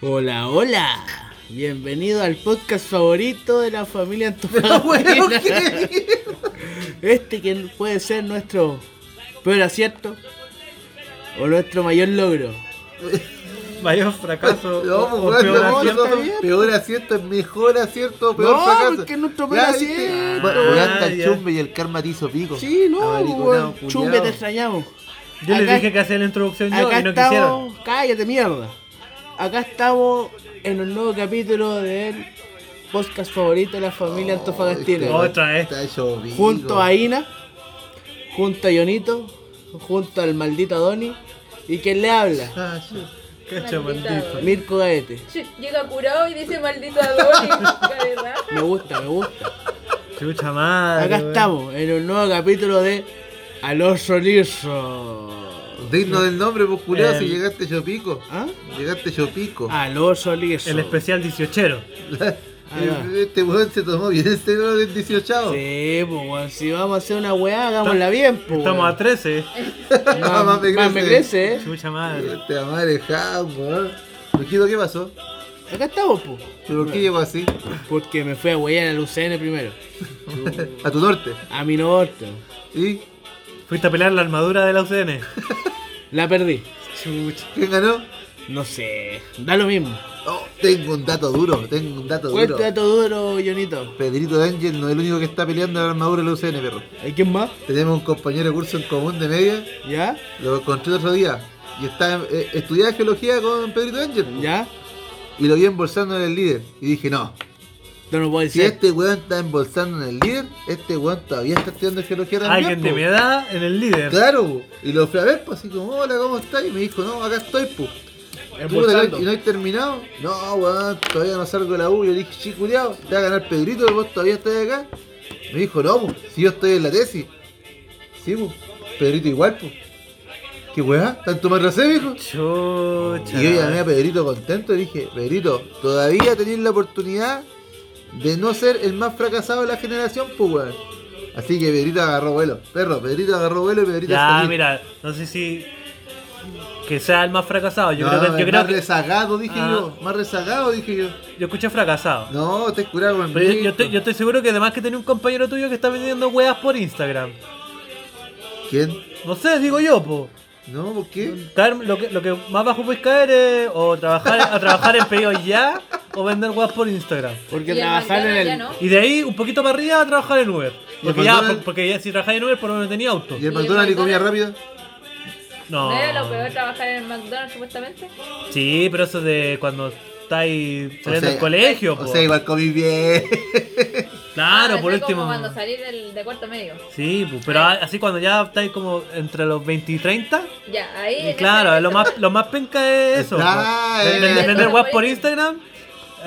Hola, hola. Bienvenido al podcast favorito de la familia bueno. ¿qué? Este que puede ser nuestro peor acierto o nuestro mayor logro. Mayor fracaso. No, o- pues, o peor no, acierto. no, peor acierto es mejor acierto, peor No, fracaso. porque es nuestro peor Ya, acierto. Ah, ya. chumbe y el karma te hizo pico. Sí, no. Chumbe, te extrañamos. Yo les Acá- dije que hacía la introducción yo Acá y no quisieron. estamos. Cállate, mierda. Acá estamos en un nuevo capítulo del podcast favorito de la familia Antofagastina. Este Otra vez. Junto a Ina, junto a Ionito, junto al maldito Doni y quien le habla, Ah, sí. Cacho Maldita maldito. wea. Mirko Gaete. Llega curado y dice maldito Adoni. ¿verdad? Me gusta, me gusta. Chucha madre. Acá estamos en un nuevo capítulo de Al oso liso. Digno del nombre, pues culiao, si llegaste yo pico. ¿Ah? Llegaste yo pico. Al oso liso. El especial 18. Ah, Este weón se tomó bien el cero del 18 Sí, pues weón, si vamos a hacer una weá, hagámosla bien, pues. Estamos a 13. Más, Más me más me crece. crece, eh. Chucha madre. Este amarejado, weón. Luquito, ¿qué pasó? Acá estamos, pues. ¿Pero por qué llegó así? Porque me fui a wear al UCN primero. A tu norte. A mi norte. ¿Y Fuiste a pelear la armadura de la UCN. La perdí. Quién ganó? No sé, da lo mismo. Oh, tengo un dato duro, tengo un dato duro. Cuéntate dato duro, Jonito. Pedrito D'Angel no es el único que está peleando la armadura de la UCN, perro. ¿Hay quién más? Tenemos un compañero de curso en común de media, ¿Ya? lo encontré el otro día. Y está, eh, estudiaba geología con Pedrito D'Angel. ¿Ya? Y lo vi embolsando en el líder. Y dije, no, No, no puede si ser. este weón está embolsando en el líder, este weón todavía está estudiando geología también. Alguien de po. mi edad en el líder. Claro, po. y lo fui a ver, pues así como, hola, ¿cómo estás? Y me dijo, no, acá estoy, pues. Embolsando. ¿Y no hay terminado? No, weón, todavía no salgo de la U. Yo le dije, sí, culiao, te va a ganar Pedrito, vos todavía estás acá. Me dijo, no, pues, si yo estoy en la tesis. Sí, pues, Pedrito igual, pues. ¿Qué weá? ¿Tanto me atrasé, mijo? Chucha. Y yo llamé a Pedrito contento y dije, Pedrito, todavía tenés la oportunidad de no ser el más fracasado de la generación, pues weón. Así que Pedrito agarró vuelo. Perro, Pedrito agarró vuelo y Pedrito Ya, mira, no sé si. Que sea el más fracasado. Yo No, creo que. Yo, es creo más que rezagado, dije Ah. yo. Más rezagado, dije yo. yo escuché fracasado. No, te curado con Pero yo, yo estoy, yo estoy seguro que además que tenía un compañero tuyo que está vendiendo weas por Instagram. ¿Quién? No sé, digo yo, po. No, ¿por qué? Caer- lo, que, lo que más bajo puedes caer es o trabajar, a trabajar en pedidos ya o vender weas por Instagram. Porque el trabajar en McDonald's el. ya no. Y de ahí un poquito para arriba a trabajar en Uber. ¿Y el Porque ya, McDonald's? porque ya si trabajas en Uber por lo menos tenía auto. ¿Y el ¿Y el McDonald's y comida McDonald's? rápida? No. ¿No era lo peor trabajar en el McDonald's supuestamente? Sí, pero eso de cuando estáis saliendo del colegio, O po. sea, igual comí bien. Claro, Ah, por último. como cuando salí del, de cuarto medio. Sí, pues, pero así cuando ya estáis como entre los 20 y 30, Ya, ahí. y claro, lo más, lo más penca es eso. Ah, eh. Vender, web por Instagram.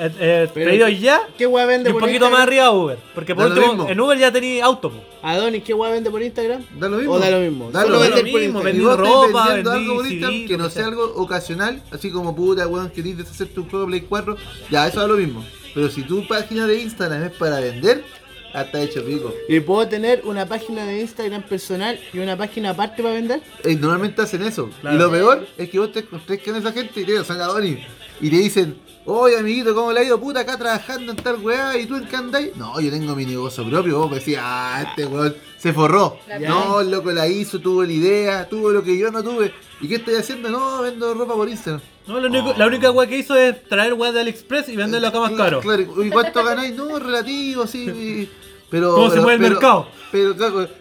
Eh, eh, ya, ¿Qué weá y vende un por poquito más arriba Uber. Porque por Da último, en Uber ya tenéis auto, po. Adonis, ¿qué weá vende por Instagram? Da lo mismo. O da lo mismo. Da Solo lo vender mismo, por vendí Y ropa, vendiendo vendí algo por Instagram que no sea algo ocasional, así como puta, weón, querés deshacerte un juego de Play 4, ya, eso da lo mismo. Pero si tu página de Instagram es para vender, hasta hecho pico. ¿Y puedo tener una página de Instagram personal y una página aparte para vender? Eh, normalmente hacen eso. Claro. Y lo peor es que vos te encontrés con esa gente y te dicen, y te dicen, oye amiguito, ¿cómo le ha ido puta acá trabajando en tal weá? ¿Y tú en qué andáis? No, yo tengo mi negocio propio. Vos me decís, ah, este weón se forró. La No, el loco la hizo, tuvo la idea, tuvo lo que yo no tuve. ¿Y qué estoy haciendo? No, vendo ropa por Instagram. No, lo único- la única web que hizo es traer web de AliExpress y venderlo acá más caro. Claro, ¿y cuánto ganáis? No, relativo, sí. y- Pero, ¿Cómo se pero- mueve el mercado? Pero,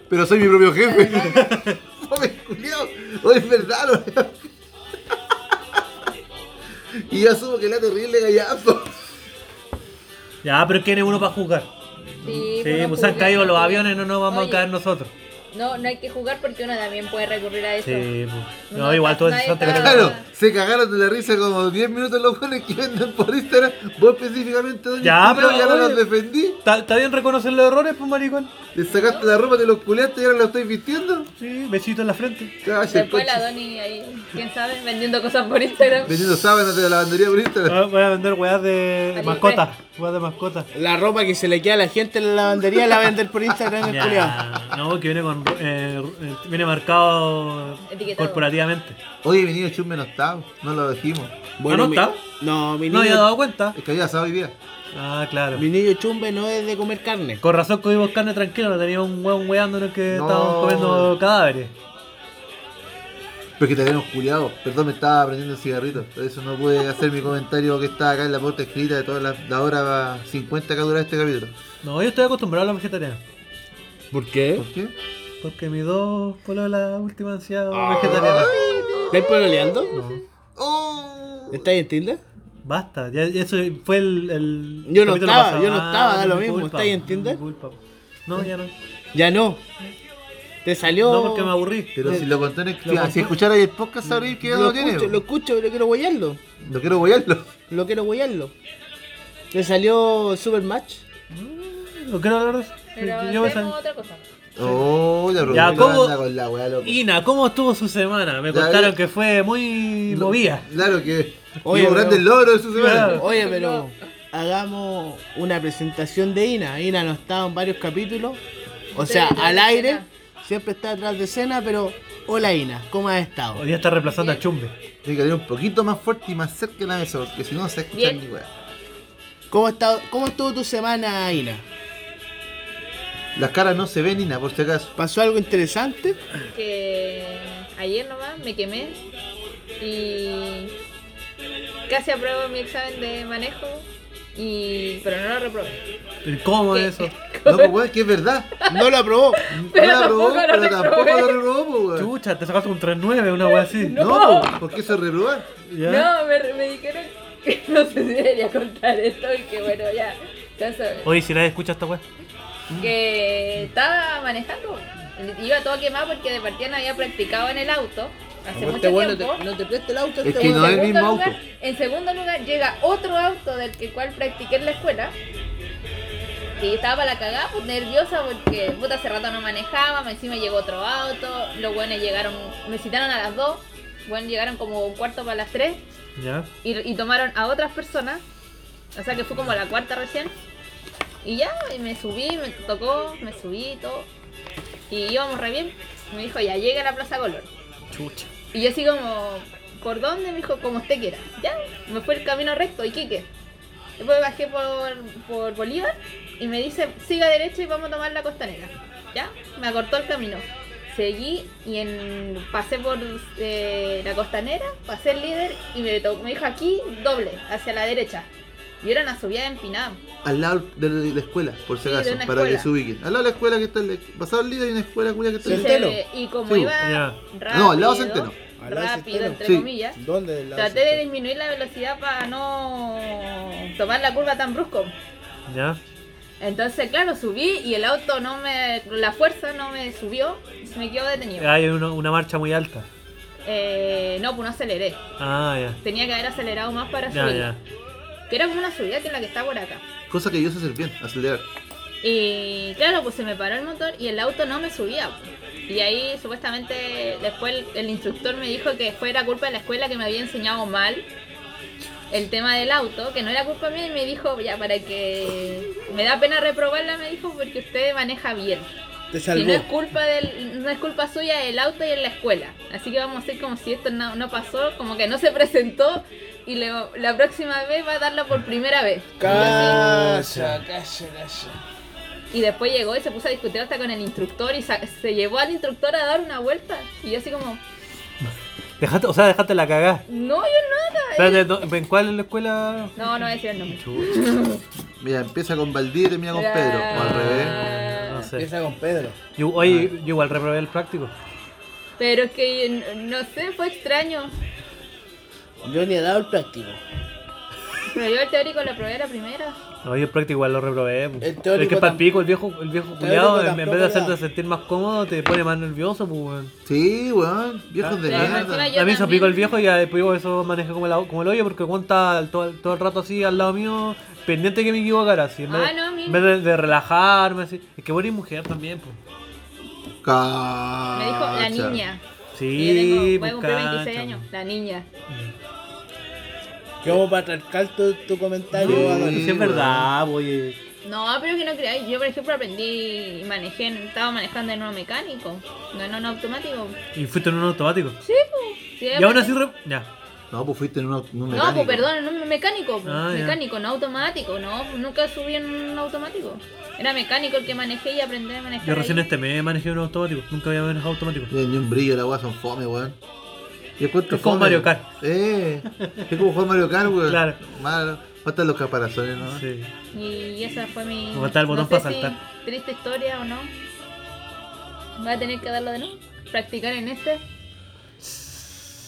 pero soy mi propio jefe. Fome, culiao. Oye, es verdad, lo- Y yo asumo que la terrible gallazo. Ya, pero ¿quién es uno para jugar? Sí, Sí, pues han juega, caído los aviones, no nos vamos Oye, a caer nosotros. No, no hay que jugar porque uno también puede recurrir a eso. Sí, pues. No, No, igual todo eso está- Claro, se cagaron de la risa como 10 minutos los jóvenes que venden por Instagram. Vos específicamente, doña Ya, pero, ya no los defendí. ¿Está, bien reconocer los errores, pues, maricón? Le sacaste la ropa, te los culeaste y ahora lo estoy vistiendo. Sí, besito en la frente. Cállate, Después la. Doni ahí, quién sabe, vendiendo cosas por Instagram. Vendiendo sábanas de la lavandería por Instagram. Ah, Voy a vender weas de AliExpress. De mascota. La ropa que se le queda a la gente en la lavandería la vender por Instagram el no, que viene con eh, eh, viene marcado Etiquetado. corporativamente. Oye, mi niño Chumbe no está, no lo dijimos. ¿Ah, no mi- está? No, mi No había niño, dado cuenta. Es que había asado hoy día. Ah, claro. mi niño chumbe no es de comer carne. Con razón comimos carne tranquilo, no teníamos un hueón weándonos que No. estábamos comiendo cadáveres. Porque te habíamos culiado. Perdón, me estaba prendiendo el cigarrito. Por eso no pude hacer mi comentario que está acá en la puerta escrita de toda la, la hora 50 que ha durado este capítulo. No, yo estoy acostumbrado a los vegetarianos. ¿Por qué? ¿Por qué? Porque mis dos la última han sido Ah. vegetarianas. ¿Estás pololeando? No. ¡Oh! ¿Estás en Tinder? Basta, ya ya eso fue el. el Yo no estaba, pasado. yo no estaba, da lo mi mismo, culpa, ¿está ahí en Tinder? No, ya no. Ya no. Te salió. No, porque me aburrí. Pero si lo conté en el... Lo Si escuchara el podcast sabréis que ya lo, lo tiene. escucho, lo escucho, pero quiero huellarlo. Lo quiero guayarlo. Lo quiero huellarlo. Te salió Supermatch. Lo quiero hablar de eso. Pero Yo me sal- otra cosa. Oh, ya, Ya, ¿cómo- con la weá, loco. Ina, ¿cómo estuvo su semana? Me contaron que fue muy Lo- movida. Claro que. Oye, pero- grande el logro de su semana. Claro. Oye, pero hagamos una presentación de Ina. Ina no estaba en varios capítulos. O sea, al aire. Siempre está detrás de escena, pero. Hola Ina, ¿cómo has estado? Hoy día está reemplazando a Chumbe. Tiene que ir un poquito más fuerte y más cerca de la mesa, porque si no no se escucha ni weá. ¿Cómo, ¿Cómo estuvo tu semana, Ina? Las caras no se ven ni nada, por si acaso. ¿Pasó algo interesante? Que ayer nomás me quemé y casi apruebo mi examen de manejo, y pero no lo reprobé. ¿Cómo ¿Qué? es eso? No, pues weón, que es verdad. No lo aprobó. Pero no la aprobó, tampoco lo pero tampoco reprobé. lo reprobó, pues, weón. Chucha, te sacaste un 3-9, una wea así. No, pues, ¿por qué eso es reprobar? ¿Ya? No, me, me dijeron que no sé si debería contar esto y que bueno, ya, ya sabes. Oye, si nadie escucha esta wea. Que estaba manejando, iba todo quemado porque de partida no había practicado en el auto hace mucho Este tiempo. te, no te presta el auto. Es este que no es el segundo mismo lugar- auto. En segundo lugar llega otro auto del que cual practiqué en la escuela. Y estaba para la cagada, pues nerviosa porque puta hace rato no manejaba, encima llegó otro auto, los buenos llegaron, me citaron a las 2, bueno, llegaron como un cuarto para las 3 ¿Ya? y, y tomaron a otras personas, o sea que fue como la cuarta recién. Y ya, y me subí, me tocó, me subí y todo. Y íbamos re bien. Me dijo, ya llega a la Plaza Color. Chucha. Y yo así como, ¿por dónde? Me dijo, como usted quiera. Ya, me fue el camino recto, Iquique. Después bajé por, por Bolívar y me dice, siga derecha y vamos a tomar la costanera. Ya, me acortó el camino. Seguí y en, pasé por eh, la costanera, pasé el líder y me dijo aquí, doble, hacia la derecha. Y era una subida empinada. Al lado de la, de la escuela, por si acaso, para que se ubiquen. Al lado de la escuela que está en la, pasado el líder hay una escuela culia que está la Centeno. y como Sí, iba ya. rápido, No, al lado Centeno. Al lado de rápido, Centeno. entre Sí. comillas, ¿Dónde? del lado Traté de disminuir la velocidad para no tomar la curva tan brusco. ¿Ya? Entonces, claro, subí y el auto no me. La fuerza no me subió y se me quedó detenido. Hay una, una marcha muy alta. Eh, no, pues no aceleré. Ah, ya. Tenía que haber acelerado más para Ya, subir. ya. Que era como una subida que es la que está por acá. Cosa que yo sé hacer bien, acelerar. Y claro, pues se me paró el motor y el auto no me subía. Y ahí supuestamente después el, el instructor me dijo que fuera culpa de la escuela que me había enseñado mal el tema del auto, que no era culpa mía y me dijo, ya para que me da pena reprobarla, me dijo, porque usted maneja bien. Te Si no salvó. es culpa del, no es culpa suya del auto y en la escuela. Así que vamos a hacer como si esto no, no pasó, como que no se presentó y le- la próxima vez va a darla por primera vez. Calla, calla, calla. Y después llegó y se puso a discutir hasta con el instructor y se llevó al instructor a dar una vuelta. Y yo así como, Dejaste, o sea, dejaste la cagada. no, yo nada. Espérate, ¿dó- ¿en cuál es la escuela? No, no voy a decir el nombre. Mira, empieza con Valdía y termina con Pedro. O al revés. no sé. Empieza con Pedro. Yo, oye, yo igual reprobé el práctico. Pero es que no sé, fue extraño. Yo ni he dado el práctico. Pero yo el teórico lo probé la primera. No, yo el práctico igual lo reprobé. El teórico es que para el pico, el viejo, el viejo culiado, en, vez de hacerte sentir más cómodo, te pone más nervioso, pues, weón. Sí, weón. Viejos de mierda. a mí se pico el viejo y ya después yo eso manejé como, la- como el hoyo porque el- todo, todo el rato así al lado mío, pendiente que me equivocara. Así, en vez, Ah, no, en vez de, de relajarme, así. Es que bueno y mujer también, pues. Cacha. Me dijo la niña. Y yo Sí, tengo, voy a pues cumplir 26 cacha, años. La niña. Que vamos para atracar tu, tu comentario. Sí. Adolfo. Si es verdad, oye. No, pero que no creáis. Yo, por ejemplo, aprendí y manejé, estaba manejando en uno mecánico, no en uno automático. Y fuiste en un automático. Sí, pues. Sí, Y aún así. re- Ya. No, pues fuiste en un, en un No, mecánico. pues perdón, en un mecánico, pues, Ah, ya. mecánico, no automático, no, pues, nunca subí en un automático. Era mecánico el que manejé y aprendí a manejar. Yo recién ahí. este mes manejé un automático. Nunca había manejado automático. Ni un brillo, la weá son fome, weón. Es como fome. Mario Kart. Eh, es como jugar Mario Kart, weón. Claro. Malo. Faltan los caparazones, ¿no? Sí. Y esa fue mi. Me faltaba el botón no sé para si saltar. Triste historia o no. Voy a tener que darlo de nuevo. Practicar en este.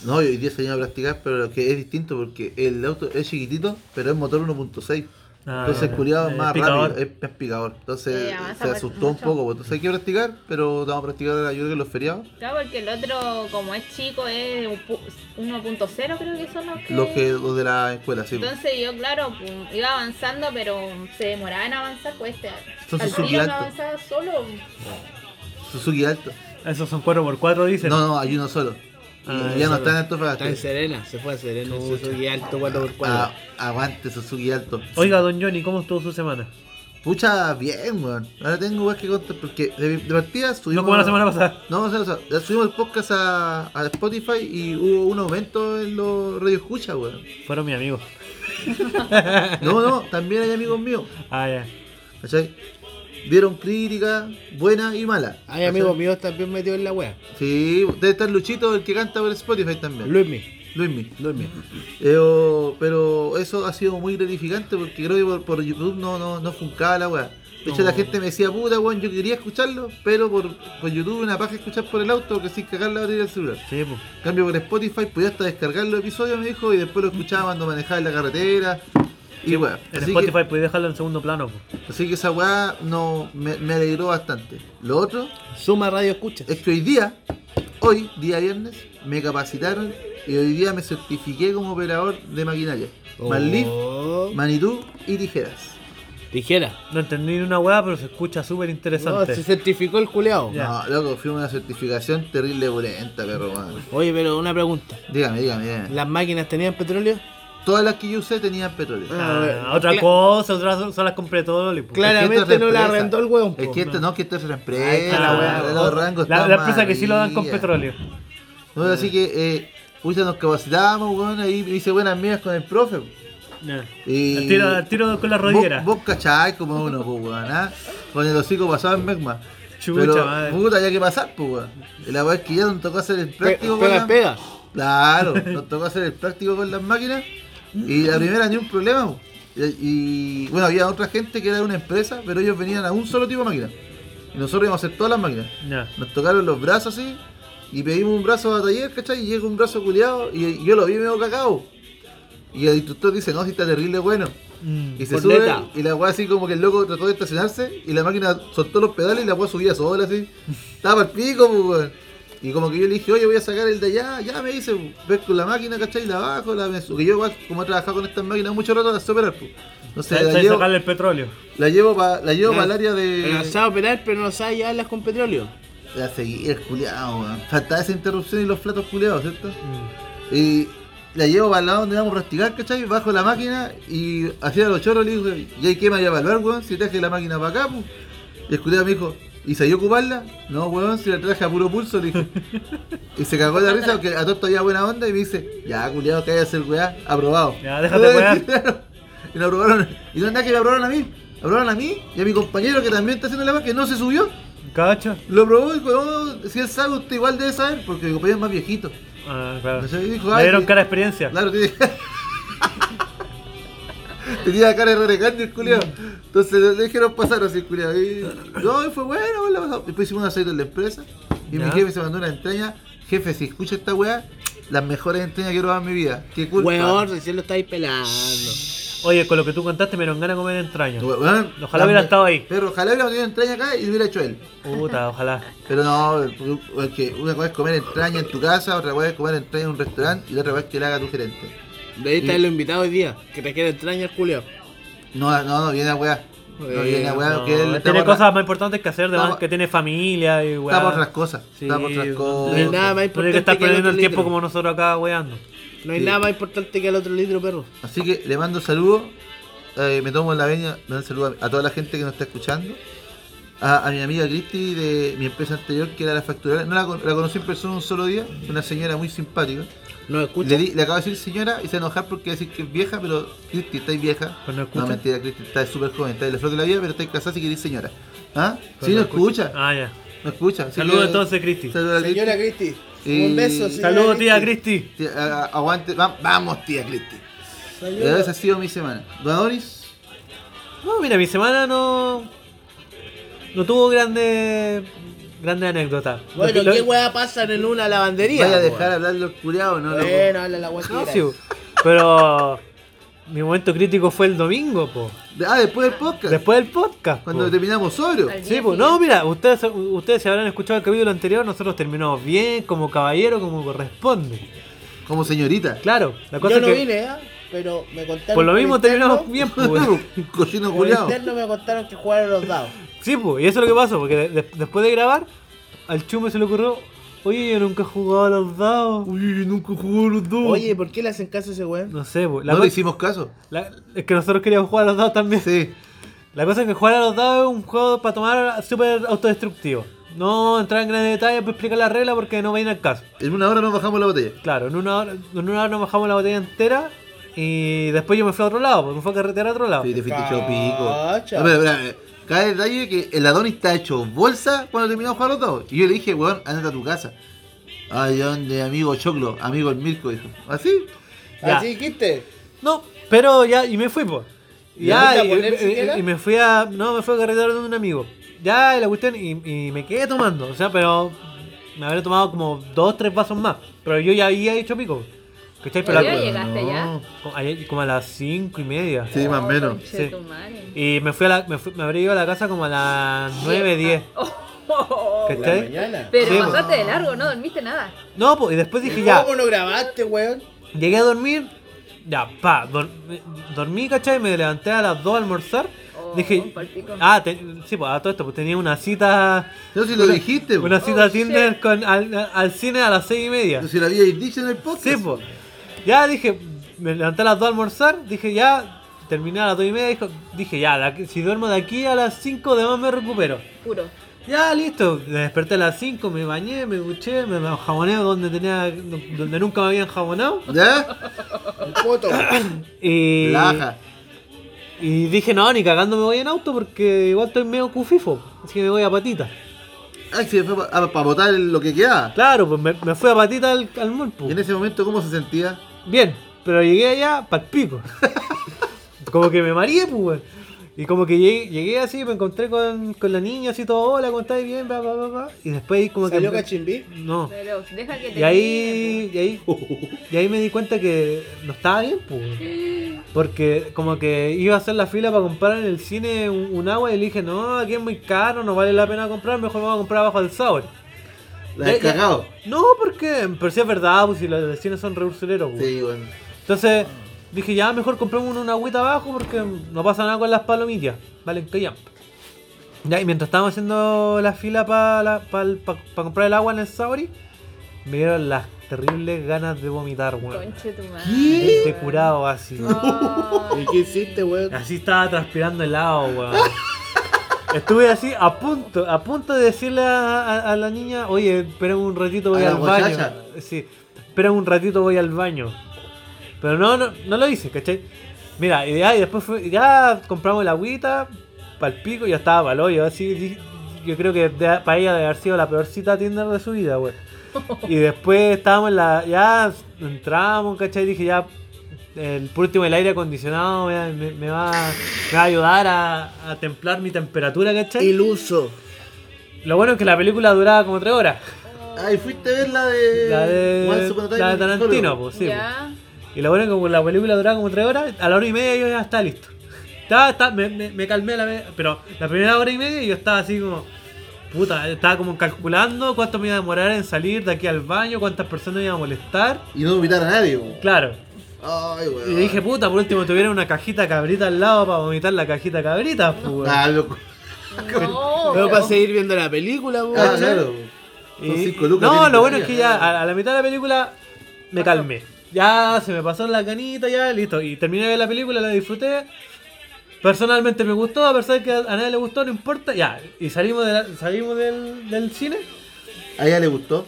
No, hoy día se iba a practicar, pero lo que es distinto porque el auto es chiquitito, pero es motor 1.6. Ah, Entonces el culiado es más picador. rápido, es más picador. Entonces Sí, se mucho. asustó un poco. pues, Entonces hay que practicar, pero vamos a practicar yo creo que en los feriados. Claro, porque el otro, como es chico, es un pu- 1.0 creo que son los que... Los que los de la escuela, sí. pues. Entonces yo, claro, pues, iba avanzando, pero se demoraba en avanzar, pues este... Al tiro no alto. avanzaba solo. Suzuki alto. Esos son 4x4, dicen. No, no, hay uno solo. Y Ah, ya no está en Está en Antofagasta. Serena, se fue a Serena. Suzuki alto 4x4. Ah, aguante Suzuki alto. Oiga, don Johnny, ¿cómo estuvo su semana? Pucha, bien, weón. Ahora tengo weas que contar porque de, de partida No subimos. como la semana pasada. No, o sea, o sea, ya subimos el podcast a, a Spotify y hubo un aumento en los radio escucha, weón. Fueron mis amigos. No, no, también hay amigos míos, Ah, ya. ¿cachai? Dieron críticas buenas y malas. Hay amigos míos también metidos en la wea. Sí, debe estar Luchito, el que canta por Spotify también. Luismi. Luismi. Luismi. Eh, o- pero eso ha sido muy gratificante porque creo que por, por YouTube no, no, no funcaba la weá. De hecho, No. la gente me decía, puta weón, yo quería escucharlo, pero por, por YouTube una paja escuchar por el auto que sin cagar la batería del celular. Sí, pues. En cambio, por Spotify podía hasta descargar los episodios, me dijo, y después lo escuchaba cuando manejaba en la carretera. Y weá. En Así, Spotify que, puedes dejarlo en segundo plano. pues. así que esa weá no, me, me alegró bastante. Lo otro Suma radio escucha. es que hoy día, hoy, día viernes, me capacitaron y hoy día me certifiqué como operador de maquinaria. Manlif, Oh, Manitú y tijeras. Tijera. No entendí ni una weá, pero se escucha súper No, interesante. se certificó el culeado. Ya. No, loco, fui a una certificación terrible bulenta, perro, man. Oye, pero una pregunta. Dígame, dígame, dígame. ¿Las máquinas tenían petróleo? Todas las que yo usé tenían petróleo. Ah, Ah, otra cosa, otras son las compré todo. y, pues. Claramente Es que esto no la arrendó el hueón. Es que esto no, que esto es empresa, weá. weón, los rangos la, la empresa que sí lo dan con petróleo. No, así que, eh, pucha, nos capacitábamos, weón, ahí hice buenas amigas con el profe. Y... Al tiro, al tiro con la rodillera. Vos, vos cachai como uno, pues, weón, ¿ah? Con el hocico pasado en Megma. Chucha, Pero, madre. puta, había que pasar, pues, weón. La weá es que ya nos tocó hacer el Pe- práctico con pega, las- pega. Claro, nos tocó hacer el práctico con las máquinas. Y la primera ni un problema, y, y, bueno, había otra gente que era de una empresa, pero ellos venían a un solo tipo de máquina. Y nosotros íbamos a hacer todas las máquinas. Nos tocaron los brazos así, y pedimos un brazo a taller, ¿cachai? Y llega un brazo culiado, y, y yo lo vi medio cagado. Y el instructor dice, no, si está terrible bueno. Mm. Y se sube, neta. y la weá así como que el loco trató de estacionarse, y la máquina soltó los pedales y la weá subía sola así. Estaba al pico, pues, weón. Y como que yo le dije, oye, voy a sacar el de allá, ya me dice, ves con la máquina, ¿cachai? La bajo, la me Que yo igual, como he trabajado con estas máquinas mucho rato, las sé operar, pues. Entonces la Sabes llevo, sacarle el petróleo. la llevo para la llevo Ya. pa el área Pero de. sabe operar, pero no sabe llevarlas con petróleo. La seguir, culiado, weón. Faltaba esa interrupción y los platos culiados, ¿cierto? Mm. Y la llevo para el lado donde vamos a practicar, ¿cachai? Bajo la máquina y hacía los chorros le digo, ¿y ahí qué me vaya a evaluar, weón? Si traje la máquina para acá, pues. Y el culiado me dijo, ¿y sabía ocuparla? No, weón, si la traje a puro pulso, le dije. y se cagó de la risa porque a todo todavía buena onda y me dice, ya, culiado, que hay que hacer weá, aprobado. Ya, déjate. Claro. Y lo aprobaron. Y no nada que me aprobaron a mí. Aprobaron a mí y a mi compañero que también está haciendo la máquina, que no se subió. ¿Cacho? Lo probó y dijo, no, si él sabe, usted igual debe saber, porque mi compañero es más viejito. Ah, claro. Le "Ay, dieron cara de experiencia. Claro, tiene. Tenía cara de renegante el culiao. Entonces le dijeron pasar así. Y no, y fue bueno, bueno. Después hicimos un aceite en la empresa. Y mi jefe se mandó una entraña. Jefe, si escucha esta weá, las mejores entrañas que he probado en mi vida. Qué culpa. Weón, recién lo estáis pelando. Oye, con lo que tú contaste me dieron ganas de comer entrañas. Weón, Ojalá hubiera estado ahí. Pero ojalá hubiera tenido entraña acá y lo hubiera hecho él. Puta, ojalá. Pero no, porque una cosa es comer entraña en tu casa, otra cosa es comer entraña en un restaurante y la otra cosa es que la haga tu gerente. De ahí está lo invitado hoy día. Que te quiere extraña el culeado. No, no, no viene a weá. No Eh, viene a weá, No, tiene está cosas más importantes que hacer, además que tiene familia y weá. Está por otras cosas. Sí, Está por otras no cosas. No hay nada más No que importante estar que el perdiendo el otro tiempo litro. como nosotros acá weando. No hay Sí. nada más importante que el otro litro, perro. Así que le mando saludos. eh, me tomo la veña, me dan saludos a, a toda la gente que nos está escuchando. A, a mi amiga Cristi de mi empresa anterior, que era la facturera. No la, la conocí en persona un solo día. Una señora muy simpática. ¿No escucha? Le, di- le acabo de decir señora y se va a enojar porque va a decir que es vieja, pero Cristi, estáis vieja. Pues no escucha. No, mentira, Cristi, estás súper joven, estás en la flor de la vida, pero estáis casada si queréis señora. ¿Ah? Pues Sí, no escucha. Ah, ya. No escucha. así Saludos que- entonces, Cristi. Saludos a Cristi. Señora Cristi, Y- un beso. señora Saludos, tía Cristi. Tía, a- a- aguante, va- vamos, tía Cristi. Saludos. Esa ha sido mi semana. Don Adonis, No, mira, mi semana no. No tuvo grandes. Grandes anécdotas. Bueno, Lo ¿qué weá pasan en una lavandería? vaya a dejar hablar los curiados, ¿no? Bueno, habla la No, sí, pero. Mi momento crítico fue el domingo, po. Ah, después del podcast. Después del podcast. Cuando po. terminamos solo. Al Sí, pues no, mira, ustedes, ustedes se habrán escuchado el capítulo anterior, nosotros terminamos bien, como caballero, como corresponde. Como señorita. Claro, la cosa Yo no que vine, ¿eh? pero me contaron. por lo mismo interno- terminamos bien, pues. Cochino Por me contaron que jugaron los dados. Sí, pues, y eso es lo que pasó, porque de- de- después de grabar, al chume se le ocurrió, oye, yo nunca he jugado a los dados. Uy, nunca jugó los dos. Oye, ¿por qué le hacen caso a ese weón? No sé, pues. La no co- le hicimos caso. la- es que nosotros queríamos jugar a los dados también. Sí. La cosa es que jugar a los dados es un juego para tomar súper autodestructivo. No entrar en grandes detalles para explicar la regla porque no viene al caso. En una hora nos bajamos la botella. Claro, en una hora, en una hora nos bajamos la botella entera y después yo me fui a otro lado, porque me fui a carretear a otro lado. Sí, te fuiste hecho pico. Cacha. No, pero, espera, espera. Cada detalle que el Adonis está hecho bolsa cuando terminamos de jugar los dos. Y yo le dije, weón, andate a tu casa. Ay, ¿dónde, amigo Choclo? Amigo el Mirko, dijo. ¿Así? Ya. ¿Así dijiste? No, pero ya, y me fui, pues. ¿Y Ya, y, poner y- me fui a. No, me fui a carretear de un amigo. Ya, y la cuestión, y, y me quedé tomando. O sea, pero me habré tomado como dos, tres vasos más. Pero yo ya había hecho pico. ¿Cachai? Pero ¿Ya la- llegaste ya? como, a las cinco y media. Sí, más o menos. Conchetumare. Y me fui a la, me, fui- me habré ido a la casa como a las nueve, diez. Oh, ¿La ¿Cachai? Pero Sí, pasaste de largo, no dormiste nada. No, pues, y después dije ya. ¿Cómo no grabaste, weón? Llegué a dormir, ya, pa, dor- dormí, ¿cachai? Me levanté a las 2 a almorzar. Oh, dije, ah, te- sí, pues a todo esto, pues tenía una cita, No, si lo dijiste, una cita Oh, Tinder shit. con, al, al cine a las 6 y media. No, si lo había dicho en el podcast. Sí, pues. Ya dije, me levanté a las 2 a almorzar, dije ya, terminé a las 2 y media, dijo- dije ya, si duermo de aquí a las 5 de más me recupero. Puro. Ya, listo, me desperté a las 5, me bañé, me duché, me jaboné donde tenía, donde nunca me habían jabonado. ¿Ya? El poto. Y, Laja. y dije, no, ni cagando me voy en auto porque igual estoy medio cufifo, así que me voy a patita. Ay, se fue para botar lo que quedaba. Claro, pues me, me fui a patita al, al mall, pues. Y en ese momento, ¿cómo se sentía? Bien, pero llegué allá pa'l pico. como que me mareé, pues, weón. Y como que llegué, llegué así, me encontré con, con la niña, así todo, hola, ¿cómo estás? Bien, bla, bla, bla, bla. Y después como ¿Salió que... cachimbí? No. Pero deja que te Y ahí, y ahí, y ahí me di cuenta que no estaba bien, pues. Porque como que iba a hacer la fila para comprar en el cine un, un agua y le dije, no, aquí es muy caro, no vale la pena comprar, mejor vamos a comprar abajo del sabor. La has cagado. No, porque, pero si es verdad, pues si los del cine son reursuleros, pues. Sí, bueno. Entonces dije, ya mejor compremos una agüita abajo porque no pasa nada con las palomitas, valen callamp. Ya, y mientras estábamos haciendo la fila para comprar el agua en el Sabori, me dieron las terribles ganas de vomitar, weón. Conche tu madre. De, de curado así. ¿Y qué hiciste, weón? Así estaba transpirando helado, weón. Estuve así a punto, a punto de decirle a, a- a la niña, oye, espera un ratito voy ¿A la al baño. muchacha? Sí, espera un ratito voy al baño. Pero no, no, no lo hice, ¿cachai? Mira, y ya, y después fue- ya compramos la agüita, pa'l pico, y ya estaba pa'l hoyo, así, yo creo que de- para ella debe haber sido la peor cita Tinder de su vida, weón. Y después estábamos en la, ya entramos, ¿cachai? Dije ya, el, por último el aire acondicionado me, me- me va, me va a ayudar a, a templar mi temperatura, ¿cachai? Iluso. Lo bueno es que la película duraba como tres horas. Ay, fuiste a ver la de. La de, la de in Tarantino, pues sí. pues. Y lo bueno es que como la película duraba como tres horas, a la hora y media yo ya estaba listo. Estaba, estaba- me, me- me calmé a la vez, pero la primera hora y media yo estaba así como. Puta, estaba como calculando cuánto me iba a demorar en salir de aquí al baño, cuántas personas me iba a molestar. Y no invitar a nadie, weón. Claro. Ay, weón. Y dije, puta, por último tuviera una cajita cabrita al lado para vomitar la cajita cabrita, pues, weón. Ah, loco. No. Pero para seguir viendo la película, weón. Ah, claro. Son Y- cinco lucas, no, tienen lo bueno es que ya a, a la mitad de la película me calmé. Ya, se me pasó la canita, ya, listo. Y terminé de ver la película, la disfruté. Personalmente me gustó, a pesar de que a nadie le gustó, no importa. Ya, y salimos, de la- salimos del, del cine. ¿A ella le gustó?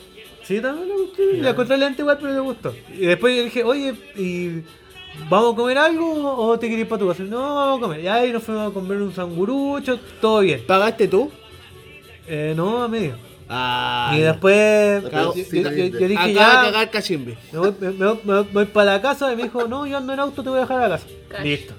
Sí, también le gustó. La encontré lenta igual, pero le gustó. Y después yo dije, oye, ¿y vamos a comer algo o te quieres ir para tu casa? No, vamos a comer. Y nos fuimos a comer un sangurucho, todo bien. ¿Pagaste tú? Eh, no, a medio. Ah, y después, yo, sí, yo- también. yo- yo dije, Acaba de ya, cagar Cachimbe. me voy, me- me- me voy para la casa y me dijo, no, yo ando en auto, te voy a dejar a la casa. Cash. Listo.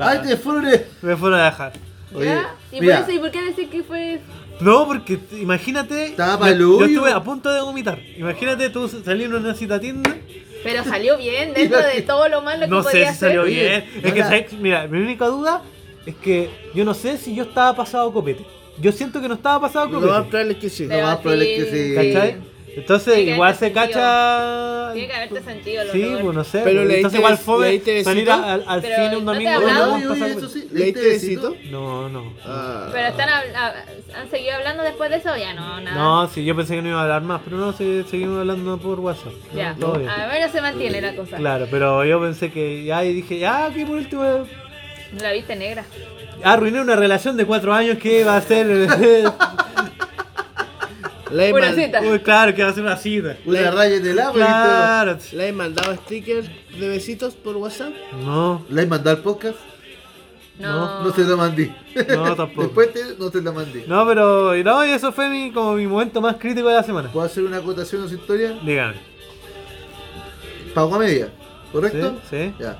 ¡Ay, te funes! Me fueron a dejar. Oye. ¿Y mira. por eso? ¿Y por qué decir que fue.? No, porque imagínate. Estaba yo- yo, estuve a punto de vomitar. Imagínate tú salir en una cita Tinder. Pero salió bien dentro de todo lo malo que No sé podía si salió hacer. Bien. Es que, ¿sabes? mira, mi única duda es que yo no sé si yo estaba pasado copete. Yo siento que no estaba pasado Lo más copete. probable es que sí. Pero más probable es que sí. ¿Cachai? Entonces, Tiene que igual se sentido. cacha. Tiene que haberte sentido lo Sí, pues no sé. Pero pues, le Entonces, igual fue salir a- al, al Pero, cine un ¿no te domingo. hablado? Oye, oye, pasaje- eso sí. ¿Le diste besito? No, no. Ah. Pero están han seguido hablando después de eso, ya no, nada. No, sí, yo pensé que no iba a hablar más, pero no, sí, seguimos hablando por WhatsApp. No, ya, todo bien. a ver, se mantiene la cosa. Claro, pero yo pensé que ya y dije, ya, que por último. eh, La viste negra. Arruiné una relación de cuatro años que iba a ser. Le he, Una cita. Uy, claro, que va a ser una cita. Una raya en el agua, Claro. le he mandado stickers de besitos por WhatsApp. No. ¿La he mandado al podcast? No. No se la mandé. no tampoco. Después te- no te la mandé. No, pero no, y eso fue mi, como mi momento más crítico de la semana. ¿Puedo hacer una acotación a su historia? Dígame. Pago a media, ¿correcto? Sí, sí. Ya.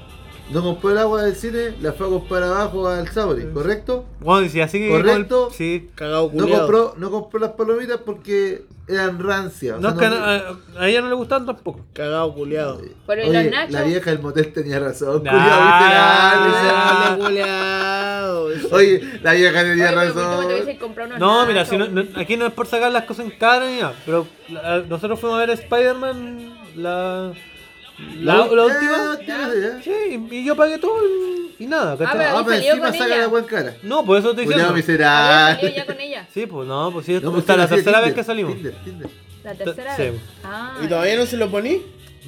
No compró el agua del cine, la fue a comprar abajo al Sabri, ¿correcto? Bueno, si así que. Correcto. Sí. Cagado No culiado. compró, no compró las palomitas porque eran rancias. o No, es que a, a- a ella no le gustaban tampoco. Cagado culiado. Pero ¿y Oye, los nachos? la vieja del motel tenía razón. Ah, culiao, ¿viste? ah, Miserable culiao. Oye, la vieja tenía Oye, pero por último razón. te hubiese comprado unos No, mira, nachos. si no, no- aquí no es por sacar las cosas en cara ni nada, pero la- nosotros fuimos a ver Spider-Man la, la, la Eh, última. ya, ya. Sí, y yo pagué todo y, y nada, ¿cachai? pero- Ah, ¿Y pero salió encima con saca ella? la buen cara. No, por eso estoy Culiao diciendo. ¿Había miserable. salido ya con ella? Sí, pues no, pues sí, No, pues la tercera vez que salimos. Tinder, Tinder. La tercera Sí. vez. Ah, ¿Y todavía no se lo poní?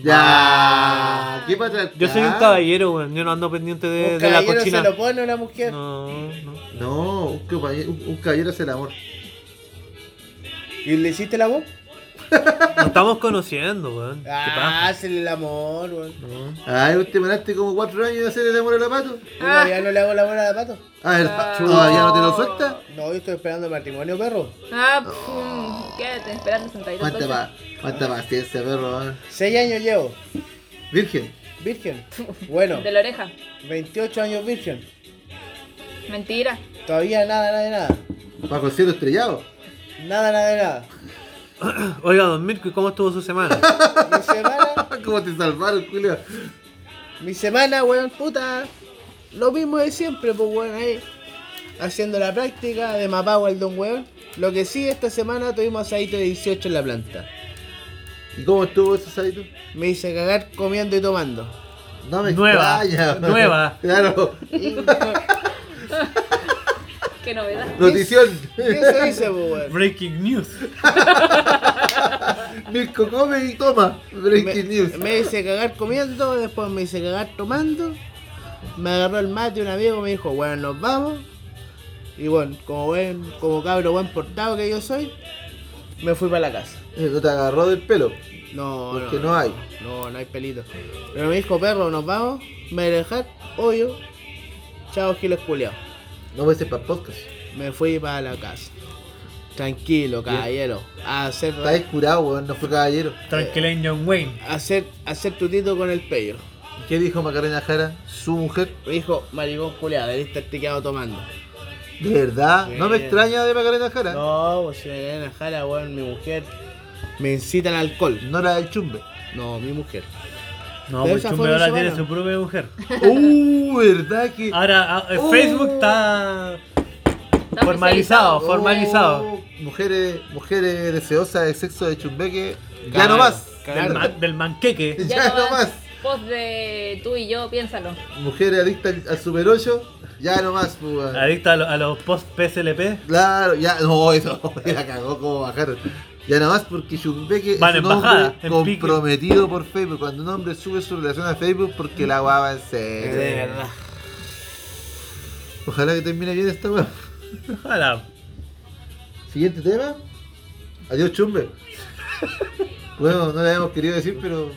Ya. ¿Qué pasa? Yo soy un caballero, weón, yo no ando pendiente de, ¿Un de la caballero cochina. se lo pone a una mujer? No, no. No, un caballero, un, un caballero es el amor. ¿Y le hiciste la voz? Nos estamos conociendo, weón. ¿Qué Ah, hazle el amor, weón. No. Ay, usted me daste como cuatro años de hacer el amor a la pato. Yo todavía no le hago la buena a la pato. Ah, el Ah. todavía no te lo suelta. No, yo estoy esperando el matrimonio, perro. ah pum, quédate esperando sentadito. Cuánta, pa cuánta paciencia, perro. eh. Seis años llevo. Virgen. Virgen. Bueno, De la oreja. 28 años virgen. Mentira. Todavía nada, nada de nada. Bajo el cielo estrellado. Nada, nada de nada. Oiga, don Mirko, ¿y cómo estuvo su semana? Mi semana, ¿Cómo te salvaron, Julio? mi semana, weón, puta. Lo mismo de siempre, pues, weón, ahí. Haciendo la práctica de mapagua el don weón. Lo que sí, esta semana tuvimos asadito de 18 en la planta. ¿Y cómo estuvo ese salito? Me hice cagar comiendo y tomando. No me Nueva, extraña. nueva. Claro. Qué novedad. Notición. ¿Qué se dice, pues, weón? Breaking news. Mirko come y toma. Breaking me, news. me hice cagar comiendo, después me hice cagar tomando. Me agarró el mate un amigo, me dijo, bueno, nos vamos. Y bueno, como buen, como cabro buen portado que yo soy, me fui para la casa. Eh, No te agarró del pelo. No, Porque no hay. No, no hay pelito. Pero me dijo, perro, nos vamos. Me dejar, obvio. Chao, giles culiao. No voy a ser para podcast. Me fui para la casa. Tranquilo, caballero. A hacer, Está descurado, weón. No fue caballero. Tranquilo, John Wayne. a hacer, a hacer tutito con el pello. ¿Qué dijo Macarena Jara? Su mujer. Me dijo, maricón culiao, debiste estar te quedado tomando. ¿De verdad? No me Bien. extraña de Macarena Jara. No, pues si me quedan a jala, weón, mi mujer. Me incitan al alcohol. No la del chumbe. No, mi mujer. No, pues Chumbe ahora tiene su propia mujer. Uh, ¿verdad que? Ahora ah, eh, Oh. Facebook está Está formalizado, formalizado. Oh, mujeres, mujeres deseosas de sexo de chumbeque. Ya no más. Del, Claro. ma- del manqueque. Ya, Ya no más. Post de tú y yo, piénsalo. Mujeres adictas al, Super 8. Ya no más, pues. Adicta a, lo- a los post PSLP. Claro, ya. No, eso. La cagó como bajaron. Ya nada más porque Chumbeque Va en es un embajada, hombre en pique. comprometido por Facebook. Cuando un hombre sube su relación a Facebook porque la guava en serio. De verdad. Ojalá que termine bien esta weá. Ojalá. Siguiente tema. Adiós, Chumbe. bueno, no le habíamos querido decir, pero.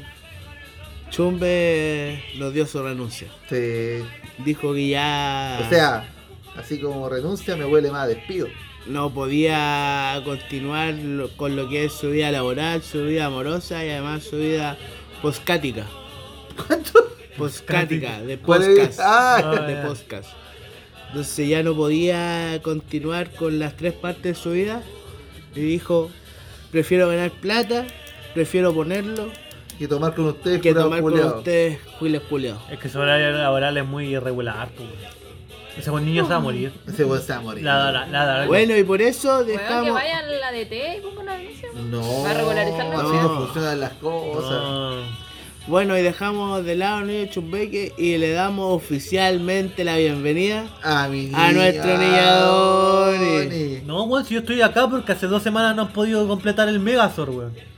Chumbe nos dio su renuncia. este, Dijo que ya O sea, así como renuncia, me huele más a despido. No podía continuar con lo que es su vida laboral, su vida amorosa y además su vida poscática. ¿Cuánto? Poscática, de podcast. Ah, de podcast. Entonces ya no podía continuar con las tres partes de su vida. Y dijo, prefiero ganar plata, prefiero ponerlo, que tomar con ustedes que tomar con ustedes Culeado. Es que su horario laboral es muy irregular, pues. Ese buen niño se va a morir. Ese weón se va a morir. La, la, Bueno, y por eso que dejamos... vayan a la DT y pongan una denuncia. No, Va a regularizar la así vida. no funcionan las cosas. No. Bueno, y dejamos de lado a Niño Chumbeque y le damos oficialmente la bienvenida. A mi A nuestro niña Doni. No, weón, si yo estoy acá porque hace dos semanas no han podido completar el Megazord, weón.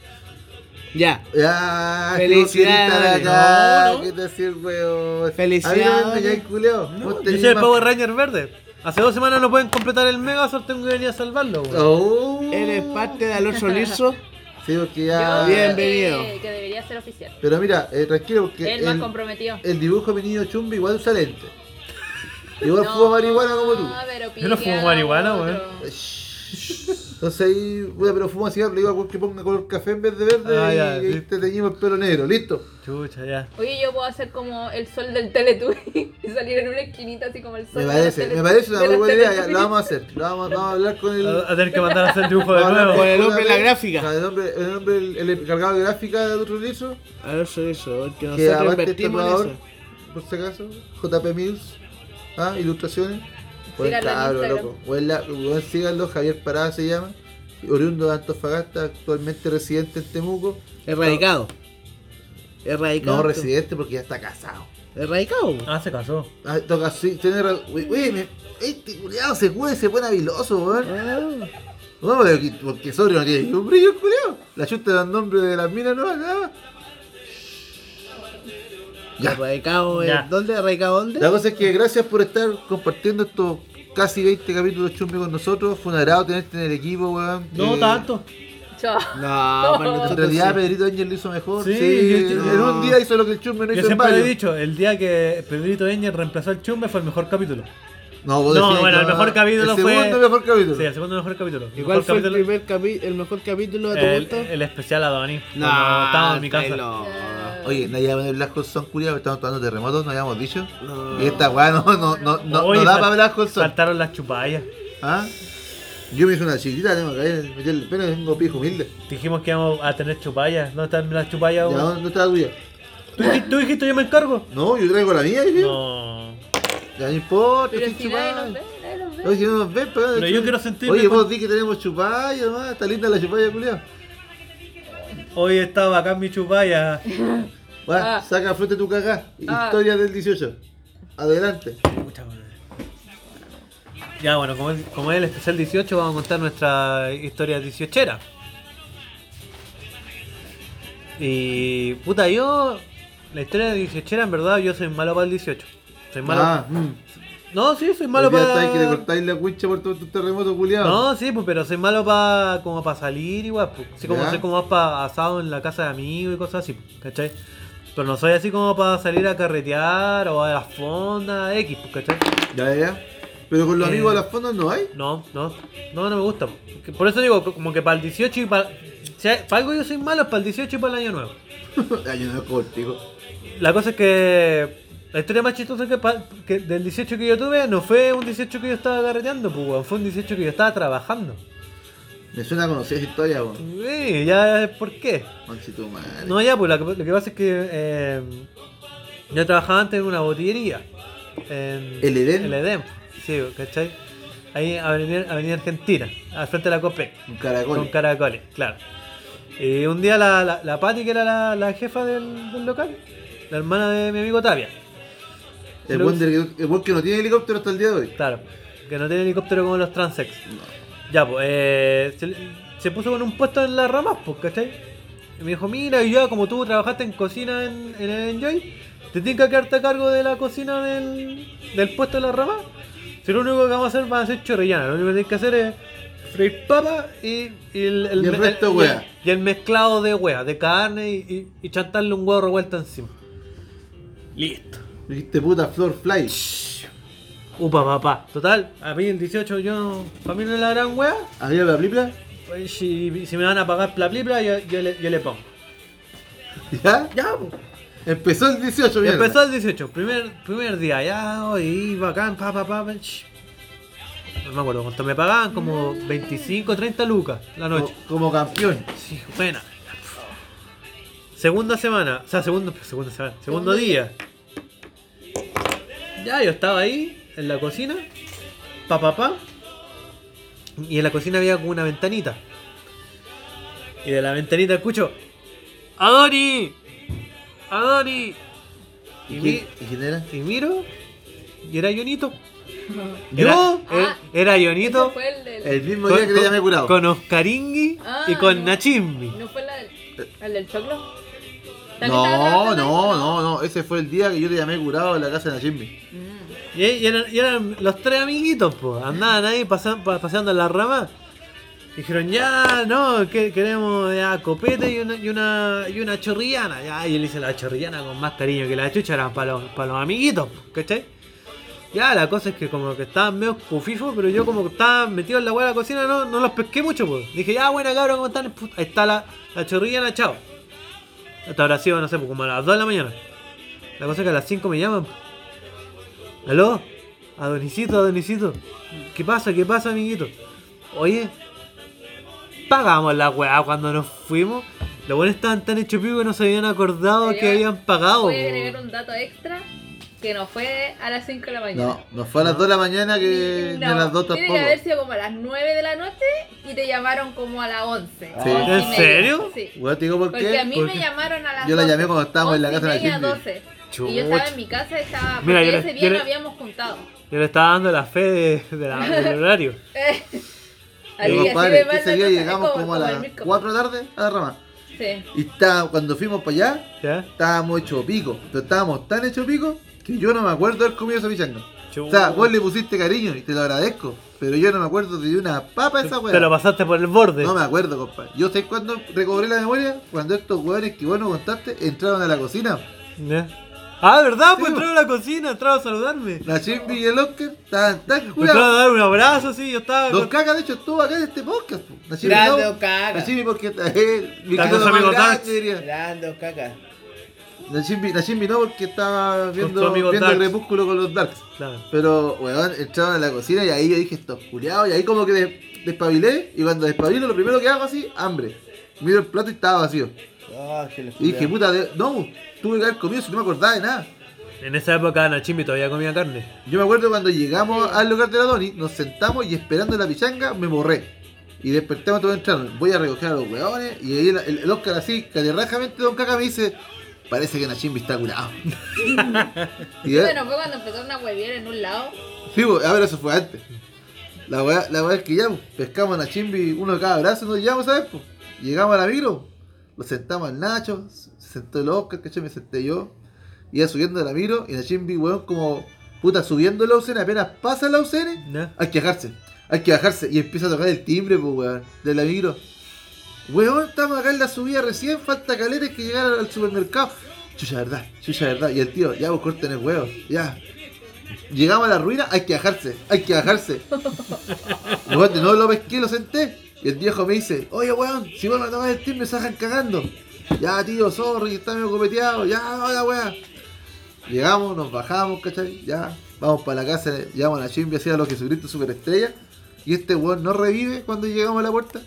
Ya. Ya, Felicidades. No, no. ¿Qué te decir, weón? Felicidades. No. No, yo soy el Power Ranger verde. Hace dos semanas no pueden completar el Megazord, tengo que venir a salvarlo, weón. Oh. Eres parte de Alonso Lizo. Sí, porque ya. Bienvenido. Que, que debería ser oficial. Pero mira, eh, tranquilo, porque Él más el, comprometido. el dibujo de mi niño Chumbi igual usa lente. Igual No, fuma marihuana como tú. pero Yo no fumo marihuana, weón. Entonces ahí, bueno, pero fuma cigarro, le digo a que ponga color café en vez de verde Ah, y, ya, y te teñimos el pelo negro, listo. Chucha, ya. Oye, yo puedo hacer como el sol del Teletubby y salir en una esquinita así como el sol Me de parece, me parece una muy buena idea, ya, lo vamos a hacer. Lo vamos, vamos a hablar con el. A, a tener que mandar a hacer el dibujo de a nuevo. Con el hombre de la gráfica. con El hombre, el, hombre, el, el encargado de gráfica de otro liso. Alonso Lizo, porque Que nosotros aparte invertimos en tatuador, eso. por si acaso, JP Mills, ah, ilustraciones. Buen cabro, loco. Buen, la- buen síganlo, Javier Parada se llama. Oriundo de Antofagasta, actualmente residente en Temuco. Erradicado. Erradicado. No residente porque ya está casado. Erradicado. Ah, se casó. Ah, toca sí, tiene este culiado se cuide, se pone habiloso, weón. Ah, No, porque, porque sobrio no tiene ningún brillo, culiado. La chuta da nombre de las minas, no, nada. Ya. Erradicado. Ya. eh, ¿Dónde? ¿Erradicado dónde? La cosa es que gracias por estar compartiendo estos casi 20 capítulos chumbi con nosotros. Fue un agrado tenerte en el equipo, weón. No Eh, tanto. Chao. No, para En realidad sí. Pedrito Ángel lo hizo mejor. Sí, Sí, yo- en no. un día hizo lo que el chumbe no Yo hizo en siempre le he dicho, el día que Pedrito Eñer reemplazó al Chumbe fue el mejor capítulo. No, vos No, bueno, el mejor capítulo el fue- segundo mejor capítulo. Sí, el segundo mejor capítulo. ¿Y El cuál fue el, capítulo- primer capi- el mejor capítulo de tu el, el especial Adonis. No, cuando estábamos en mi casa. no. Oye, nadie va a poner Black Hole Sun, culiado, estamos tomando terremotos, no habíamos dicho. No. Y esta weá no, no, no, no, Oye, no da para Black Hole. Saltaron las chupallas. ¿Ah? Yo me hice una chiquitita, tengo que caer, meter el pelo, tengo pijo humilde. Dijimos que íbamos a tener chupallas. ¿Dónde están las chupallas? Ya, weón? ¿dónde está la tuya? ¿Tú, dijiste- tú dijiste yo me encargo? No, yo traigo la mía, dije. No. Ya no importa, Pero estoy si nadie nos ve, nadie nos ve. Oye, si no nos ven, pero, Pero yo quiero sentirme Oye, con- vos di que tenemos chupalla, nomás. Está linda la chupalla, culiado. Hoy estaba acá en mi chupalla. Va, Ah. saca a flote tu cagá. Ah. Historia del 18. Adelante. Ya, bueno, como es, como es el especial 18, vamos a contar nuestra historia 18era. Y. Puta, yo. La historia de 18 en verdad, yo soy malo para el 18. Soy malo. Ah, mm. No, sí, soy malo para. estáis que le cortáis la wincha por todo tu terremoto, culiado. No, sí, pues, pero soy malo para como para salir igual, pues. Así como soy como más para asado en la casa de amigos y cosas así, pues, ¿cachai? Pero no soy así como para salir a carretear o a las fondas X, pues, ¿cachai? Ya, ya. Pero con los Eh. amigos de las fondas no hay. No, no, no, no me gusta. pues. Por eso digo, como que para el 18 y para... Si hay- para algo yo soy malo, es para el 18 y para el año nuevo. Año no cortico. La cosa es que la historia más chistosa que, que del 18 que yo tuve no fue un 18 que yo estaba carreteando, pues, fue un 18 que yo estaba trabajando. Me suena a conocer esa historia, weón. Sí, ya por qué. Conchito madre. No, ya, pues lo que, lo que pasa es que eh, yo trabajaba antes en una botillería. En ¿El Edén? El Edén, sí, ¿cachai? Ahí, Avenida, Avenida Argentina, al frente de la COPEC. Un caracol. Con caracoles, claro. Y un día la, la, la Pati, que era la, la jefa del, del local, la hermana de mi amigo Tapia, el buen del- el buen que no tiene helicóptero hasta el día de hoy. claro, que no tiene helicóptero como los Transex. Ya, pues, eh, se, se puso con un puesto en las ramas, pues, ¿cachai? Y me dijo, mira, y ya como tú trabajaste en cocina en, en el Enjoy, te tienes que quedarte a cargo de la cocina del, del puesto de las ramas. Si lo único que vamos a hacer va a ser chorrillana, lo único que tienes que hacer es freír papa y, y el, Y el me- resto de y hueá. y el mezclado de hueá, de carne y, y, y chantarle un huevo revuelto encima. Listo. Dijiste puta Flor Fly. Upa, papá. Total, a mí el 18 yo, para mí no es la gran hueá. ¿Había la plipla? Pues si, si me van a pagar la plipla, yo, yo, le, yo le pongo. ¿Ya? Ya, pues. Empezó el 18, mierda. Empezó el 18, primer, primer día, ya, hoy bacán, pa, pa, pa, pa, ch. No me acuerdo cuánto me pagaban, como 25, 30 lucas la noche. Co- Como campeón. Sí, buena. Segunda semana, o sea, segundo, segunda semana, Segundo día. Ya, yo estaba ahí, en la cocina, pa, pa, pa. Y en la cocina había como una ventanita. Y de la ventanita escucho, ¡Adoni! ¡Adoni! Y, ¿Y mi- quién, ¿y quién era? y miro, y era Jonito. ¿Yo? Era, Ah. era Ese Jonito fue el del. El mismo día que le llamé curado. con Oscaringui Ah, y con no. Nachimbi. ¿No fue la del, el del choclo? ¿También estaba No, no, no, no. Ese fue el día que yo te llamé curado en la casa de Nachimbi. Mm. Y, y eran, y eran los tres amiguitos, pues. Andaban ahí pasan- pa- paseando en la rama. Dijeron, ya, no, que queremos ya copete y una, y una, y una chorrillana. Ya, y él hice la chorrillana con más cariño que la chucha, eran para los, pa' los amiguitos, ¿cachai? Ya, la cosa es que como que estaban medio cufifos, pero yo como que estaba metido en la hueá de la cocina, no, no los pesqué mucho, pues. Dije, ya, buena cabrón, ¿cómo están? Ahí está la, la chorrillana, chao. Hasta ahora sido, no sé, como a las 2 de la mañana. La cosa es que a las 5 me llaman. ¿Aló? Adonisito, Adonisito. ¿Qué pasa? ¿Qué pasa, amiguito? Oye, pagamos la weá cuando nos fuimos. Los buenos estaban tan hechos pico que no se habían acordado que habían pagado. Voy a agregar un dato extra que no fue a las 5 de la mañana. No, no fue a las 2 de la mañana que ni a las 2 tiene tampoco. que haber sido como a las 9 de la noche y te llamaron como a las 11. Sí. ¿En serio? Sí. Weón, te digo por Porque qué. a mí ¿Por me qué? llamaron a las Yo la 12, llamé cuando estábamos en la 11 casa de Jimmy. 12. Chuch. Y yo estaba en mi casa y estaba. Porque Mira, yo le- ese yo día no habíamos juntado. Yo le estaba dando la fe de, de la- del horario. Así, Y, así compadre, ese día llegamos es como a las Mirko. 4 de la tarde a la rama. Sí. Y está, cuando fuimos para allá, ¿Ya? estábamos hechos pico. Pero estábamos tan hechos pico que yo no me acuerdo de haber comido esa pichanga. O sea, vos le pusiste cariño y te lo agradezco. Pero yo no me acuerdo de una papa esa Te lo weá. pasaste por el borde. No me acuerdo, compadre. Yo sé cuando recobré la memoria, cuando estos weones que vos no contaste entraron a la cocina. ¿Ya? Ah, ¿verdad? Sí, Pues entraron a la cocina, entraron a saludarme. La Chimbi y el Oscar estaban tan Me entraron a dar un abrazo, sí, yo estaba. Don con- Caca, de hecho, estuvo acá en este podcast. po. La Chimbi Grande no. La Chimbi porque eh, mi querido amigo grande, diría. Grande Ocaca. La Chimbi no porque estaba viendo, viendo. Crepúsculo con los Darks. Claro. Pero, weón, entraron a la cocina y ahí yo dije, estos culiados. Y ahí como que des- despabilé. Y cuando despabilo, lo primero que hago así, hambre. Miro el plato y estaba vacío. Ah, que Y dije, puta, de- no, tuve que haber comido si no me acordaba de nada. En esa época Nachimbi todavía comía carne. Yo me acuerdo cuando llegamos al lugar de la Doni, nos sentamos y esperando la pichanga me borré. Y despertamos todos entraron. Voy a recoger a los hueones. Y ahí el, el- el Oscar así, calerrajamente Don Caca me dice, parece que Nachimbi está curado. y fue cuando empezaron a hueviar en un lado. Sí, pues, a ver, eso fue antes. La weá, la weá es que ya pues, pescamos a Nachimbi uno de cada brazo nos llevamos, ¿sabes? Pues. Llegamos a la micro, lo sentamos al Nacho, se sentó el Oscar, ¿cachai? Me senté yo, iba subiendo de la micro y Nachimbi, weón, como puta, subiendo la UCN, apenas pasa la UCN, ¿Ya? hay que bajarse, hay que bajarse y empieza a tocar el timbre, pues, weón, de la micro. Weón, estamos acá en la subida recién, falta caleres que llegar al supermercado. Chucha, verdad, chucha, verdad. Y el tío, ya vos corten el huevo, ya. Llegamos a la ruina, hay que bajarse, hay que bajarse. Weón, de nuevo lo pesqué, lo senté. Y el viejo me dice, oye weón, si vos no tomas el timbre se bajan cagando. Ya tío, sorry, está medio copeteado, ya, hola weón. Llegamos, nos bajamos, ¿cachai? Ya, vamos para la casa, llevamos a la chimbi así a los Jesucristo Superestrella. Y este weón no revive cuando llegamos a la puerta.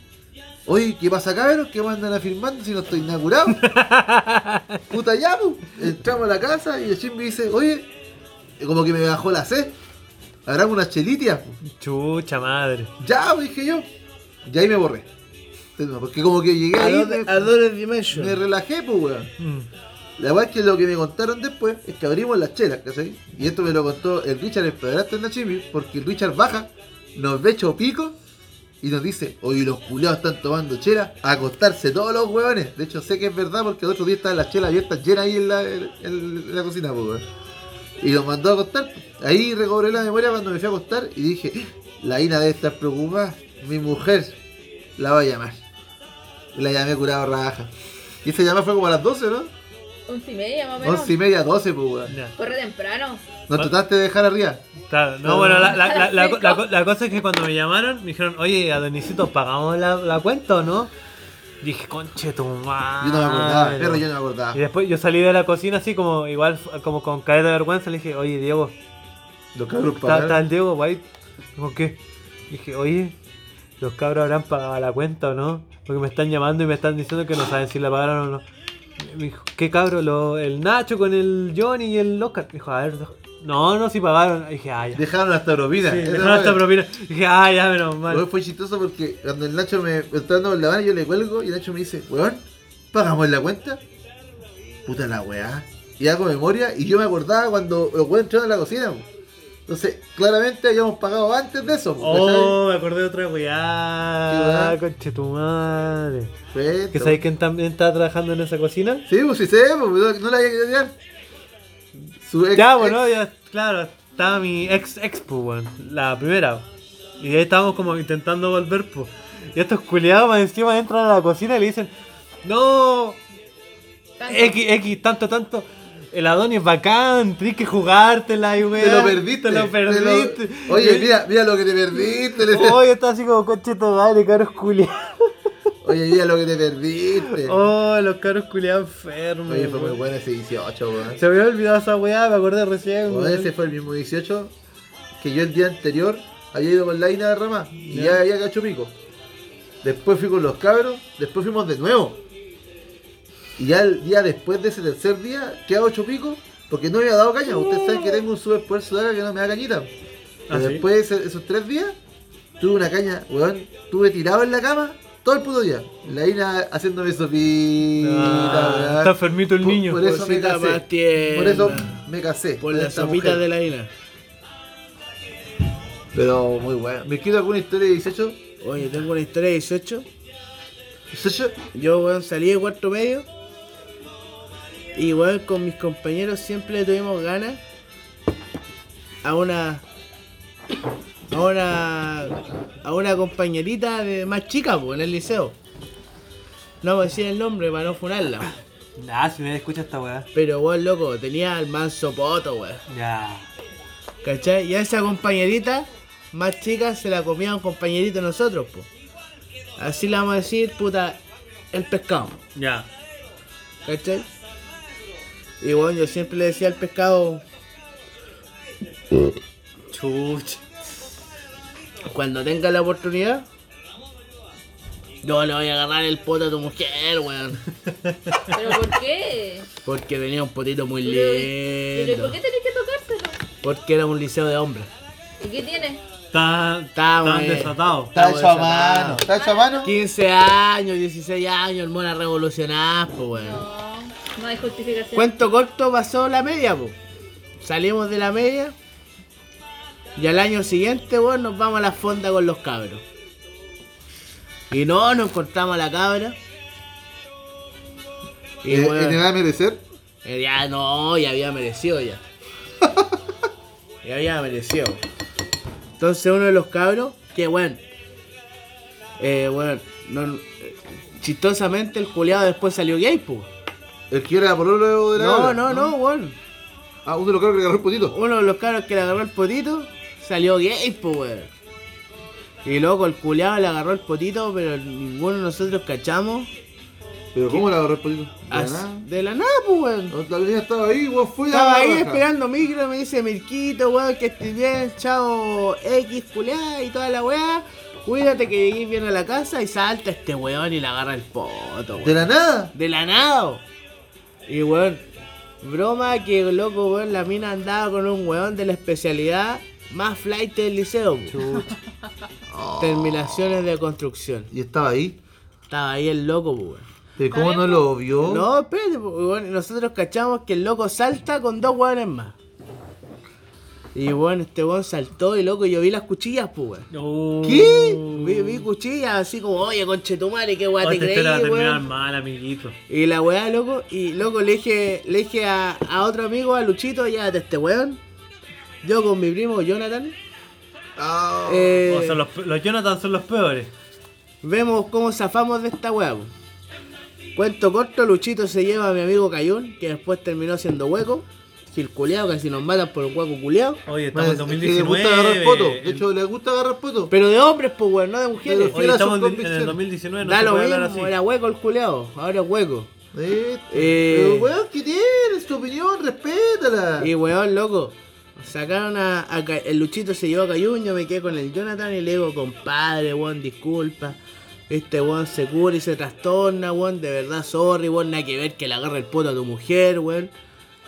Oye, ¿qué pasa cabros? ¿Qué mandan a firmando si no estoy nada curado? Puta ya, pues. Entramos a la casa y el chimbi dice, oye, como que me bajó la sed. Agarramos unas chelitias. pues. Chucha madre. Ya, pues, dije yo. Y ahí me borré. Porque como que llegué ¿A ahí, dónde, me, a Dimension? me relajé, pues, weón. Mm. La verdad es que lo que me contaron después es que abrimos las chelas, ¿cachai? Y esto me lo contó el Richard, el padrastro en la chimbi, porque el Richard baja, nos ve hecho pico y nos dice, oye, los culiados están tomando chela, a acostarse todos los huevones. De hecho, sé que es verdad porque el otro día estaban las chelas abiertas llenas ahí en la, en- la cocina. Y nos mandó a acostar. Ahí recobré la memoria cuando me fui a acostar y dije, la Ina debe estar preocupada, mi mujer la va a llamar. Y la llamé curado raja. Y esa llamada fue como a las 12, ¿no? Once y media más o menos. Once y media, 12, pues, weón. Ya. Corre temprano. ¿Nos trataste de dejar arriba? Claro, no, bueno, la, la, la, la, la- la cosa es que cuando me llamaron, me dijeron, oye, Adonisito, ¿pagamos la, la cuenta o no? Dije, conche tu madre. Yo no me acordaba, perro, yo no me Y acordaba. después yo salí de la cocina así como, igual, como con caer de vergüenza, le dije, oye, Diego, Los cabros ¿está, está pagaron. el Diego, guay? ¿Con qué? Dije, oye, los cabros habrán pagado la cuenta o no? Porque me están llamando y me están diciendo que no saben si la pagaron o no. Me dijo, ¿qué cabro? Lo- el Nacho con el Johnny y el Oscar. Dijo, a ver, no, no, si pagaron. Dije, ah, ya. Dejaron hasta propina. Sí, dejaron hasta propina. Dije, ah, ya, menos mal. Weón, fue chistoso porque cuando el Nacho me me está dando la mano, yo le cuelgo y el Nacho me dice, weón, ¿pagamos la cuenta? Puta la weá. Y hago memoria y yo me acordaba cuando los weones entraron a la cocina. Entonces, claramente habíamos pagado antes de eso. po, Oh, me acordé de otra ¿Qué weá. Conche tu madre. ¿Que sabes quién también está trabajando en esa cocina? Sí, pues sí sé, pues, no, no la había querido tirar. Su ex- Ya, ex- bueno, ya, claro, estaba mi ex expo, weón, la primera. Y ahí estábamos como intentando volver, pues. Y estos culiados más encima entran a la cocina y le dicen, no. X, X, tanto, tanto. El Adonis es bacán, tienes que jugártela y weón. Te lo perdiste. Te lo te perdiste. lo- Oye, mira, mira lo que te perdiste. Oye, está así como coche tu madre, caros culiados. Oye, mira lo que te perdiste. Oh, los caros culiados enfermos. Oye, fue muy bueno ese 18, weón. Se me había olvidado esa weá, me acordé recién. Weón. ese fue el mismo 18 que yo el día anterior había ido con la Ina de Rama y Ya. ya había cacho pico. Después fui con los cabros, después fuimos de nuevo. Y ya el día después de ese tercer día, queda ocho picos, porque no me había dado caña. Ustedes saben que tengo un superpoder sudaca que no me da cañita. Pero ¿Ah, sí? después de esos tres días, tuve una caña, weón, estuve tirado en la cama todo el puto día. La Ina haciéndome sopita, Ah, weón. está enfermito el Por- niño. Por, eso me casé. Por eso me casé. Por la sopita mujer. de la isla. Pero muy bueno. ¿Me quito alguna historia de 18? Oye, tengo una historia de 18. 18. Yo, weón, salí de cuarto medio. Y, weón, con mis compañeros siempre tuvimos ganas a una. a una. a una compañerita de más chica, pues, en el liceo. No vamos a decir el nombre para no funarla. Ah, si me escucha esta weá. Pero, weón, loco, tenía el manso poto, weón. Ya. ¿Cachai? Y a esa compañerita más chica se la comía un compañerito de nosotros, pues. Así le vamos a decir, puta, el pescado. Ya. ¿Cachai? Y bueno, yo siempre le decía al pescado, Chucha. cuando tenga la oportunidad, yo le voy a agarrar el poto a tu mujer, weón. ¿Pero por qué? Porque tenía un potito muy Pero, pero lindo. ¿por qué tenés que tocárselo? Porque era un liceo de hombres. ¿Y qué tiene? Está, Está, wey. desatado. Está hecho a mano. Está hecho a mano. 15 años, 16 años, el mono revolucionar, pues weón. No, no hay justificación. Cuento corto, pasó la media, pues. Salimos de la media. Y al año siguiente, weón, nos vamos a la fonda con los cabros. Y no, nos encontramos a la cabra. Y Eh, ¿En edad de merecer? eh, ya no, ya había merecido ya. ya había merecido. Entonces uno de los cabros, que bueno, eh, bueno, no- eh, chistosamente el culiado después salió gay, pues. El que era pololo de la No, no, no, weón. Ah, uno de los cabros que le agarró el potito. Uno de los cabros que le agarró el potito salió gay, pues, weón. Y luego el culiado le agarró el potito, pero ninguno de nosotros cachamos. Pero ¿cómo le agarró el potito? De la As- nada. De la nada, pues, weón. La niña estaba ahí, weón, fui a Estaba ahí esperando micro, me dice Mirquito, weón, que estés bien, chao X, culiada y toda la weá. Cuídate que llegues bien a la casa y salta este weón y le agarra el poto, weón. De la nada. De la nada. Y weón, broma que loco, weón, la mina andaba con un weón de la especialidad más flight del liceo. po. Terminaciones de construcción. Y estaba ahí. Estaba ahí el loco, po, weón. ¿Pero cómo no lo vio? No, espérate, po, weón, nosotros cachamos que el loco salta con dos weones más. Y bueno, este weón saltó y loco, yo vi las cuchillas, pues weón. Oh. ¿Qué? Vi, vi cuchillas así como, oye, conche tu madre, qué weá Oh, te esta creí, weón. mal, amiguito. Y la weá, loco, y loco le dije, le dije a, a otro amigo, a Luchito, ya de este weón. Yo con mi primo Jonathan, Ah, eh, O sea, los, los Jonathan son los peores. vemos cómo zafamos de esta weá. Cuento corto, Luchito se lleva a mi amigo Cayún, que después terminó siendo hueco. Gil culiao, casi nos matan por un hueco culiao. Oye, estamos en es que le gusta agarrar 2019. fotos. De hecho, le gusta agarrar fotos. Pero de hombres, pues weón, no de mujeres. Pero- Oye, estamos en, el convicciones. 2019, no da se lo puede hablar mismo, así. era hueco el culiao, ahora es hueco. Eh, Eh. Pero, weón, ¿qué tienes? Tu opinión, respétala. Y weón, loco, sacaron a, el Luchito se llevó a Cayún, yo me quedé con el Jonathan y le digo, compadre, weón, disculpa. Este weón se cura y se trastorna, weón, de verdad, sorry, weón, nada que ver que le agarre el poto a tu mujer, weón.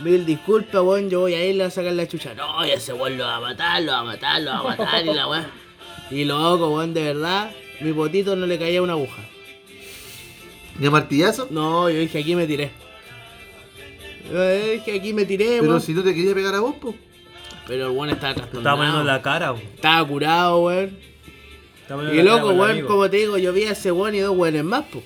Mil disculpas, weón, yo voy a irle a sacar la chucha. No, y ese weón lo va a matar, lo va a matar, lo va a matar y la weón. Y loco, weón, de verdad, mi potito no le caía una aguja. ¿Ni a martillazo? No, yo dije, aquí me tiré. Yo dije, aquí me tiré, Pero weón. si no te quería pegar a vos, po. Pero el weón estaba Te trastornado. estaba poniendo la cara, weón. Estaba curado, weón. Estaba Y loco, weón, como te digo, yo vi a ese weón y dos weones más, po.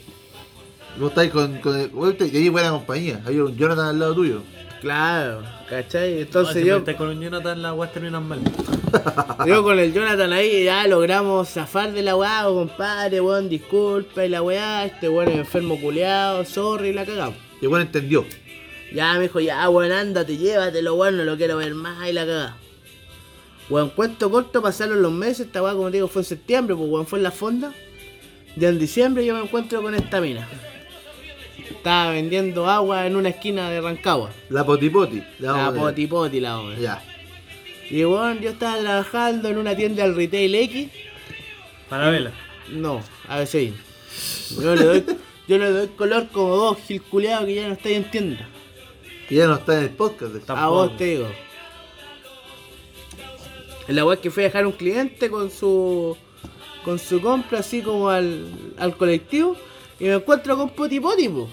Vos estáis con, con el. weón, te- y ahí buena compañía. Hay un Jonathan al lado tuyo. Claro, ¿cachai? No, Entonces si yo, con un Jonathan, las weas terminan mal. yo con el Jonathan ahí ya logramos zafar de la weá, oh, compadre, weón, disculpa y la weá, este weón es enfermo culeado, sorry, la cagamos. Y bueno, entendió. Ya me dijo, ya weón, ándate, llévatelo, weón, no lo quiero ver más y la cagamos. Weón, cuento corto, pasaron los meses, esta weá, como te digo, fue en septiembre, pues weón, fue en la fonda. Ya en diciembre yo me encuentro con esta mina. Estaba vendiendo agua en una esquina de Rancagua. La potipoti. La vamos a poner. poti poti la weá. Ya. Y bueno, yo estaba trabajando en una tienda del retail X. Para vela. No, a ver si. Yo le doy, yo le doy color como dos, Gil culiao, que ya no estáis en tienda. Que ya no está en el podcast. de- A Tampoco. vos te digo. En la web que fui a dejar un cliente con su con su compra así como al, al colectivo y me encuentro con Poti Poti, po.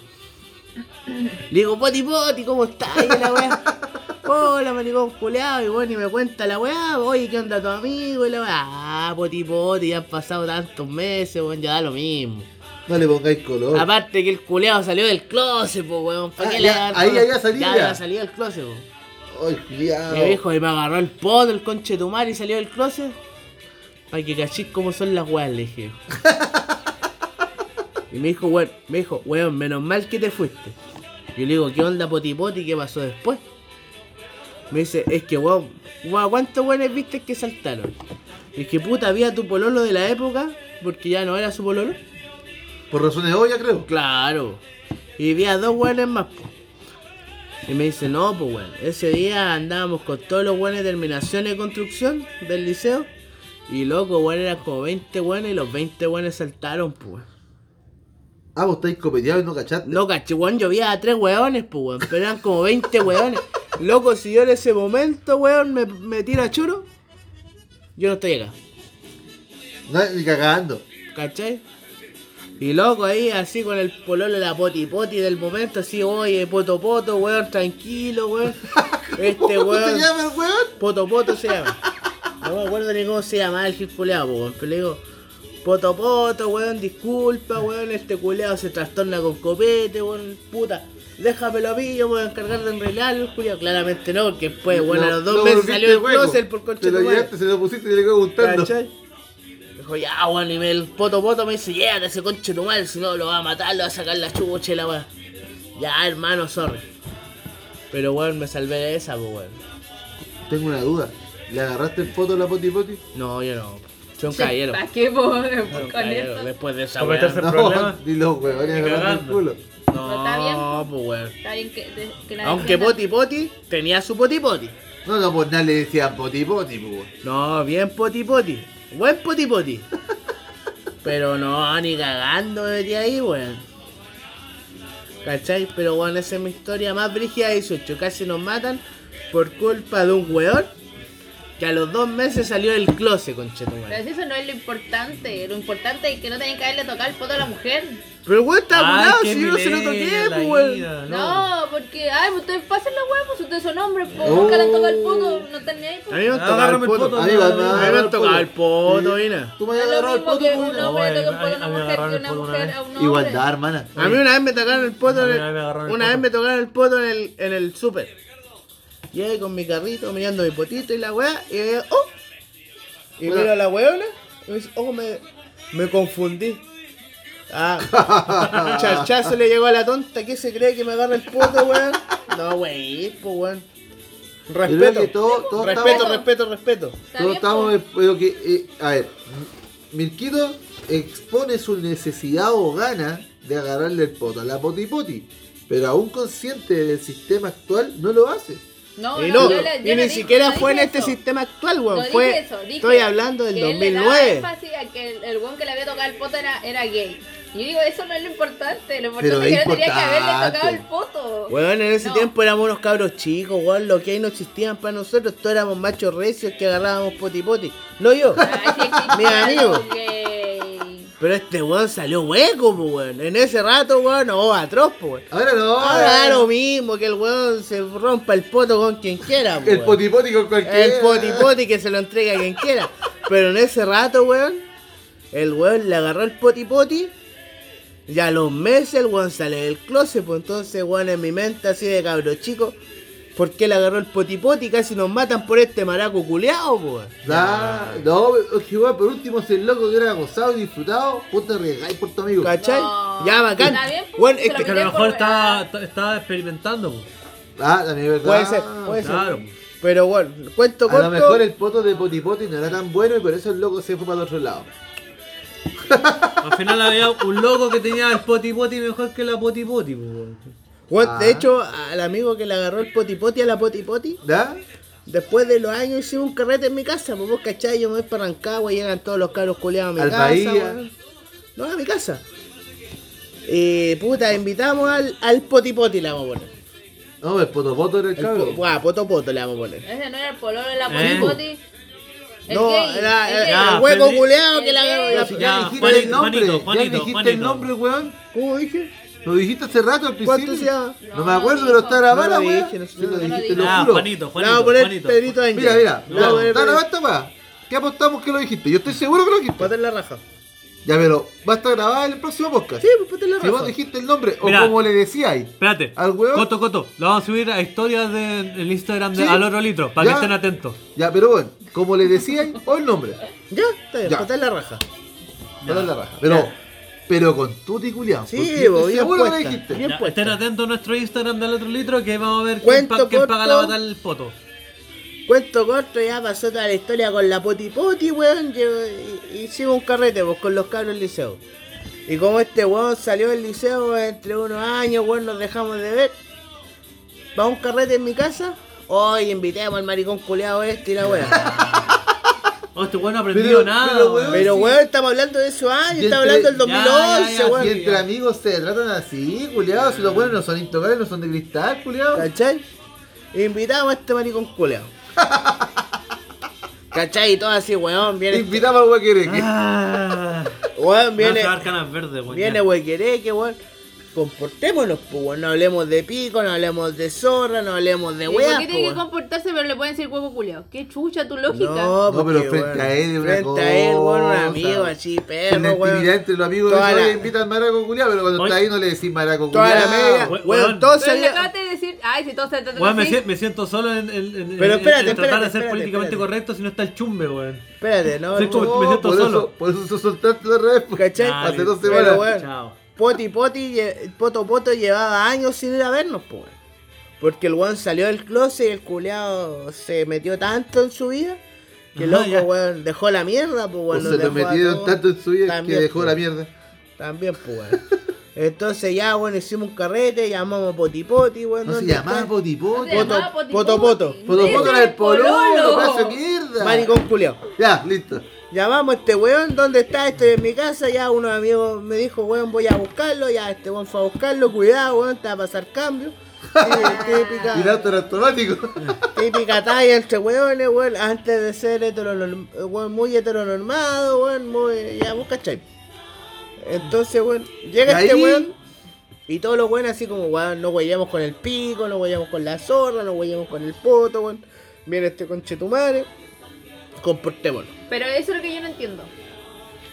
Le digo, Poti Poti, ¿cómo estás? Y la weá, hola maricón culeado, y bueno, y me cuenta la weá, oye, ¿qué onda tu amigo? Y la weá, ah, Poti Poti, ya han pasado tantos meses, weón, ya da lo mismo. No le pongáis color. Aparte que el culeado salió del closet, po, weón. ¿Para Ah, qué ya, le dar ahí había salido Ya ya. había salido del closet, po. Ay, culiao. Me dijo y me agarró el poto, el conche de tu madre y salió del closet. Para que cachis cómo son las weas, le dije. y me dijo, weón, me dijo, weón, menos mal que te fuiste. Yo le digo, ¿qué onda poti poti? ¿Qué pasó después? Me dice, es que weón, weón, ¿cuántos weones viste que saltaron? Y es que puta, había tu pololo de la época, porque ya no era su pololo. Por razones obvias, creo. Claro. Y había dos weones más, po. Y me dice, no, pues weón. Ese día andábamos con todos los weones de terminación de construcción del liceo. Y loco, weón, eran como 20 weones y los 20 weones saltaron, pues weón. Ah, vos estáis copeteados y no cachaste. No, caché, weón, yo vi a tres weones, pues weón. Pero eran como 20 weones. Loco, si yo en ese momento, weón, me, me tira churo, yo no estoy acá. No, ni cagando. ¿Cachai? Y loco ahí, así con el pololo de la poti poti del momento, así, oye, poto poto, weón, tranquilo, weón. Este ¿Cómo se weón, llama el weón? poto poto se llama. No me acuerdo ni cómo se llama el gil culeado, weón. Pero le digo, poto poto, weón, disculpa, weón, este culeado se trastorna con copete, weón, puta. Déjamelo a mí, yo voy a encargar de enredarlo, el culiao. Claramente no, porque después, bueno, a los dos meses salió el closet por concha Te lo llevaste, se lo pusiste y le quedó gustando. ¿Cachai? Dijo, ya, weón, y me- el poto poto me dice, llévate ese conche tu madre, si no lo va a matar, lo va a sacar la chucha la weá. Ya, hermano, sorry. Pero weón, me salvé de esa, pues weón. Tengo una duda. ¿Le agarraste el foto a la potipoti? No, yo no. Soy un caballero. ¿Para qué con eso? Después de esa weá. No, weón, el culo. Pero está bien. No, pues weón. Está bien que, de- que la Aunque poti poti tenía su poti poti. No, no, pues nada le decían potipoti, pues. weón. No, bien poti poti. Buen poti poti. Pero no, ni cagando de ahí, weón. ¿Cachai? Pero bueno, esa es mi historia más brígida de 18. Casi nos matan por culpa de un weón que a los dos meses salió del closet, Pero conchetumare. si eso no es lo importante. Lo importante es que no tenía que haberle tocado el poto a la mujer. Pero el weón estaba curado, si yo no se lo toqué, pues weón. No, porque, ay, pues ustedes pasen la hueá, pues ustedes son hombres, pues nunca le han tocado el poto, no están ni ahí. A Pues. mí me han tocado el poto. A mí me han tocado el poto. Tú me a lo agarrar el poto, que un no. hombre le toque el a poto a una a mujer una mujer a un hombre. Igualdad, hermana. A mí una vez me tocaron el poto, A una vez me tocaron el poto en el, en el súper. Y ahí con mi carrito mirando mi potito y la weá, y yo, oh. Y miro a la weona, y me dice, oh, me, me confundí. Ah, charchazo le llegó a la tonta, ¿qué se cree que me agarra el poto, weón? No, wey, pues weón. Respeto, todo- respeto, estamos- respeto, respeto. Está Todos estamos, pero que, eh, a ver, Mirquito expone su necesidad o gana de agarrarle el poto a la poti poti, pero aún consciente del sistema actual no lo hace. No, Y no, no, yo le- y yo no ni dije- siquiera no fue en este eso. sistema actual, No weón. Fue, eso, estoy hablando del que él le daba 2009. énfasis a que el, el weón que le había tocado el poto era, era gay. Y yo digo, eso no es lo importante. Lo importante es es que no tenía que haberle importante. tocado el poto. Weón, en ese No. tiempo éramos unos cabros chicos, weón. Los que ahí no existían para nosotros. Todos éramos machos recios que agarrábamos poti poti. No yo. Ay, sí existía Mi amigo. Pero este weón salió hueco, weón. En ese rato, weón, no, atroz, pues, weón. Ahora no. Ahora lo mismo que el weón se rompa el poto con quien quiera, el weón. poti poti con cualquiera. El poti poti que se lo entrega a quien quiera. Pero en ese rato, weón, el weón le agarró el poti poti. Y a los meses el weón sale del closet, pues entonces, weón, en mi mente así de cabro chico. ¿Por qué le agarró el poti poti? Casi nos matan por este maraco culeado, pues. Da- no, es que igual, por último, si el loco que era gozado y disfrutado, ponte a arriesgar por tu amigo. ¿Cachai? No. Ya, bacán. Está bien, pues, Weón, se es que Que a lo mejor estaba, experimentando. po. Ah, también es verdad. puede ser, puede Claro. ser. Pero bueno, cuento A corto. lo mejor el poto de poti poti no era tan bueno y por eso el loco se fue para el otro lado. Al final había un loco que tenía el poti poti mejor que la poti poti. po, Weón, Ah. De hecho, al amigo que le agarró el poti poti a la poti poti. ¿Ya? Después de los años hicimos un carrete en mi casa, pues vos cachai, yo me voy para Rancagua, llegan todos los cabros culiados a mi Al casa, Bahía. weón. No, a mi casa. Y puta, invitamos al, al poti poti le vamos a poner. No, el poto poto era el El po, cabro. buah, poto poto le vamos a poner. Ese no era el pololo de la ¿Eh? poti poti. El No, gay, era, el hueco culeado que la la- Ya, ya dijiste el nombre, Juanito, ya Juanito, dijiste Juanito. el nombre, weón. ¿Cómo dije? Lo dijiste hace rato al principio. ¿Cuánto se llama? No me acuerdo, pero está grabada, No lo weón. dije, no sé, lo dijiste, Ah, juro. Juanito, Le Juanito. a poner Juanito. Pedrito. Mira, mira, Le vamos a poner está Pedrito- esta weá. ¿Qué apostamos que lo dijiste? Yo estoy seguro que lo dijiste. Ponte en la raja. Ya, pero va a estar grabada en el próximo podcast. Sí, pues ponte en la Si vos dijiste el nombre, Mira. o como le decíais. Espérate. ¿Al huevo? Coto, coto. Lo vamos a subir a historias del Instagram de Sí. Al Oro Litro. Para Ya. que estén atentos. Ya, pero bueno, como le decíais, o el nombre. Ya, está bien, Ya. ponte en la raja. Para la raja. Pero, pero con tuti culiao. Sí, bo, estoy bien seguro que lo puesta. dijiste. Bien Ya, puesta. estén atentos a nuestro Instagram del Otro Litro que vamos a ver quién, pa- quién paga la batalla del poto. Cuento corto, ya pasó toda la historia con la poti poti, weón. Hicimos un carrete pues, con los cabros del liceo. Y como este weón salió del liceo entre unos años, weón, nos dejamos de ver. Va a un carrete en mi casa. Hoy invitemos al maricón culeado este y la weá. Oh, este weón no ha aprendido Pero- nada. pero, weón. Pero sí. weón, estamos hablando de esos años, estamos hablando del Ya, ya, 2011, ya, weón. Y entre amigos se tratan así, culiao. Si los buenos no son intocables, no son de cristal, culiao. ¿Cachai? Invitamos a este maricón culeado. ¿Cachai? Y todo así, weón, viene. este- Invitamos al huequereque. Ah, Weón, viene. verdes, weón. Viene huequereque, weón. Comportémonos, pues, weón. No hablemos de pico, no hablemos de zorra, no hablemos de ¿Y ¿Por qué tiene que comportarse pero le pueden decir huevo culiao? ¿Qué chucha tu lógica? No, No, pero porque, frente weón, a él una Frente a él, weón, un amigo así, En perro, la weón. actividad entre los amigos de Toda la- le invitan maraco culiao, pero cuando Oye. está ahí no le decís maraco Toda la culiao. media, we- weón, weón. todos Pero le sabían. acabaste de decir, ay, si todos se tratan Weón, me, así. sien- me siento solo en, en- en- Pero en- espérate, en tratar de ser espérate, políticamente espérate. correcto si no está el chumbe, weón. Espérate, no, no, me siento por solo. Eso, por eso se soltaste la pues. ¿Cachai? Hace dos semanas. weón, Chao. Poti Poti, Poto Poto llevaba años sin ir a vernos, pues, weón. Porque el weón salió del closet y el culeado se metió tanto en su vida que Ajá, loco, weón, dejó la mierda, pues, O se nos lo metieron tanto en su vida También, que dejó pues. la mierda. También, pues, weón. Entonces ya, bueno, hicimos un carrete, llamamos a Poti Poti, weón. No se ¿dónde llamaba llamaba Poto, poti poto, poto. Era el pololo, pedazo de mierda. Maricón culiao. Ya, listo. Llamamos a este weón, ¿dónde está? Estoy en mi casa, ya unos amigos me dijo, weón, voy a buscarlo, ya este weón fue a buscarlo, cuidado, weón, te va a pasar cambio. Típica. Era automático. Típica talla entre weones, weón, antes de ser heteronorm weón, muy heteronormado, weón, muy. Ya, vos cachai. Entonces, weón, llega este ahí- weón y todos los weones así como, weón, no huellamos con el pico, no huellamos con la zorra, no huellamos con el poto, weón. Viene este conchetumare, comportémonos. Pero eso es lo que yo no entiendo.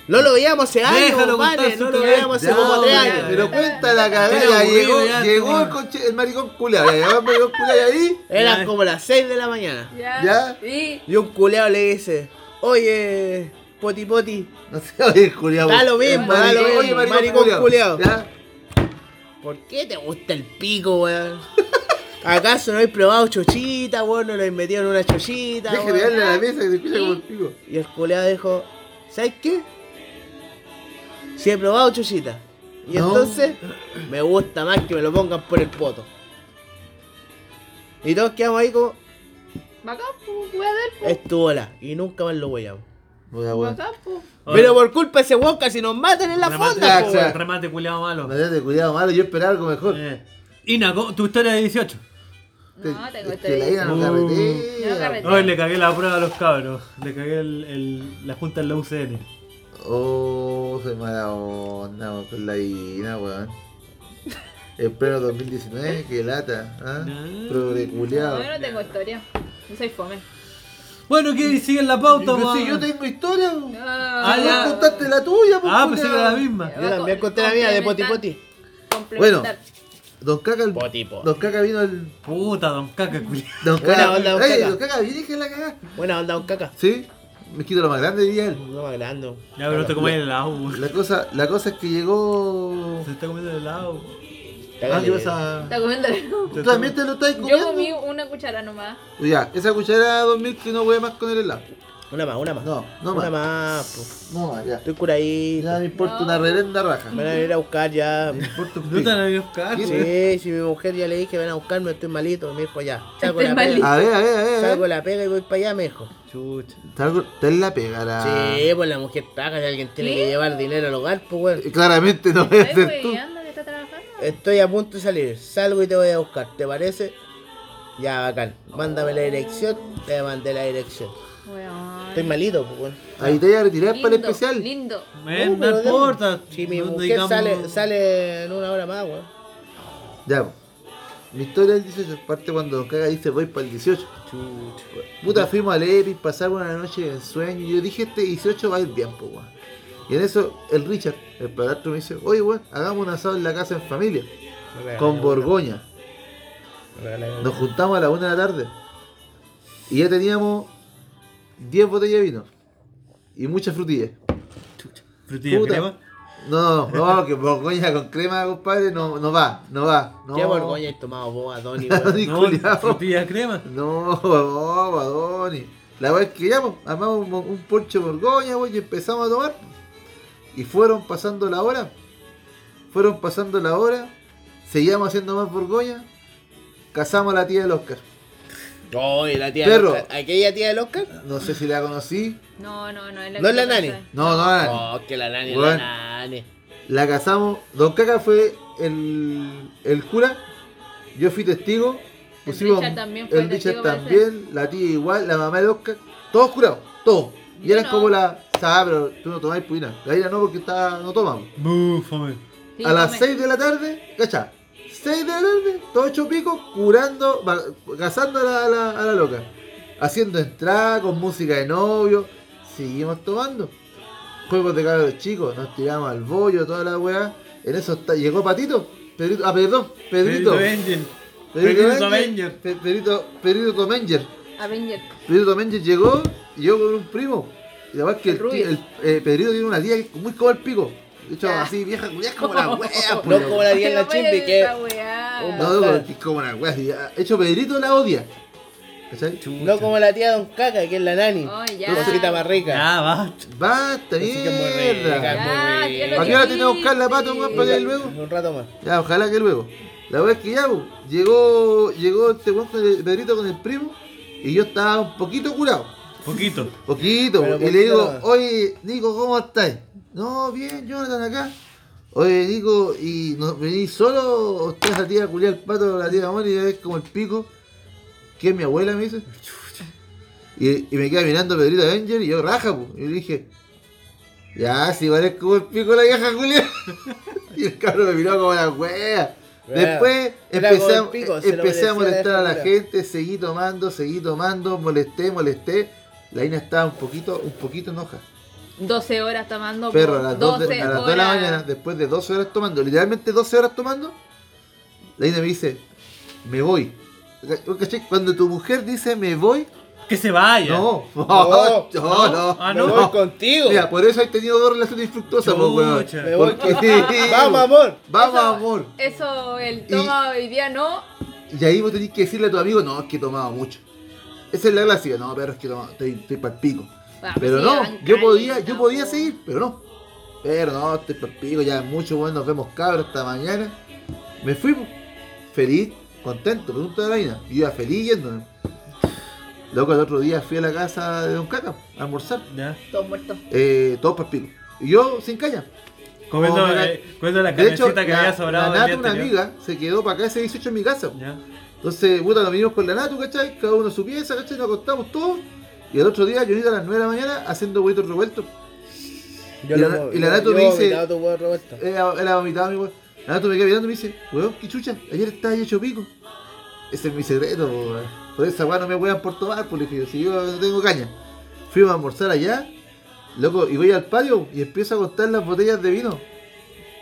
No lo veíamos hace años, Déjalo vale, contar no lo veíamos hace Ya, como tres ya, años. Pero cuenta la cagada, llegó, ya, llegó toma. el, conche- el maricón culiado, ya llegó el maricón culiado y ahí. Eran como las 6 de la mañana. Ya. ¿Ya? Sí. Y un culeado le dice, oye, poti poti, No sé, oye, el culiado. Da lo mismo, da lo mismo, oye, maricón culiao. Ya. ¿por qué te gusta el pico, weón? ¿Acaso no habéis probado chochita, weón? ¿No lo habéis metido en una chochita, Deje de darle a la mesa que se escucha como el pico. Y el culeado dijo, ¿sabes qué? Si he probado chochita. Y No. entonces, me gusta más que me lo pongan por el poto. Y todos quedamos ahí como, Bacán, pues, voy a ver, pues. estuvo la. Y nunca más lo weyamos. Voy a weón. Bacán, pues. Pero por culpa de ese weón casi nos matan en la Remate, fonda, po, remate culiado malo. Me de cuidado malo, yo esperaba algo mejor. Eh. Ina, ¿cómo- tu historia de 18. No, tengo es este que la ira no Uh. carretea. No carretea. Hoy le cagué la prueba a los cabros. Le cagué el, el- la junta en la UCN. Oh, soy mala onda weón, con la ira, weón. Pleno 2019, que lata, ¿ah? No. Progre No, yo no tengo historia. No soy fome. Bueno, ¿qué sigue en la pauta, Pero weón? si yo tengo historia, weón. Ah, Vos ya. contaste la tuya, pues, Ah, pensé que era la misma. Yo también conté la mía de poti poti. Complementar. Don Caca, el- Poti, po. Don Caca vino el. Puta, don caca, culiado. Don Buena Caca, onda, Don Ey, Caca. Don Caca, viene que la cagá. Buena onda, un caca. Sí, me quito lo más grande, diría él. No más grande. Ya, pero te comes el helado. La cosa, la cosa es que llegó. Se está comiendo el helado. Ah, ¿qué pasa? Está comiendo. ¿Tú también te lo estás Yo comiendo? comí una cuchara nomás. Ya, esa cuchara 2000 que no voy más con el helado. Una más, una más. No, no una más. más, po. No, ya. Estoy curadito. Ya me importa No. una reverenda raja. Me van a ir a buscar ya. Me importa un No te van a buscar, ¿Qué? weón. Sí, si mi mujer ya le dije que ven a buscarme, estoy malito. Me dijo ya. Salgo Estoy la pega. malito. A ver, a ver, a ver. a Salgo ver. la pega y voy para allá, me dijo. Chucha. Salgo, ten la pega, la... Sí, pues la mujer paga si alguien tiene ¿Sí? que llevar dinero al hogar, pues weón. Eh, Claramente no voy a ser tú. está trabajando. Estoy a punto de salir. Salgo y te voy a buscar. ¿Te parece? Ya, bacán. Mándame la dirección. Te mandé la dirección. Weón. Estoy malito, pues weón. Ahí te voy a retirar para el especial. Lindo. No, importa. Si mi No mujer digamos- sale, sale en una hora más, weón. Ya, mi historia del 18 parte cuando Don Caga dice voy para el 18. Puta, fuimos al Epic, pasamos una noche en sueño. Y yo dije, este 18 va a ir bien, pues, weón. Y en eso, el Richard, el padrastro, me dice, oye, weón, hagamos un asado en la casa en familia, con Borgoña. Nos juntamos a la una de la tarde. Y ya teníamos 10 botellas de vino. Y muchas frutillas. Frutilla Puta. crema. No, no, que Borgoña con crema, compadre, no, no va, no va. No. ¿Qué borgoña has tomado vos, Adoni, Adoni. weón? No, culiao. frutilla crema. No, no, Badoni. La es que ya, pues, armamos un, un ponche de Borgoña, pues, y empezamos a tomar. Y fueron pasando la hora. Fueron pasando la hora. Seguíamos haciendo más Borgoña. Casamos a la tía del Oscar. Oh, y la tía Perro. del Oscar. ¿Aquella tía del Oscar? No sé si la conocí. No, no, no. ¿No es la nani? No, no, la- Oh, que la nani, Weón. la nani. la casamos. Don Caca fue el, el cura. Yo fui testigo. El Pusimos Richard también fue el testigo, Richard parece. también, la tía igual, la mamá del Oscar. Todos curados, todos. Y Yo eran no. como la. Sabes, pero tú no tomás puina. La ira no porque está, no tomamos. Sí, a las come. 6 de la tarde, cacha, 6 de la tarde, todo hecho pico, curando, cazando a la, a la- a la loca. Haciendo entrada con música de novio. Seguimos tomando. Juegos de cabros chicos, nos tiramos al bollo, toda la weá. En eso está- llegó Patito. Pedrito, ah, perdón, Pedrito. Pedrito. Pedrito Pedrito Menger. Avenger. Pe- Pedrito, Pedrito Tomenger. Avenger. Pedrito Menger llegó y yo con un primo. Y además que el, El el eh, Pedrito tiene una tía que es muy como el pico. De hecho, Ya. así vieja, es como la wea. No como la tía en la vaya que. No, no, es como una wea. De hecho, Pedrito la odia. No como la tía Don Caca, que es la nani. Oh, ya. Tu cosita más rica. Ya, basta. Basta, mierda. Ya, muy ¿qué es rica. lo ¿A qué hora tiene que buscar la pata, weón, para que luego? Un rato más. Ya, ojalá que luego. La wea es que ya, llegó, llegó este weón con el Pedrito con el primo y yo estaba un poquito curado. Poquito. Poquito, Pero y poquito le digo, oye, Nico, ¿cómo estás? No, bien, Jonathan acá. Oye, Nico, ¿y no, venís solo o estás la tía culiar el pato la tía Moni y ves como el pico? ¿Qué es mi abuela? Me dice. Y, y me queda mirando Pedrito Avenger y yo raja, pues. Y le dije, ya, si parezco como el pico la vieja Julia. y el cabrón me miró como la wea. Después empecé, a, pico, empecé molestar a la gente, seguí tomando, seguí tomando, molesté, molesté. La Ina estaba un poquito, un poquito enoja. 12 horas tomando. Pero po, a las 2 de, a las 2 de la mañana, después de 12 horas tomando, literalmente 12 horas tomando, la Ina me dice, me voy. Cuando tu mujer dice me voy, Que se vaya. no, no, No, no, no. Ah, Me no. voy contigo. Mira, por eso he tenido dos relaciones infructuosas, pues, weón. Me voy. Vamos, amor. Vamos, Eso- amor. Eso, el toma hoy día no. Y ahí vos tenés que decirle a tu amigo, no, es que he tomado mucho. Esa es la clásica, no, pero es que tomado, estoy, estoy pa'l pico. Ah, Pero sí, no, yo podía, yo podía po. seguir, pero no. Pero no, estoy pa'l pico, ya es mucho, bueno, nos vemos cabros hasta mañana. Me fui, feliz, contento, pregunta de la vaina. Yo iba feliz yéndome. Luego el otro día fui a la casa de Don Caca a almorzar. Ya. Todos muertos. Eh, todos pa'l pico. Y yo sin caña. Comiendo, la- eh, la De hecho, que la, había sobrado. la del día Natu, una anterior. amiga, se quedó para acá ese 18 en mi casa. Ya. Entonces, puta, nos vinimos con la Natu, ¿cachai? Cada uno su pieza, ¿cachai? Nos acostamos todos. Y el otro día, yo iba a las 9 de la mañana haciendo huevitos revueltos. Yo Y la- lo- y la yo- Nato yo me dice- huevo revuelto. Era, era vomitado mi weón. La Natu me queda mirando y me dice, weón, qué chucha, ayer estaba hecho pico. Ese es mi secreto, po, weón. Por esa weón no me wean por tomar, por dije si yo no tengo caña. Fuimos a almorzar allá, loco, y voy al patio y empiezo a contar las botellas de vino.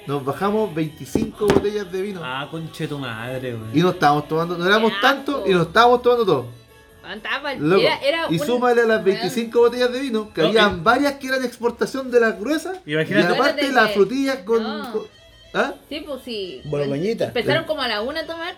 Nos bajamos 25 botellas de vino. Ah, conche tu madre, Y güey. no estábamos tomando, no éramos tantos y nos estábamos tomando todo. Andaba, Loco. era, era y un- súmale a las weón, 25 botellas de vino, que Ok. habían varias que eran exportación de las gruesas. Y aparte las frutillas con, no. con- ¿Ah? Sí, pues sí. Borgoñita. Empezaron como a la una a tomar.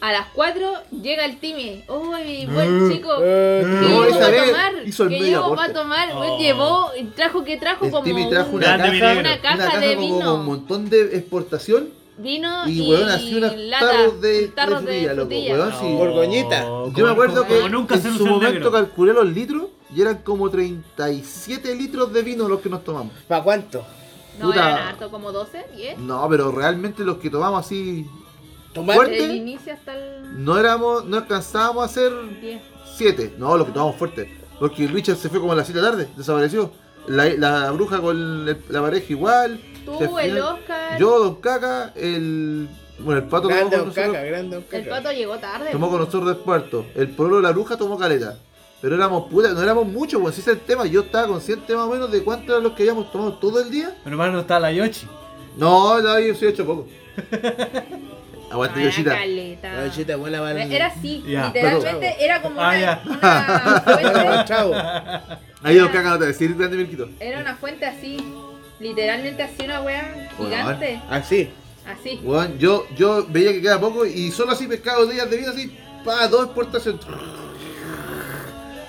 A las 4 llega el Timmy. ¡Uy, buen Mm. chico! Eh, ¿Qué No, llevó para tomar? hizo el ¿Qué llevó para tomar? Weón, Oh. llevó, trajo que trajo El como Timmy trajo un- una Grande caja, vinegro. Una caja una caja de como vino. con un montón de exportación vino y y, weón así unos lata, tarros de, tarros de de loco, frutilla. weón, sí. Borgoñita. Yo como- me acuerdo como- que como nunca en su momento negro. calculé los litros y eran como 37 litros de vino los que nos tomamos. ¿Para cuánto? No, puta. eran harto, como 12, 10. No, pero realmente los que tomamos así ¿Tomate? Fuerte. Desde el inicio hasta el no éramos, no alcanzábamos a hacer 10. 7. No, los que tomamos fuerte. Porque Richard se fue como a las 7 de la tarde, desapareció. La, la bruja con el- la pareja igual. Tú, el Oscar. Yo, Don Caca, el. Bueno, el pato tomó Grande con o nosotros. caca, grande El caca. pato llegó tarde. Tomó con nosotros de cuarto. El pololo de la bruja tomó caleta. Pero éramos putas, no éramos muchos, pues ese es el tema. Yo estaba consciente más o menos de cuántos eran los que habíamos tomado todo el día. Pero hermano, está la Yoshi. No, no, yo sí he hecho poco. Aguante, Ay, Yoshita. caleta. La chita buena para Era así, Ya. literalmente era como Ah, una, ya. una fuente. Ahí Don Caca no te decir grande milquito. era una fuente así, literalmente así una wea gigante, Así. así. Weón, yo, yo veía que quedaba poco y solo así pescado días de vida así, pa, dos exportaciones.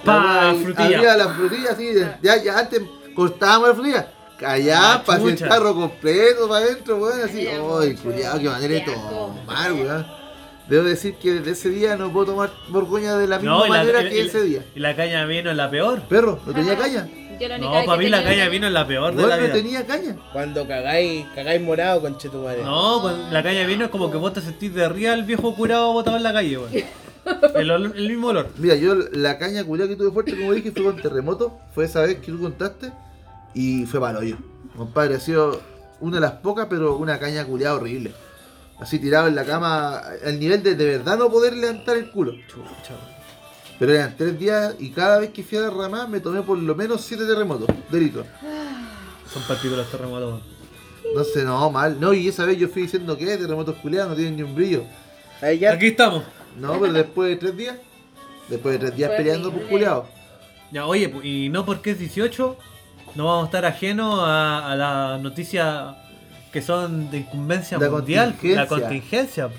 Pa, La weá, frutilla. Había las frutillas así, ya, ya antes cortábamos la frutilla. Allá, Ah, para el carro completo, para adentro, weón, así. Ay, culiado, qué manera de tomar, weón. Debo decir que desde ese día no puedo tomar borgoña de la misma No, y la, manera que ese día. y la caña de vino es la peor. Perro, no tenía caña. Yo la única No, vez para que mí la caña de vino es la peor de la no vida. tenía caña. Cuando cagáis, cagáis morado con chetumare. No, con la caña de vino es como que vos te sentís de arriba el viejo curado botado en la calle, weón. El, el mismo olor. Mira, yo la caña culiada que tuve fuerte, como dije, fue con terremoto. Fue esa vez que tú contaste. Y fue para hoyo. Compadre, ha sido una de las pocas, pero una caña culiada horrible. Así tirado en la cama, al nivel de de verdad no poder levantar el culo. Chucha, weón. Pero eran tres días y cada vez que fui a la ramada me tomé por lo menos siete terremotos de litro. Son partidos los terremotos. No sé, no, mal. No, y esa vez yo fui diciendo que terremotos culiados no tienen ni un brillo. Ahí ya. Aquí estamos. No, pero después de tres días, después de tres días Fue peleando por horrible. culiados. Ya, oye, y no porque es 18, no vamos a estar ajenos a, a las noticias que son de incumbencia La mundial, la contingencia.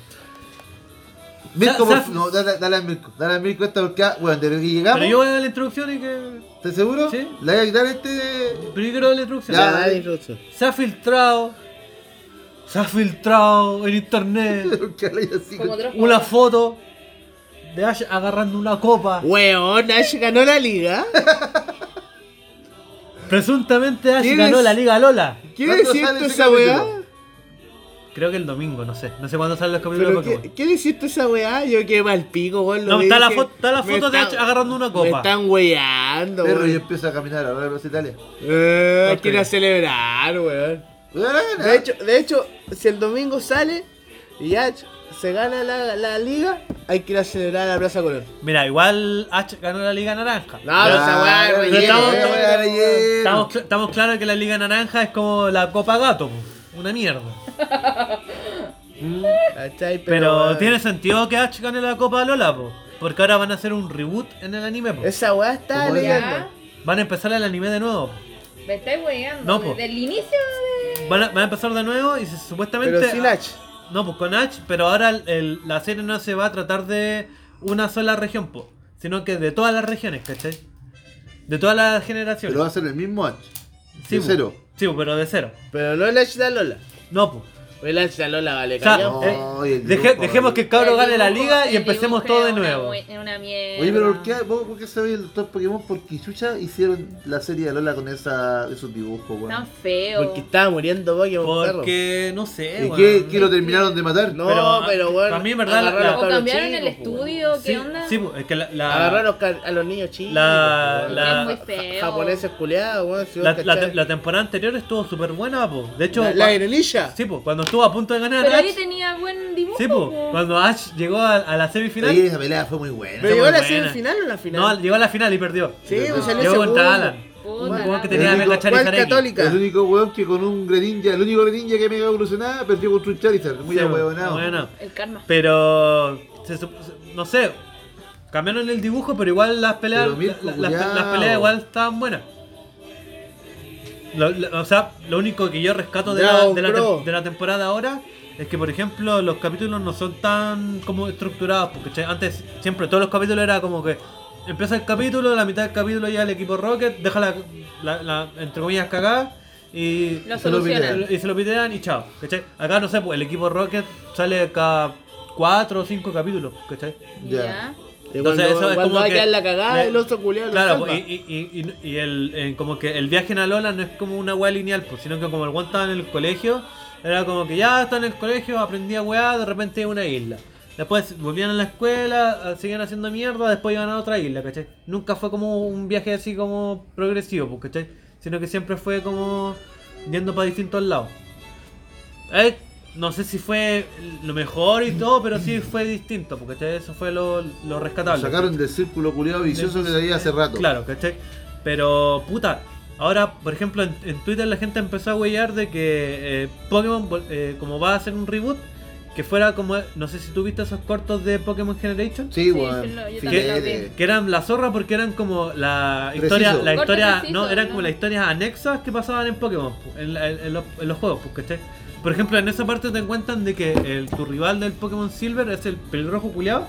Mirko, por- no, dale, dale a Mirko, dale a Mirko esta porque, ah, bueno, desde que llegamos, Pero yo voy a dar la introducción y que. ¿estás seguro? Sí. ¿Le voy a quitar este...? Pero yo quiero dar la introducción. Ya, Ya, dale. Se ha filtrado. Se ha filtrado en internet ¿Qué habláis así? Como con- otros una foto de Ash agarrando una copa. Weón, Ash ganó la liga. Presuntamente Ash ¿Quién ganó es? la Liga Lola. ¿Quiere ¿Cuándo decir sale esto ese esa weá? Creo que el domingo, no sé. No sé cuándo salen los capítulos ¿Pero de Pokémon. qué, ¿Quién hiciste esa weá? Yo quedé mal pico, weón. lo No, está la, dije, foto, está la me foto de están- Ash agarrando una Me copa. están weyando, Perro y weón. empieza a caminar a ver los Italia. Eh, hay que ir a celebrar, weón. De hecho, de hecho, si el domingo sale y Ash se gana la, la liga, hay que ir a celebrar a la Plaza Colón. Mira, igual Ash ganó la Liga Naranja. No, pero esa weá pero relleno, estamos- weón. Estamos, estamos claros que la Liga Naranja es como la Copa Gato, una mierda. ¿Cachai? Pero tiene sentido que Ash gane la Copa Lola, po. Porque ahora van a hacer un reboot en el anime, po. Esa weá está. Van a empezar el anime de nuevo. po. Me estáis weyando. No, po. Desde el inicio de. Van a, van a empezar de nuevo y se- supuestamente. Pero sin Ash. No, pues con Ash, pero ahora el- el- la serie no se va a tratar de una sola región, po, sino que de todas las regiones, ¿cachai? De todas las generaciones. Pero va a ser el mismo H. Sí, de cero. Sí, pero de cero. Pero no el Ash de Lola. No, pues. De Lola vale O sea, callao. No, y el Deje- dibujo, dejemos que el cabro El gane la dibujo- liga y el empecemos dibujo todo de una nuevo. mue- Una mierda. Oye, pero ¿por qué, vos, por qué sabéis el top Pokémon? Porque Chucha hicieron la serie de Lola con esa, esos dibujos, weón. Tan feo. Porque estaba muriendo Pokémon perro. Porque, no sé, ¿Y weón. qué, qué lo terminaron de matar? No, Pero, pero, bueno. para mí, en verdad, agarrar la- a los O cabros cambiaron chicos, el estudio, ¿qué Sí, onda? sí, po, es que la, weón. la, Agarrar a los, ca- a los niños chicos. La- po, la- es muy ja- feo. Japoneses culiados, weón. si vos la, la- cachai. la temporada anterior estuvo súper buena, po. De hecho, La, cua- la sí, po, cuando estuvo a punto de ganar Pero Ash, ahí tenía buen dibujo. sí, po, po. cuando Ash llegó a, a la semifinal, Oye, esa pelea fue muy buena. ¿Pero Está llegó a la buena. semifinal o la final? no, llegó a la final y perdió. Sí, pues salió Llegó segundo. contra Alan. Puta Un weón que tenía El Mega único- Charizard. El único weón que con un Greninja, el único Greninja que mega evolucionada, perdió contra un Charizard. Muy Sí, ahueonado. bueno. El karma. Pero, se no sé, cambiaron el dibujo, pero igual las peleas, Pero Mirko, la- la- las, culiao. las peleas igual estaban buenas. Lo- lo- o sea, lo único que yo rescato de la, de, la de la temporada ahora es que, por ejemplo, los capítulos no son tan como estructurados, porque che, antes siempre todos los capítulos era como que empieza el capítulo, la mitad del capítulo ya el equipo Rocket, deja la, la- la, entre comillas cagada y Lo se lo pitean. y se lo pitean y chao, ¿cachai? Acá no sé, pues el equipo Rocket sale cada 4 o 5 capítulos, ¿cachai? Ya. Ya. Entonces, cuando, eso es cuando como que- quedar la cagada, le- el oso culiado Claro, y, y, y, y el, eh, como que el viaje en Alola no es como una weá lineal, pues, sino que como el weón estaba en el colegio, era como que ya está en el colegio, aprendía weá, de repente iba a una isla. Después volvían a la escuela, ah, seguían haciendo mierda, después iban a otra isla, ¿cachai? Nunca fue como un viaje así como progresivo, pues, ¿cachai? Sino que siempre fue como yendo para distintos lados. Eh, no sé si fue lo mejor y todo, pero sí fue distinto, porque ¿cachai? eso fue lo, lo Lo rescatable. sacaron del círculo culiado vicioso que traía hace rato. Claro, ¿cachai? Pero, puta, ahora, por ejemplo, en, en Twitter la gente empezó a huellar de que eh, Pokémon, eh, como va a hacer un reboot, que fuera como, no sé si tú viste esos cortos de Pokémon Generation, Sí, yo vi. que eran la zorra porque eran como la Preciso. historia, la historia, no, eran ¿no? como las historias anexas que pasaban en Pokémon, pu, en, en- en los, en los juegos, pues, ¿cachai? Por ejemplo, en esa parte te encuentran de que el, tu rival del Pokémon Silver es el pelirrojo culiao.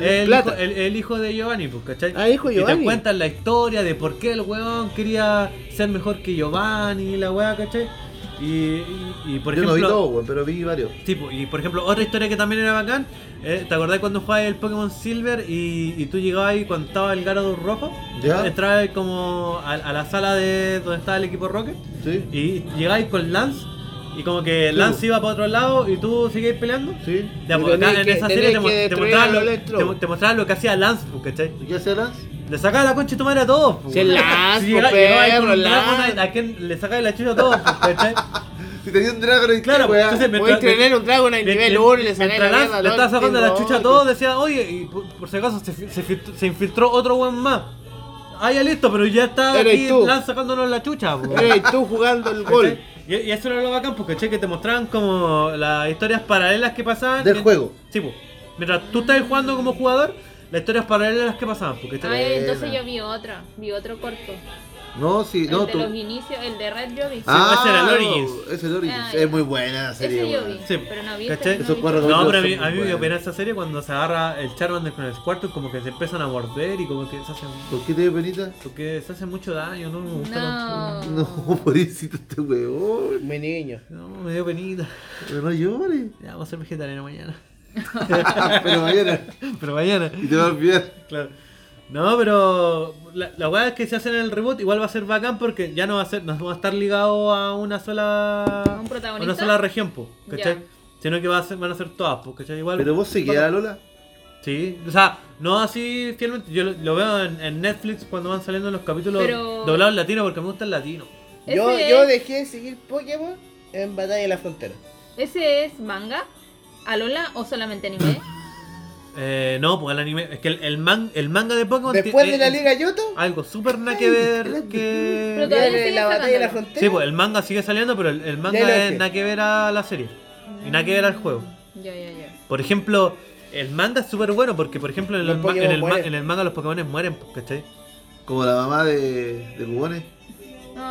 El, hijo, el, el hijo de Giovanni, pues, ¿cachai? Ah, hijo de Y te Giovanni. cuentan la historia de por qué el weón quería ser mejor que Giovanni y la weá, ¿cachai? Y, y, y, por Yo no ejemplo. vi todo, weón, pero vi varios. Tipo, y por ejemplo, otra historia que también era bacán, eh, ¿te acordás cuando jugabas el Pokémon Silver y, y tú llegabas ahí cuando estaba el Gyarados rojo? Ya. Entrabas como a, a la sala de donde estaba el equipo Rocket Sí. y llegabas con Lance y como que Sí, Lance po. iba para otro lado y tú seguías peleando. Sí. Ya, pues, acá en que- esa serie te, te mostraban lo, te te mostraban lo que hacía Lance, pues, ¿cachai? ¿Y qué hace Lance? Le sacaba la concha y tu madre a todos. pues, Si es weón. Lance, Si perro, Dragonite, Lance. ¿A quién le sacaba la chucha a todos? pues, ¿cachai? Si tenía un dragón y Claro, weá. entonces Podéis tener un Dragon en nivel 1 y le sacáis la mientras Lance mierda. le estaba el sacando la chucha a todos, decía, oye, y por, por si acaso se, fi- se, filtró, se infiltró otro buen más. Ah, ya listo, pero ya está Eres aquí. Lance sacándonos la chucha. Ey, tú jugando el gol. Y, y eso era lo bacán, porque che, que te mostraban como las historias paralelas que pasaban. Del juego. Sí, pues. Mientras tú estabas jugando como jugador, las historias paralelas que pasaban. Porque che, entonces yo vi otra, vi otro corto. No, sí, no, el de tú. los inicios, el de Red yo vi. Ah, ese era el no, Origins. Ese es el Origins. Ah, es muy buena la serie, Ese yo weón. vi, Sí, pero no vi ese. No, Son pero a mí, a mí me buenas. dio pena esa serie cuando se agarra el Charmander con el Squirtle, como que se empiezan a morder y como que se hacen. ¿Por qué te dio penita? Porque se hace mucho daño, no me gusta. No. No, pobrecito este weón. Mi niño. No, me dio penita. Pero no llores. Ya, vamos a ser vegetariano mañana. Pero mañana. Pero mañana. Y te va a olvidar. Claro. No, pero la, la weá es que se hace en el reboot igual va a ser bacán porque ya no va a ser, no va a estar ligado a una sola ¿A un protagonista? a una sola región, po, ¿cachai? Ya. sino que va a ser- van a ser todas, pues, ¿cachai? Igual. Pero vos seguías a Lola. Sí, o sea, no así fielmente. Yo lo, lo veo en, en Netflix cuando van saliendo los capítulos Pero- doblados en latino porque me gusta el latino. Yo, yo dejé de seguir Pokémon en Batalla de la Frontera. ¿Ese es manga? ¿Alola o solamente anime? Eh, no, pues el anime. Es que el, el, man- el manga de Pokémon. Después de la Liga Yoto, Algo súper nada que ver que. Pero todavía sigue la Batalla de la. Frontera. Sí, pues el manga sigue saliendo, pero el, el manga es nada que ver a la serie. Y nada que ver al juego. Ya, ya, ya. Por ejemplo, el manga es súper bueno porque, por ejemplo, en, Los el, ma- en, el ma- mueren. en el manga los Pokémon mueren, pues, ¿cachai? Como la mamá de, de Cubones.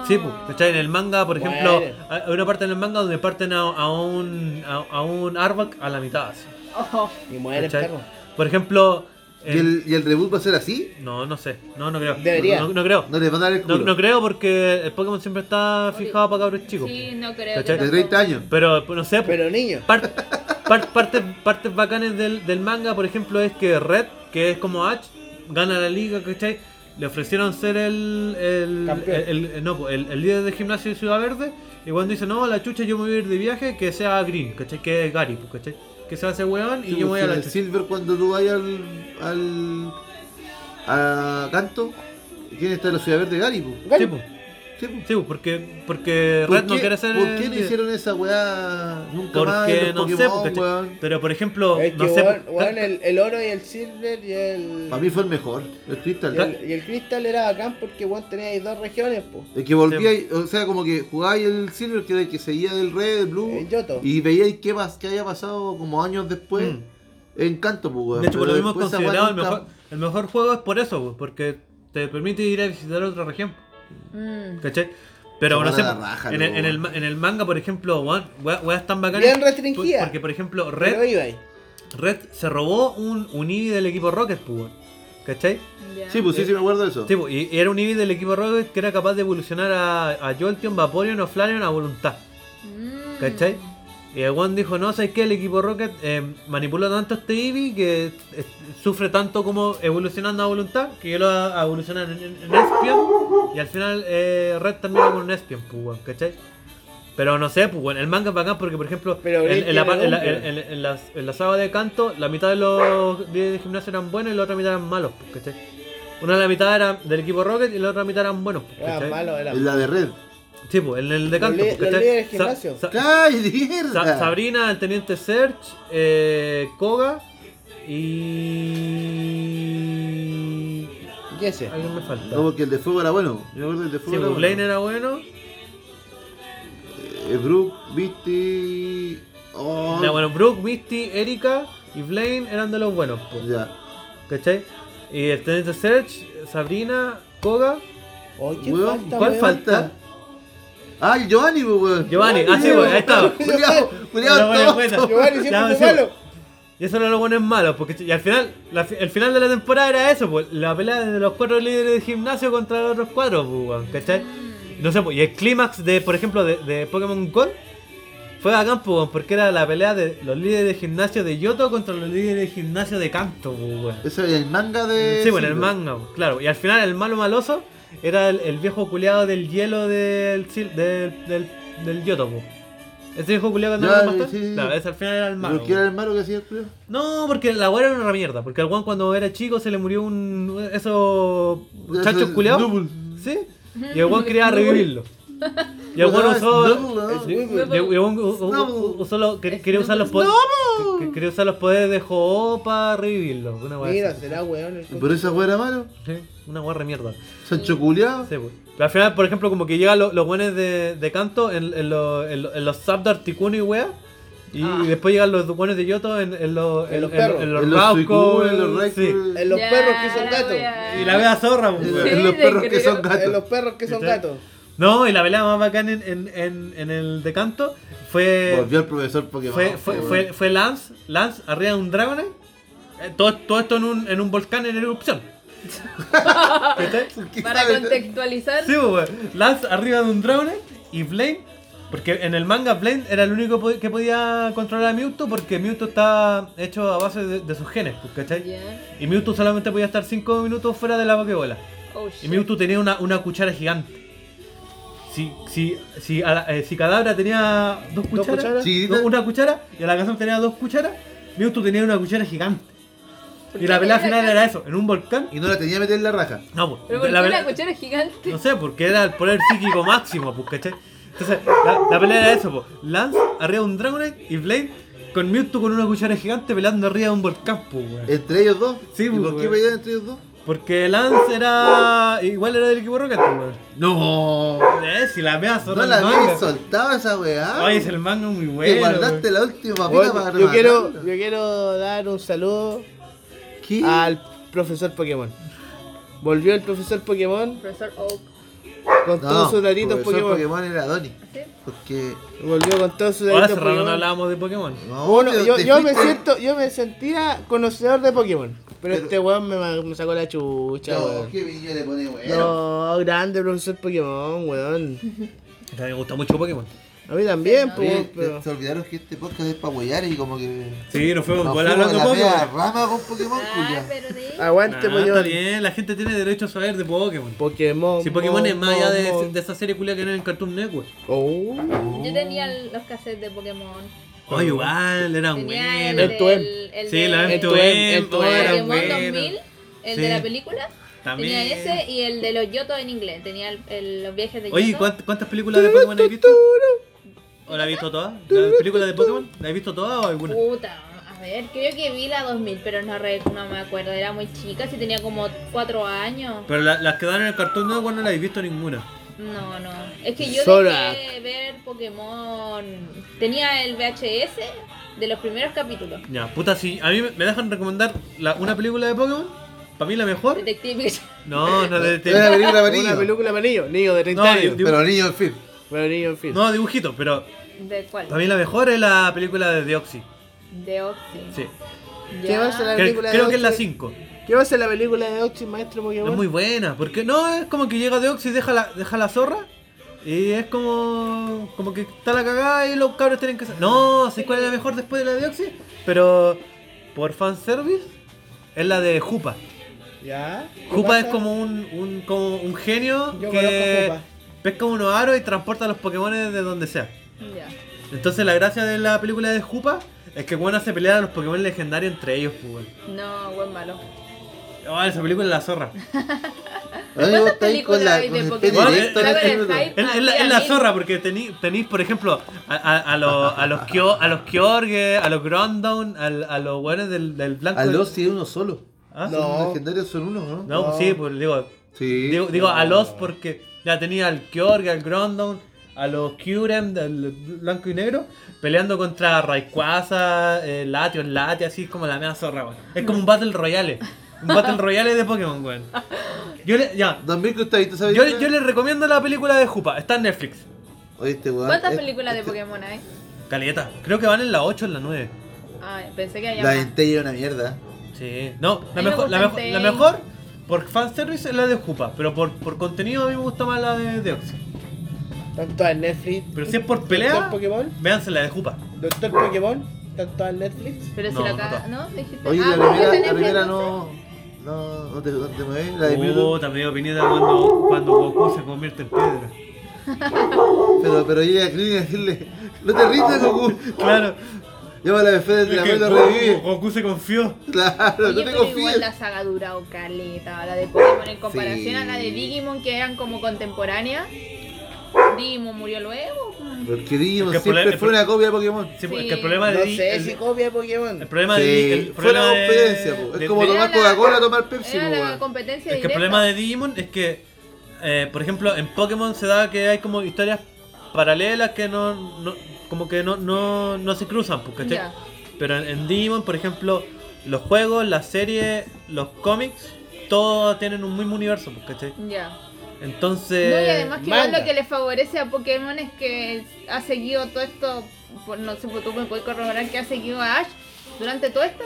Sí, pues, ¿cachai? En el manga, por ejemplo, hay una parte en el manga donde parten a, a un a, a un Arbok a la mitad. así, Oh, Y muere el ¿cachai? perro. Por ejemplo, ¿Y el, ¿Y el reboot va a ser así? no, no sé, no, no creo. Debería. No, no creo. No les van a dar el No, culo. no creo porque el Pokémon siempre está fijado para cabros chicos. sí, no creo. ¿Cachai? De 30 tampoco. años. Pero, pues, no sé, pues, Pero niño, Par- par- partes, partes bacanes del, del manga, por ejemplo, es que Red, que es como Ash, gana la liga, ¿cachai? Le ofrecieron ser el, el, el, el- no, pues, el- el líder del gimnasio de Ciudad Verde. Y cuando dice, no, la chucha, yo me voy a ir de viaje, que sea Green, ¿cachai? Que es Gary, pues, ¿cachai? Que sea ese weón y Sí, yo voy a la chucha. Silver cuando tú vayas al, al a Canto, ¿quién está en la ciudad verde? Gary, Gary. Sí, pues. Sí, pues, porque, porque ¿Por Red no qué- quiere ser ¿Por qué no hicieron esa weá nunca más Porque en no sé, Pokémon, pues, weón? Pero por ejemplo, es que no sé. weón, pues, weón, el, el oro y el silver y el, Para mí fue el mejor, el Crystal. y el, y el cristal era bacán porque weón tenía ahí dos regiones, po. El que volvía, y- o sea, como que jugáis el Silver, que era el que seguía del Red, del Blue, El Yoto. y veíais qué, qué había pasado como años después Mm. en Canto, pues, weón. De hecho, por lo mismo es considerado el mejor, el mejor juego es por eso, pues, porque te permite ir a visitar otra región, Mm. ¿cachai? Pero Esa no sé, weá da raja, en, el, loco. en, el, ma- en el manga, por ejemplo, weas tan bacanas. Bien restringida. por- Porque, por ejemplo, Red. Red se robó un, un Eevee del equipo Rocket, pues, ¿cachai? Ya. Sí, pues sí, sí me acuerdo de eso. Sí, pues, y, y era un Eevee del equipo Rocket que era capaz de evolucionar a, a Jolteon, Vaporeon o Flareon a voluntad. Mm. ¿Cachai? Y el one dijo, no, ¿sabes qué? El equipo Rocket eh, manipuló tanto a este Eevee que eh, sufre tanto como evolucionando a voluntad que yo lo voy a evolucionar en, en, en Espion y al final eh, Red termina con un Espion, pues, weón, ¿cachai? Pero no sé, pues, bueno, el manga es bacán porque, por ejemplo, Pero en, la, en, en- en saga de canto, la mitad de los de gimnasio eran buenos y la otra mitad eran malos, pues, ¿cachai? Una de la mitad era del equipo Rocket y la otra mitad eran buenos, pues, Era ¿cachai? malo, era la de Red. Sí, pues, en el de canto, li- pues, los ¿cachai? líderes de Sa- gimnasio. sa- ¡Cállate, mierda! Sa- Sabrina, el teniente Serge, eh, Koga y. ¿Y ese? Alguien me falta. No, porque el de fuego era bueno. Yo recuerdo el de Sí, fuego pues, era Blaine bueno. era bueno. Eh, Brook, Misty... Oh, Ya, bueno, Brooke, Misty, Erika y Blaine eran de los buenos, pues, Ya. ¿cachai? Y el teniente Serge, Sabrina, Koga. Oye, ¿qué Weón, falta, ¿Cuál falta? Ah, el Giovanni, pues, weón. Giovanni, ah, sí, pues, ahí bueno. Giovanni siempre fue malo. Y eso era lo bueno es malo, porque y al final, la el final de la temporada era eso, pues, la pelea de los cuatro líderes de gimnasio contra los otros cuatro, pues, weón, ¿cachai? No sé, pues, y el clímax de, por ejemplo, de, de Pokémon Gold fue bacán, pues, weón, porque era la pelea de los líderes de gimnasio de Yoto contra los líderes de gimnasio de Kanto, pues, weón. Ese es el manga de. Sí, bueno, el Silver. manga, pues, claro. Y al final el malo maloso era el, el viejo culiado del hielo del, sil- del, del, del pues. Ese viejo culiado que Ya, andaba matando. sí, sí. Claro, ese al final era el malo. ¿Pero quién era el malo que hacía el culiao? No, porque la weá era una mierda. Porque al weón cuando era chico se le murió un. esos. muchachos Ese- culiados. ¿Sí? Y el weón quería revivirlo. Y el weón es usó. ¿no? y- el quería usar los poderes. Quería usar los poderes de Ho para revivirlo. Una weá Mira, será weón ¿Pero esa weá era malo? Sí, una weá de mierda. ¿Sancho culiao? Sí, pues. Pero al final, por ejemplo, como que llegan los, buenos de, canto en, los- en, los- en los subs de Articuno y wea. Y Ah. después llegan los buenos de Yoto en, en los, En los en- perros. en los En los Rauco, Suicune, en los sí. En los perros que son gatos. Y la vea zorra, pues, en weón. en los perros que son creo. En los gatos. perros que son gatos. No, y la pelea más bacán en, en, en, en el de canto fue. Volvió el profesor Pokémon. Fue, fue, weón. fue, fue Lance, Lance arriba de un Dragonite. eh, todo, todo esto en un, en un volcán en erupción. ¿Cachai? ¿Qué Para contextualizar. Sí, pues. Lance arriba de un Dragonite y Blaine. Porque en el manga Blaine era el único que podía controlar a Mewtwo porque Mewtwo está hecho a base de, de sus genes, pues, ¿cachai? Ya. Y Mewtwo solamente podía estar 5 minutos fuera de la Pokébola. Oh, Y. Mewtwo tenía una, una cuchara gigante. Si, si, si, a la- eh, si Cadabra tenía dos ¿Dos cucharas, cucharas? Chiquitita. no, una cuchara, y a la Kazam tenía dos cucharas, Mewtwo tenía una cuchara gigante. ¿Por Y la pelea final era eso, en un volcán. Y no la tenía metida en la raja. No, pues, Pero ¿por la qué pelea- la cuchara es gigante? No sé, porque era el poder psíquico máximo, pues, ¿cachai? Entonces, la, la pelea era eso, pues. Lance arriba de un Dragonite y Blade con Mewtwo con una cuchara gigante peleando arriba de un volcán, pues, weón. ¿Entre ellos dos? Sí, ¿Y pues, por qué weón. peleaban entre ellos dos? Porque Lance era. igual era del equipo Rocket, weón. No. Eh, si la mea No la habías soltado esa weá. Oye, es el manga muy Te bueno. guardaste weón. la última pita para yo, quiero, yo quiero dar un saludo ¿Qué? al profesor Pokémon. Volvió el profesor Pokémon Profesor Oak. con No, todos sus datitos profesor Pokémon. Pokémon era Donnie. ¿sí? Porque. Volvió con todos sus Ahora datitos hace rato no Pokémon. hablábamos de Pokémon. No, Bueno, te- yo, te yo me siento, yo me sentía conocedor de Pokémon. Pero, Pero- este weón me, me sacó la chucha, No, weón. qué le pone bueno. No, grande profesor Pokémon, weón. A mí me gusta mucho Pokémon. A mí también, Sí, pues, pero... se olvidaron que este podcast es para huellar y como que. Sí, nos fuimos Nos fuimos hablando a la Pokémon. rama con Pokémon, Ah, de... Aguante Ah, está Pokémon. bien, la gente tiene derecho a saber de Pokémon. Pokémon. Si Pokémon es más allá de, de esa serie culia que era en el Cartoon Network. Oh. Yo tenía los cassettes de Pokémon. Oye, igual, eran buenos. El Tuem. Sí, la el M2M, Tuem, el oh, Tuem. eran Pokémon buenos. 2000, el Sí. de la película. También. Tenía ese y el de los Yoto en inglés. Tenía el- el- los viajes de Oye, Yoto. ¿cuántas, cuántas películas de Pokémon has visto? ¿O la has visto todas? ¿Las películas de Pokémon? ¿La has visto todas o alguna? Puta, a ver, creo que vi la 2000, pero no, re- no me acuerdo. Era muy chica, si tenía como 4 años. Pero la- las que dan en el Cartoon Network no las he visto ninguna. No, no. Es que yo Zorak. dejé ver Pokémon. Tenía el VHS de los primeros capítulos. Ya, puta, si a mí me dejan recomendar la- una película de Pokémon, para mí la mejor. Detective. No, no de, de- Era la película Una película para niños, niños de 30 No, años. Pero niños, en fin. Pero niños, en fin. no dibujito, pero ¿De cuál? para mí la mejor es la película de Deoxy. De Oxy. Sí. ¿Qué va a ser la Cre- película de creo que es la Oxy? 5. ¿Qué va a ser la película de Oxy, maestro Pokémon? Es muy buena, porque no, es como que llega Deoxy y deja la, deja la zorra. Y es como. como que está la cagada y los cabros tienen que. No, sé cuál es la mejor después de la de Deoxy. Pero por fanservice es la de Jupa. ¿Ya? ¿Qué Jupa es pasa? como un, un, como un genio Yo que pesca unos aros y transporta a los Pokémon de donde sea. Ya. Entonces la gracia de la película de Jupa es que bueno hace pelear a los Pokémon legendarios entre ellos, pues. No, buen malo. Oh, esa película es la zorra. ¿Cuántas películas de Pokémon? el minuto. hype. Es, la, a zorra porque tenéis, por ejemplo, a, a, a los a los Kyo, a los Kyorge, a los Grondon, al- a, los buenos del, del blanco. A los sí uno solo. ¿Ah? No. Los legendarios son uno, ¿no? No, No. sí, pues digo, Sí. digo, digo a los porque ya tenía al Kyorge, al Grondon, a los Kyurem del blanco y negro, peleando contra Rayquaza, eh, Latios, Lati, así como la mea zorra, weón. Es como un Battle Royale. Un Battle Royale de Pokémon, weón. Yo le, ya, Don Mirko, ¿está visto esa yo, les recomiendo la película de Jupa, está en Netflix. Oye, este weón. ¿Cuántas es- películas de este- Pokémon hay? Caleta. Creo que van en la 8 o en la 9. Ah, pensé que había La. Entei era una mierda. Sí. No, la mí me mejor, la, mejor, la mejor por fanservice es la de Jupa, pero por, por contenido a mí me gusta más la de Deoxy. Tanto en Netflix. Pero si es por pelea, Doctor Pokémon. véanse la de Jupa. Doctor Pokémon. Tanto en Netflix. Pero si No, la no caga. todas. ¿No? Dijiste. Oye, ah, la ¿por qué primera, la primera no. No, no te, no te mueves. La de Mewtwo. Puta, me dio pinita cuando, cuando Goku se convierte en piedra. Pero, pero llega a Krillin a decirle: No te rindas, Goku. Claro. Llámala a Fede de la Goku, revive. Goku se confió. Claro, Oye, no te pero igual confíes. la saga durado caleta, la de Pokémon en comparación Sí. a la de Digimon que eran como contemporáneas. Digimon murió luego. Porque Digimon Es que el siempre problema- fue una copia de Pokémon. Sí, pues, Sí. es que el problema de No sé el, si copia Pokémon. el problema de Sí, el fue de- competencia, de- Es como de- tomar Coca-Cola, tomar Pepsi, Era po, la competencia Es que el problema de Digimon es que, eh, por ejemplo, en Pokémon se da que hay como historias paralelas que no, no- como que no, no, no se cruzan, pues, ¿cachai? Pero en, en Digimon, por ejemplo, los juegos, las series, los cómics, todos tienen un mismo universo, pues, ¿cachai? Ya. Entonces... No, y además que manga. lo que le favorece a Pokémon es que ha seguido todo esto, por- no sé, tú me puedes corroborar que ha seguido a Ash durante todo esto.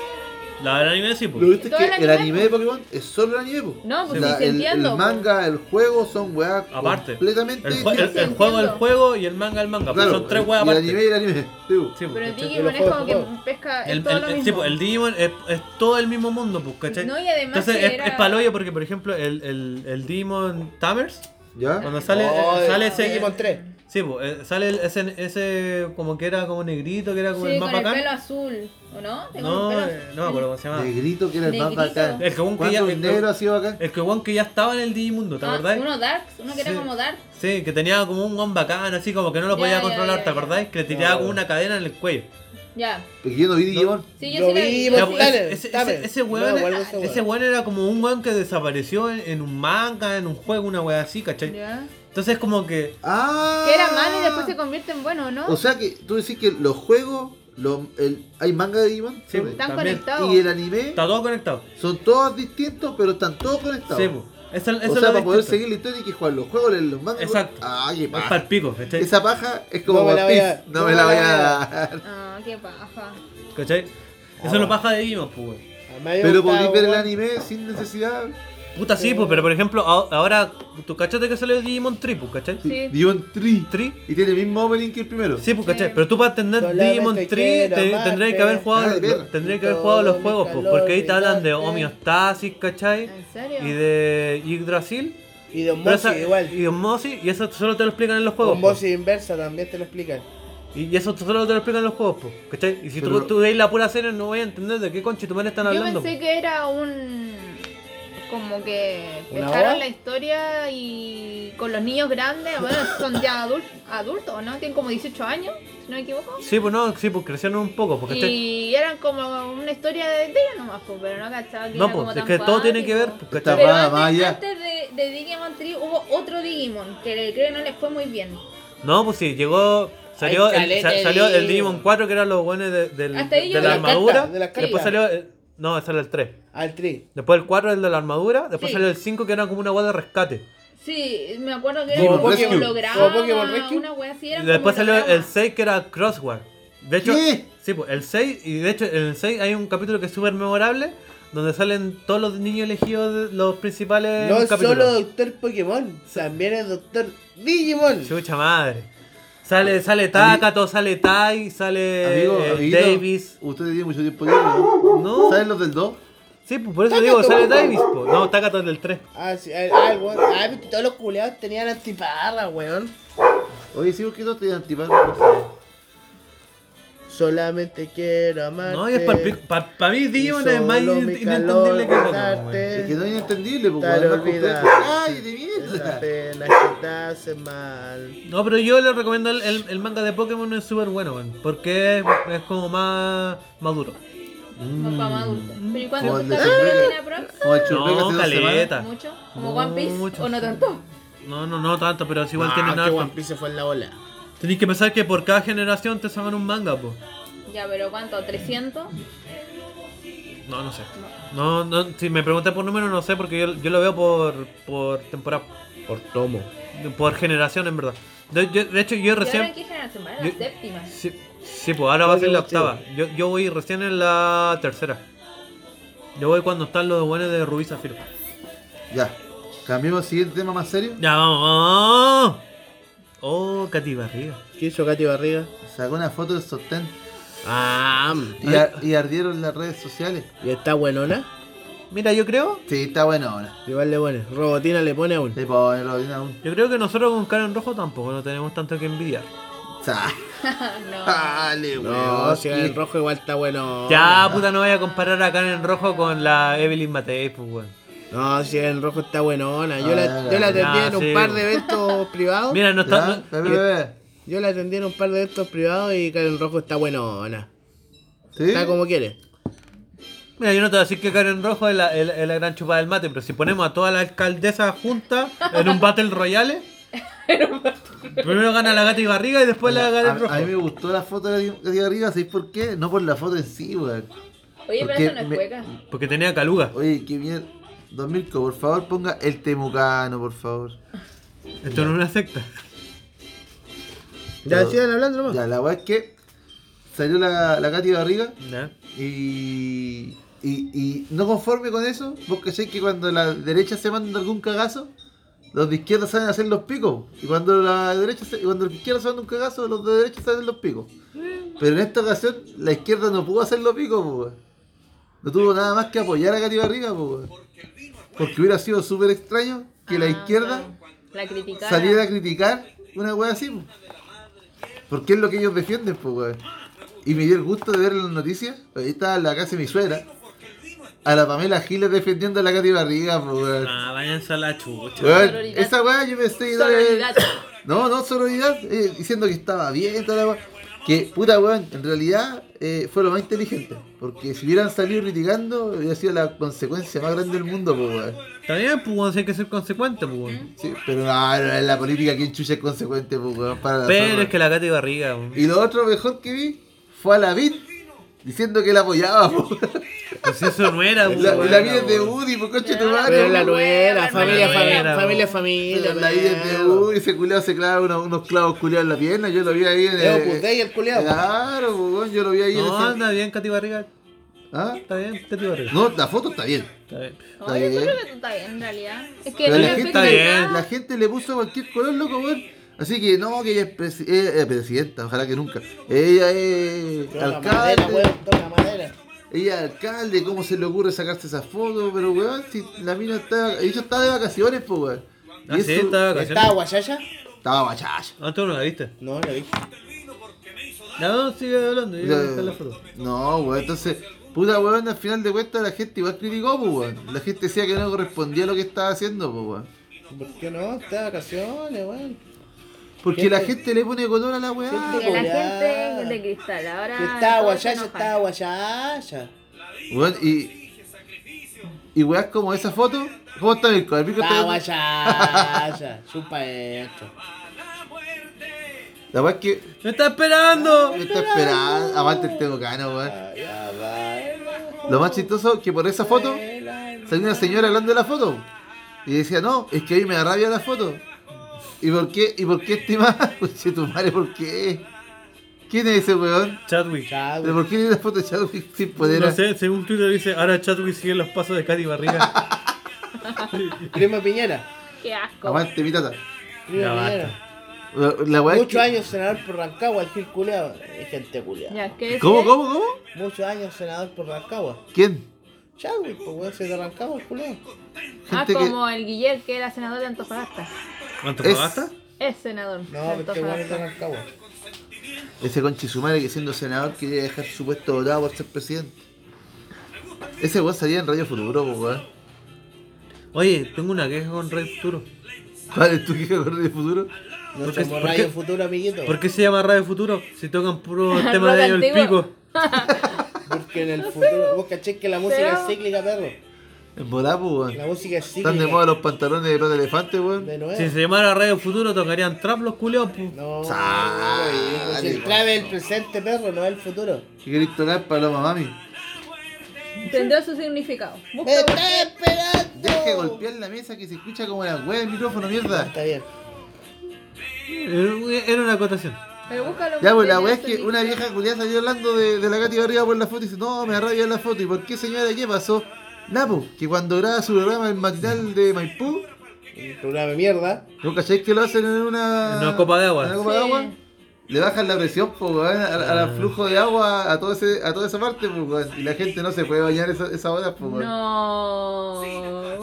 La del anime sí, pues. Lo viste es que el el anime, anime de Pokémon es solo el anime, po. No, pues La- sí el, entiendo. el pues. manga, el juego son weas Aparte. completamente El, jue- el- el juego el juego y el manga el manga, pues Claro, son tres weas el aparte. anime y el anime. Sí. Sí, pues, Pero el. Digimon es como que pesca, es El, todo el- lo el- mismo. pues, el Digimon es, es todo el mismo mundo, pues, ¿cachai? No, y además Entonces es, era- es paloyo porque, por ejemplo, el, el, el Digimon Tamers ¿Ya? Cuando sale, Oh, eh, sale ese. Digimon 3. Sí, pues, eh, sale el- ese, ese como que era como negrito, que era como Sí, el más con el bacán. pelo azul, ¿o no? Tengo No, eh, no me acuerdo cómo se llama. Negrito que era el más bacán. El que ya- ¿Cuántos el ha sido acá? El que weón que ya estaba en el Digimundo, ¿te Ah, acordáis? uno Darks, uno que Sí. era como Dark. Sí, que tenía como un guan bacán, así como que no lo podía ya, controlar, ya, ¿te acordáis? Que le tiraba como una cadena en el cuello. Ya. Porque yo no vi Digimon. Sí, yo Lo sí vi, vi. pues, dale, ese, ese, ese No, weón, guarda ese ese weón. era como un weón que desapareció en, en un manga, en un juego, una wea así, ¿cachai? Ya. Entonces como que... Ah. Que era malo y después se convierte en bueno, ¿no? O sea que tú decís que los juegos, los, el, hay manga de Digimon Sí, Están conectados. y el anime Está todo conectado. son todos distintos, pero están todos conectados. Sí. Eso, eso o es sea, lo para poder distinto. seguir la historia hay que jugar los juegos, leer los mangas. Exacto. Ah, qué Es paja. para el pico, ¿cachai? Esa paja es como No me la voy a-. No, no me me la voy a dar. Ah, qué paja. ¿Cachai? Eso es lo paja de Digimon, pues, Pero podéis ver el anime sin necesidad. Puta, sí, pues, pero por ejemplo, a- ahora, ¿tú cachate que salió Digimon 3, pues, cachai? Sí. Digimon 3. 3. Y tiene el mismo opening que el primero. Sí, pues, ¿cachai? Sí. Pero tú para entender Solamente Digimon 3 quiero te, amarte. tendrías que haber jugado, Ah, de tendrías que haber jugado los mi juegos, pues, calor porque ahí te hablan de brillante. homeostasis, ¿cachai? ¿En serio? Y de Yggdrasil. Y de Pero esa- igual. Y de osmosis, y eso solo te lo explican en los juegos. pues. Osmosis inversa también te lo explican. Y y eso solo te lo explican en los juegos, pues, ¿cachai? Y si tú, Pero- tú veis la pura serie no voy a entender de qué concha tu madre están Yo hablando. pensé que era un. Como que ¿Una dejaron boda? la historia y con los niños grandes, bueno, son ya adultos, adultos, ¿no? Tienen como 18 años, si no me equivoco. Sí, pues no, sí, pues crecieron un poco, porque. Y eran como una historia de, ellos nomás, pues, pero no cachaba que No, era como pues, es tan que todo tiene que ver, pues, Está. Pero antes, allá. antes de, de Digimon 3 hubo otro Digimon que creo que no les fue muy bien. No, pues sí, llegó. Salió, el, salió el Digimon. Digimon 4, que eran los buenos de, de la armadura. de Después salió. el- no, ese era el 3. Al tri. Después el 4 el de la armadura. Después Sí. salió el 5 que era como una wea de rescate. Sí, me acuerdo que era como Rescue. un holograma, Pokémon Rescue. una wea así, Y eran después como salió el hologramas. 6 que era Crossword. De hecho, ¿Qué? sí, pues el 6. Y de hecho, en el 6 hay un capítulo que es súper memorable. Donde salen todos los niños elegidos, de los principales. No es capítulos. solo Doctor Pokémon, también es Doctor Digimon. Chucha madre. Sale, sale Takato, sale Tai, sale Amigo, eh, amiguito, Davis. Usted tiene mucho tiempo libre, ¿no? No. ¿Saben los del 2? Sí, pues por eso digo, sale. Davis, po. No, Takato es del 3. Ah, sí, ah, ah. Ah, todos los culeados tenían antiparra, weón. Oye, sí, ¿por qué no te antipar? Solamente quiero amarte. No, y es para pa, pa mí Digimon es más inentendible que Pokémon. Es que no es inentendible, porque es. ¡Ay, de mierda! pena que te hace mal. No, pero yo le recomiendo el, el, el manga de Pokémon, es súper bueno, weón. Porque es, es como más maduro. Más para más adultos. Pero ¿y tiene? Como el churreca No, caleta. ¿Mucho? ¿Como One Piece? mucho. ¿O no tanto? No, no, no tanto, pero es igual que harto. One Piece se fue en la ola. Tenéis que pensar que por cada generación te sacan un manga, po. Ya, pero ¿cuánto? ¿300? No, no sé. No, no, si me preguntas por número, no sé, porque yo, yo lo veo por, por temporada. Por tomo. Por generación, en verdad. De, yo- de hecho, yo ¿Y ahora recién. en qué generación? ¿Va? La yo- séptima. Sí, sí, pues ahora va a ser la octava. Yo, yo voy recién en la tercera. Yo voy cuando están los buenos de Rubí Zafiro. Ya. Cambiemos al siguiente tema más serio. Ya, vamos, vamos. Oh, Katy Barriga. ¿Qué hizo Katy Barriga? Sacó una foto del sostén Ah, y, ar- y ardieron las redes sociales. y está buenona. Mira, yo creo. Sí, está bueno ahora. Igual le pone. Robotina le pone aún. Le pone Rodina aún. Yo creo que nosotros con Karen Rojo tampoco no tenemos tanto que envidiar. No. Dale, No, weón. si el rojo igual está bueno. Ya, puta, no vaya a comparar a Karen Rojo con la Evelyn Matei, pues, weón. No, si el rojo está buenona. Yo Ah, la, ya, yo la atendí en un sí. par de eventos privados. Mira, no está. Yo la atendí en un par de eventos privados y Karen Rojo está buenona. ¿Sí? Está como quiere. Mira, yo no te voy a decir que Karen Rojo es la, es la- es la gran chupada del mate, pero si ponemos a todas las alcaldesas juntas en un Battle Royale, primero gana la gata y barriga y después la a, Karen Rojo. a mí me gustó la foto de de arriba, ¿sabéis por qué? No por la foto en sí, weón. Oye, pero Porque eso no es me- cueca. Porque tenía caluga. Oye, qué mierda. Don Mirko, por favor, ponga el temucano, por favor. Esto no es una secta. Ya Pero- sigan hablando nomás. Ya, la weá es que salió la, la Katy Barriga y, y, y no conforme con eso, vos cacháis que cuando la derecha se manda algún cagazo, los de izquierda saben hacer los picos. Y cuando la derecha se- y cuando los de izquierda se mandan un cagazo, los de derecha saben hacer los picos. Pero en esta ocasión la izquierda no pudo hacer los picos, weón. No tuvo nada más que apoyar a Katy Barriga, weón. Porque hubiera sido súper extraño que la Ah, izquierda. La salir a criticar una wea así, po. Porque es lo que ellos defienden, pues, weón. Y me dio el gusto de ver en las noticias, ahí estaba en la casa de mi suegra, a la Pamela Giles defendiendo a la Katy Barriga, pues, weón. Ah, váyanse a la chucha. Weón, esa weá yo pensé que Sororidad. No, no, sororidad, eh, diciendo que estaba bien, toda la weá. Que, puta weón, en realidad eh, fue lo más inteligente. Porque si hubieran salido criticando, hubiera sido la consecuencia más grande del mundo, pues weón. Bien, pues hay que ser consecuente, pues weón. Sí, pero no, no, en la política quien chucha es consecuente, pues weón, para la Pero es que la Katy Barriga, weón. Y lo otro mejor que vi fue a la Vid diciendo que la apoyaba, pues. Pues eso no era, La, weón. la Vid es de Woody, pues concha tu madre. Pero la nuera, familia, familia, po. familia, familia. La Vid es de Woody, ese culiado se clava unos, unos clavos culiados en la pierna, yo lo vi ahí en Es Opus Dei el culiao. Claro, pues, yo lo vi ahí en No, ese... anda bien, Katy Barriga. ¿Ah? Está bien, Katy Barriga. No, la foto está bien. Está bien. No, yo bien. creo que tú estás bien en realidad. Es que no la gente, está la gente le puso cualquier color, loco, weón. Así que no, que ella es presi- eh, eh, presidenta, ojalá que nunca. Ella es Toca madera, alcalde. weón, toca madera. Ella es alcalde, ¿cómo se le ocurre sacarse esa foto? Pero weón, si la mina está. Ella estaba de vacaciones, pues weón. Ah, sí, estaba de vacaciones. ¿Estaba guayaya? Estaba bachaya. Ah, tú no la viste. No, la vi. No, sigue hablando, yo voy a la foto. No, weón, entonces, puta weón, al final de cuentas la gente igual criticó, pues weón. La gente decía que no correspondía a lo que estaba haciendo, pues weón. ¿Por qué no? Está de vacaciones, weón. Porque Gente- la gente le pone color a la weá. La Weá. gente es de cristal. Ahora. Que estaba todos se guayaya, enojan. estaba guayaya. Weón, y. Y weas como esa foto. ¿Cómo está Mirko? El Mirko Estaba está. guayaya. Chupa esto. La weá es que. ¡Me está esperando! Me está esperando. Aguante el tengo ganas, weón. Ya va. Lo más chistoso que por esa foto salió una señora hablando de la foto. Y decía, no, es que a mí me da rabia la foto. ¿Y por qué? ¿Y por qué estimada? Pues tu madre, ¿por qué? ¿Quién es ese weón? Chadwick. Chao. ¿Pero por qué tiene la foto de Chadwick sin poder? No sé, según Twitter dice, ahora Chadwick sigue los pasos de Katy Barriga. Prima Piñera. Qué asco. Aguante mi tata. Prima Ya basta. La, Muchos que- años senador por Rancagua, el Gil Culeado. Es gente culeada. Ya, ¿qué ¿Cómo, cómo, cómo? Muchos años senador por Rancagua. ¿Quién? Chadwick, pues weón, soy de Rancagua, el culeado. Ah, que- como el Guillermo que era senador de Antofagasta. ¿Cuánto Es- pagaste? Es senador. No, este weón es Antofagasta. Rancagua. Ese conche su madre que siendo senador quería dejar su puesto votado por ser presidente. Ese weón salía en Radio Futuro, po, weón. Oye, tengo una queja con Red Futuro. ¿Cuál es tu queja con Radio Futuro? No ¿Por qué- somos Radio Futuro, amiguito. ¿Por qué se llama Radio Futuro? Si tocan puro tema de ellos el pico. Porque en el futuro. Vos caché que la música Pero- es cíclica, perro. En po, weón. La música es cíclica. Están de moda los pantalones de los elefantes, weón. De nuevo. Si se llamara Radio Futuro, tocarían trap los culeos. pu. No, Sale, si el trap es el presente, perro, no es el futuro. ¿Qué queréis tocar para los mami? Tendrá su significado. ¡Me Busca está esperando! Deja de golpear la mesa que se escucha como la weá del micrófono, mierda. Está bien. Era era una acotación. pero búscalo Ya, pues la el es que una vieja culiada salió hablando de, de la Katy Barriga por la foto y dice, no, me da rabia la foto. ¿Y por qué señora? ¿Qué pasó? Napo, que cuando graba su programa el matinal de Maipú, Un programa de mierda. ¿no cacháis que lo hacen en una, En una copa de agua. en una copa de Sí. agua? Le bajan la presión po, al, Ah. flujo de agua a, todo ese, a toda esa parte po, y la gente no se puede bañar esa, esa hora. Po. No.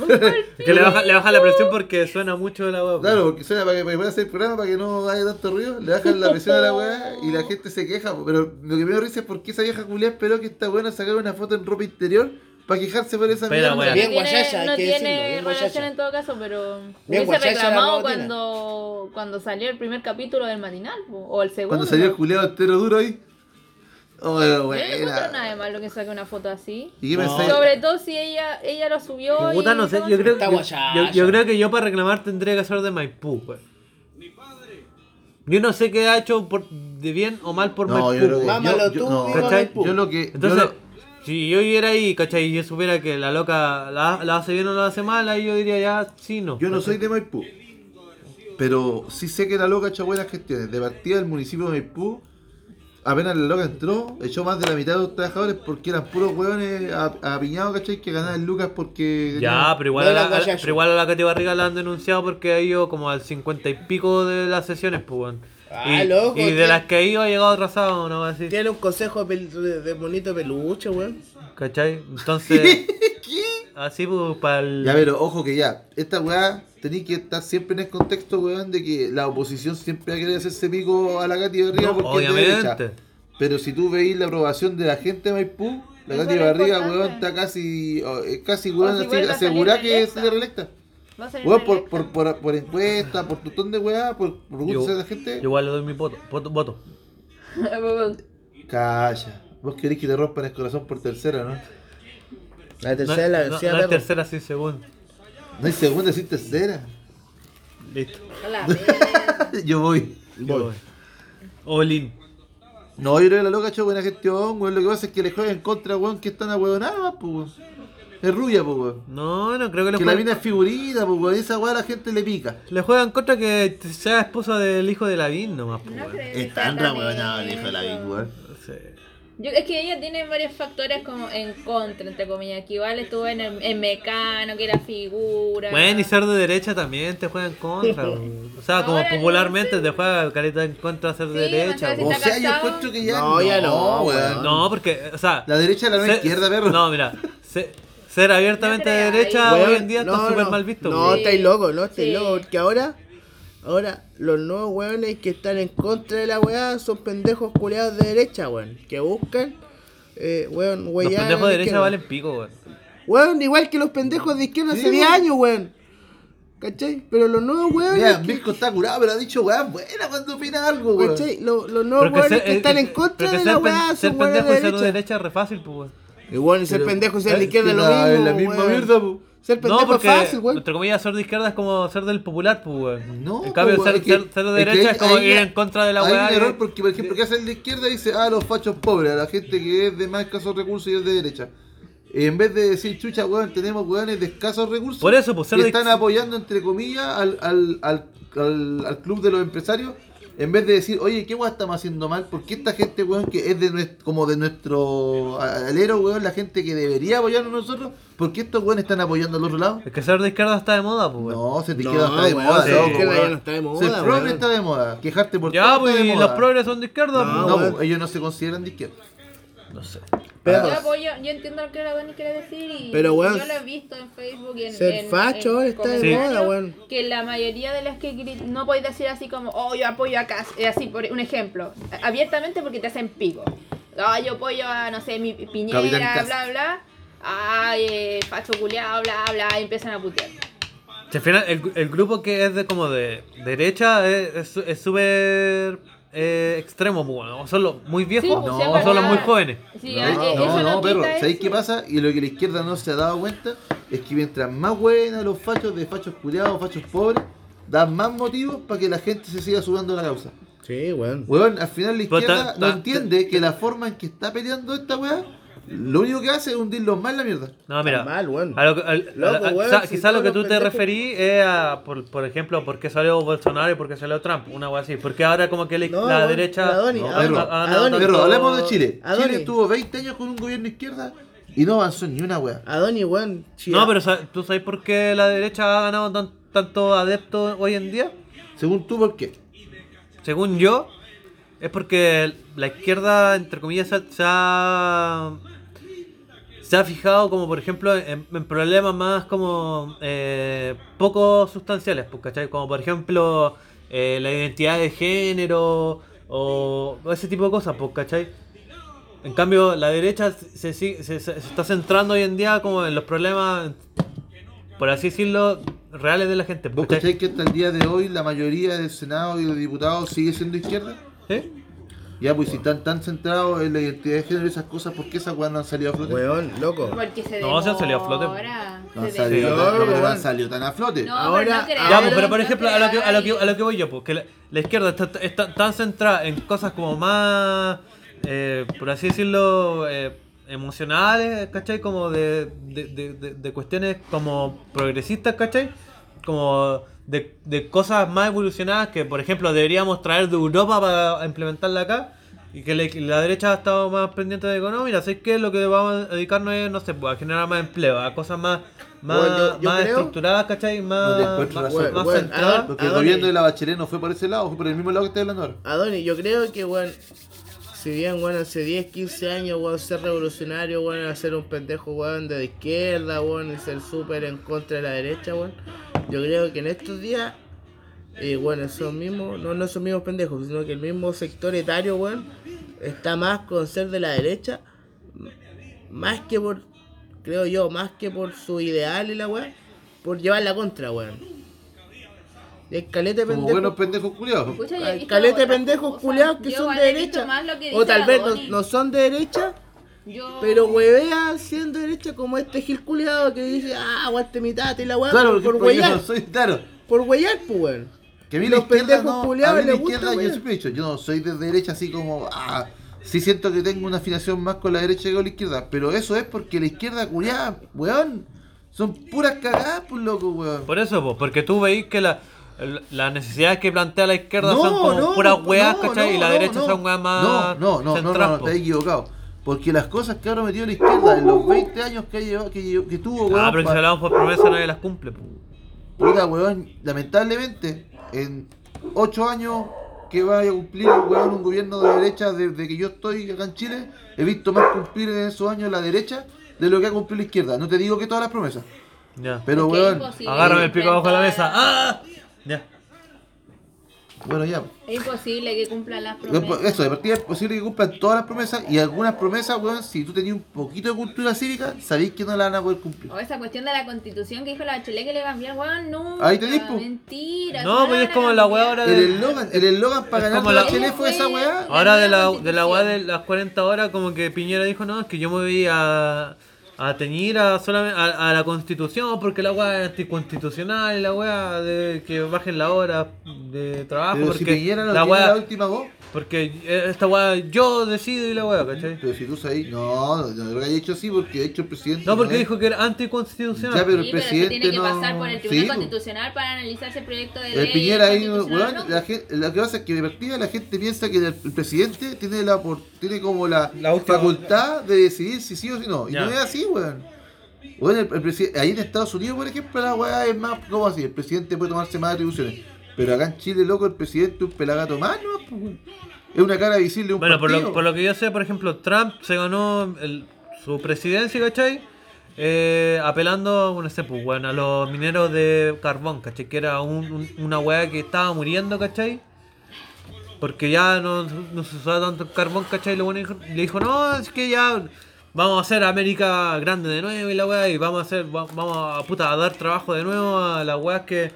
Que le baja, le baja la presión porque suena mucho la weá. pu. Claro, porque suena para que, para que pueda hacer el programa, para que no haya tanto ruido, le bajan la presión a la weá y la gente se queja. po. Pero lo que me da risa es por qué esa vieja culiada esperó que esta buena sacara una foto en ropa interior para quejarse por esa mierda. No tiene- guayaya, hay no que tiene decirlo, bien relación guayaya. en todo caso, pero Bien hubiese guayaya la reclamado cuando, cuando salió el primer capítulo del matinal, po, o el segundo. Cuando salió el culiado entero duro ahí. Oh, Yo no encuentro buena. nada de malo que saque una foto así. ¿Y qué No. pensáis? Sobre todo si ella ella lo subió. Puta, y no sé, todo yo eso. creo, Está yo, guayaya. yo- yo creo que yo para reclamar tendría que ser de Maipú, pues. Yo no sé qué ha hecho por, de bien o mal por No, Maipú. yo creo que. Mámalo yo, tú, yo, no, viva ¿cachai? Maipú. yo lo que. yo Entonces, lo- si yo viviera ahí, ¿cachai? Y yo supiera que la loca la, la hace bien o la hace mal, ahí yo diría ya, sí, no. Yo no soy de Maipú. Pero sí sé que la loca ha hecho buenas gestiones. De partida del municipio de Maipú, apenas la loca entró, echó más de la mitad de los trabajadores porque eran puros hueones apiñados, ¿cachai? Que ganaban lucas porque. Ya, pero igual, No a la, a guayayo. pero igual a la Katy Barriga la han denunciado porque ha ido como al cincuenta y pico de las sesiones, pues, weón. Ah, y, loco, y de tiene- las que ha llegado atrasado, ¿no? Así, Tiene un consejo de, pel- de, de bonito peluche, weón. ¿cachai? Entonces, ¿Qué? así, pues, para el... Ya, pero ojo que ya, esta weá tenéis que estar siempre en el contexto, weón, de que la oposición siempre va a querer hacerse pico a la Katy Barriga No, porque es de derecha. obviamente. Pero si tú veis la aprobación de la gente de Maipú, la Katy es Barriga, weón, está casi, oh, es casi, weón, si así, vuelve a salir asegurada que se reelecta. Va a ser Weón, por, por, por, por encuesta, por tutón de weá, por, por Yo, gusto de la gente. yo igual le doy mi voto. voto, voto. Calla. Vos querés que te rompan el corazón por tercera, ¿no? La tercera es la no, vencida, no tercera, sí, segunda. No hay segunda sin tercera. Listo. Yo voy. Voy. All in. No, yo creo que la loca ha hecho buena gestión, weón. Lo que pasa es que le juegan en contra, weón, que están ahueonadas, pues, weón. Es rubia, pues, weón. No, no creo que le Que la jueguen. mina es figurita, pues, weón. Esa weá a la gente le pica. Le juegan contra que sea esposa del hijo de Lavín nomás, pues, No weón. creo que Es tan el hijo de la eso. Big, weón. No sé. Yo, es que ella tiene varios factores como en contra, entre comillas, que igual estuvo en, el, en Mecano, que era figura. Bueno, y ser de derecha también te juega en contra. weón. o sea, como Ahora no popularmente sé. te juega careta en contra ser de Sí, derecha. entonces weón. O sea, yo casado? encuentro que ya. No, ya no, weón. No, porque, o sea. La derecha es la nueva ser- izquierda, perro. No, mira. se- ser abiertamente de derecha Weón, hoy en día no, está súper no. mal visto. No, weón. Sí. estáis locos, no estáis Sí. locos, porque ahora, ahora los nuevos weones que están en contra de la weá son pendejos culeados de derecha, weón, que buscan, eh, weón, Los weyar a pendejos de derecha valen pico, weón. Weón, igual que los pendejos de izquierda Sí, hace 10 weón. años, weón. ¿Cachai? Pero los nuevos weones. Mira, que- Mirko está curado, pero ha dicho weá buena cuando opina algo, weón. ¿Cachai? Los, los nuevos que weones ser- que eh, están en contra de la weá ser son weones pendejo de y ser de derecha. derecha es re fácil, pues, weón. Y y ser Pero- pendejo y ser de es izquierda que es lo mismo. es la misma mierda, po. Ser pendejo No, porque, es fácil, weón. entre comillas, ser de izquierda es como ser del popular, pues, weón. No, en cambio, ser, que- de es que derecha es como ir hay- en contra de la Hay weá. un que- error porque, por ejemplo, ¿qué hace el de izquierda? Dice, ah, los fachos pobres, a la gente que es de más escasos recursos y es de derecha. En vez de decir, chucha, weón, tenemos weones de escasos recursos. Por eso, pues, ser que de- están apoyando, entre comillas, al, al, al, al, al club de los empresarios. En vez de decir, oye, ¿qué weón estamos haciendo mal? ¿Por qué esta gente, weón, que es de nuestro, como de nuestro alero, weón, la gente que debería apoyarnos nosotros? ¿Por qué estos weones están apoyando al otro lado? Es que ser de izquierda está de moda, pues, weón. No, se te No, queda hasta de weón, moda, ser loco, izquierda ya no está de moda, Ser progre está de moda. Quejarte por Ya, todo pues, está de y moda. los progres son de izquierda, No, pues. No, weón. pues, ellos no se consideran de izquierda. No sé. Perros. Yo apoyo, yo entiendo lo que la Dani quiere decir y Pero, weón, yo lo he visto en Facebook y en, ser en- facho en está de moda, weón. Que la mayoría de las que no podéis decir así como, oh, yo apoyo a Cas, eh, así por un ejemplo, abiertamente porque te hacen pico. Ah, yo apoyo a, no sé, mi Piñera, bla, bla. Ay, eh, facho culiado, bla, bla, y empiezan a putear. Si al final, el, el grupo que es de como de derecha es es- es súper eh, extremo, pues, bueno. O son los muy viejos Sí, pues, sí, o son los muy jóvenes. Sí, No, no, eso no, no perro. ¿Sabéis qué pasa? Y lo que la izquierda no se ha dado cuenta es que mientras más buenas los fachos de fachos culiados, fachos pobres, dan más motivos para que la gente se siga sudando la causa. Sí, weón. Weón, al final la izquierda ta- no ta- entiende que la forma en que está peleando esta weá, lo único que hace es hundirlos más la mierda. No, mira. Mal, weón. A lo, que- al- Loco, a- a- weón, quizá, si quizá lo todos que tú te pendejos- referí es a, por, por ejemplo, por qué salió Bolsonaro y por qué salió Trump, una wea así. Porque ahora como que la, No, la derecha... Adoni, No, Pero hablemos de Chile. Adoni. Chile estuvo 20 años con un gobierno de izquierda y no avanzó ni una weá. Adoni, weón. No, pero ¿tú sabes por qué la derecha ha ganado tan- tanto adeptos hoy en día? Según tú, ¿por qué? Según yo, es porque la izquierda, entre comillas, se, ha- se ha, fijado como, por ejemplo, en, en problemas más como eh, poco sustanciales, pues, ¿cachai? Como, por ejemplo, eh, la identidad de género o, ese tipo de cosas, pues, ¿cachai? En cambio, la derecha se, se, se- se está centrando hoy en día como en los problemas, por así decirlo, reales de la gente. ¿Vos ¿cachai? que hasta el día de hoy la mayoría del Senado y de los diputados sigue siendo izquierda? ¿Sí? Ya, pues si están tan centrados en la identidad de género y esas cosas, ¿por qué esas weas no han salido a flote? Weón, loco. Porque se No, se han salido a flote. demora, No han se salido, tan, No, han salido tan a flote. No, Ahora- pero no Ya, pues, pero no por ejemplo, a lo, que, a, lo que, a lo que voy yo, pues, que la, la izquierda está, está tan centrada en cosas como más, eh, por así decirlo, eh, emocionales, ¿cachai? Como de, de, de, de- de cuestiones como progresistas, ¿cachai? Como de, de cosas más evolucionadas que, por ejemplo, deberíamos traer de Europa para implementarla acá. Y que la, que la derecha ha estado más pendiente de economía. ¿Sabes qué? Lo que vamos a dedicarnos es, no sé, pues, a generar más empleo, a cosas más, más, Bueno, yo- yo más creo- estructuradas, ¿cachai? Más, No más, razón. más Bueno, centradas. Porque el gobierno de la Bachelet no fue por ese lado, fue por el mismo lado que estoy hablando ahora. Adoni, yo creo que, weón, si bien, weón, hace 10, 15 años, weón, ser revolucionario, era ser un pendejo, weón, de izquierda, weón, y ser súper en contra de la derecha, weón. Yo creo que en estos días, eh, bueno, esos mismos, no, no esos mismos pendejos, sino que el mismo sector etario, weón, está más con ser de la derecha, más que por, creo yo, más que por su ideal y la weón, por llevar la contra, weón. Como pendejos. buenos pendejos culiados. Otras pendejos culiados que son de derecha. O tal vez no, no son de derecha, Yo- pero huevea siendo derecha como este Gil culiado que dice, ah, aguante mi tata y la weá, Claro, por, porque por yo huear, no soy, claro. por huear, pues weón. Que a mí Los la izquierda pendejos no, a culiados mí la izquierda, yo siempre he dicho, yo no soy de derecha así como, ah, sí siento que tengo una afinación más con la derecha que con la izquierda, pero eso es porque la izquierda culiada, weón, son puras cagadas, pues loco, weón. Por eso, pues, porque tú veis que la, las necesidades que plantea la izquierda No, son como no, puras weas, no, ¿cachai? y la no, derecha no. son weas más No, no, no, no, no, te has equivocado. Porque las cosas que ahora metió la izquierda en los 20 años que, ha llevado- que, que tuvo, weón, Ah, pero si hablamos por promesa nadie las cumple, pues. Puta, weón, lamentablemente, en 8 años que vaya a cumplir weón, un gobierno de derecha desde que yo estoy acá en Chile, he visto más cumplir en esos años la derecha de lo que ha cumplido la izquierda. No te digo que todas las promesas, Ya. pero weón, imposible. Agárrame el pico abajo de la mesa. ¡Ah! Ya. Bueno, ya. Es imposible que cumplan las Eso, promesas. de partida es posible que cumplan todas las promesas y algunas promesas, weón, si tú tenías un poquito de cultura cívica, sabéis que no la van a poder cumplir. O esa cuestión de la constitución que dijo la Bachelet que le cambiaron, weón, nunca. Ahí tenés, po. Mentira. No, pues es como la weá ahora El de. eslogan, el eslogan para Es ganar como la Chile fue esa weá. Ahora de la, de la weá de las 40 horas, como que Piñera dijo, no, es que yo me voy a, a teñir a, solamente, a, a la constitución porque la weá es anticonstitucional y la weá de que bajen la hora de trabajo Pero porque si Piñera no la tiene la última voz. porque esta weá yo decido y la weá, ¿cachai? Pero si tú sabes, no, no, no lo haya hecho así porque de hecho el presidente. No, porque es- dijo que era anticonstitucional. Ya, pero Sí, el pero se presidente tiene que no- pasar por el Tribunal Sí. Constitucional para analizarse el proyecto de El ley Piñera ahí, weón, ¿no? la gente, lo que pasa es que de partida la gente piensa que el, el presidente tiene la por- tiene como la, La facultad de decidir si sí o si no. Y Ya. no es así, weón. Weón, el, el ahí en Estados Unidos, por ejemplo, la weá es más como así, el presidente puede tomarse más atribuciones. Pero acá en Chile, loco, el presidente es un pelagato más, ¿no? Pues. Es una cara visible de un Bueno, por lo, por lo que yo sé, por ejemplo, Trump se ganó el- su presidencia, ¿cachai? Eh, apelando, no sé, pues, bueno, a los mineros de carbón, ¿cachai? Que era un- un- una weá que estaba muriendo, ¿cachai? Porque ya no, no se usaba tanto el carbón, ¿cachai? Y lo bueno le dijo, no, es que ya vamos a hacer América grande de nuevo y la weá, y vamos a hacer, va- vamos a, puta, a dar trabajo de nuevo a las weas que,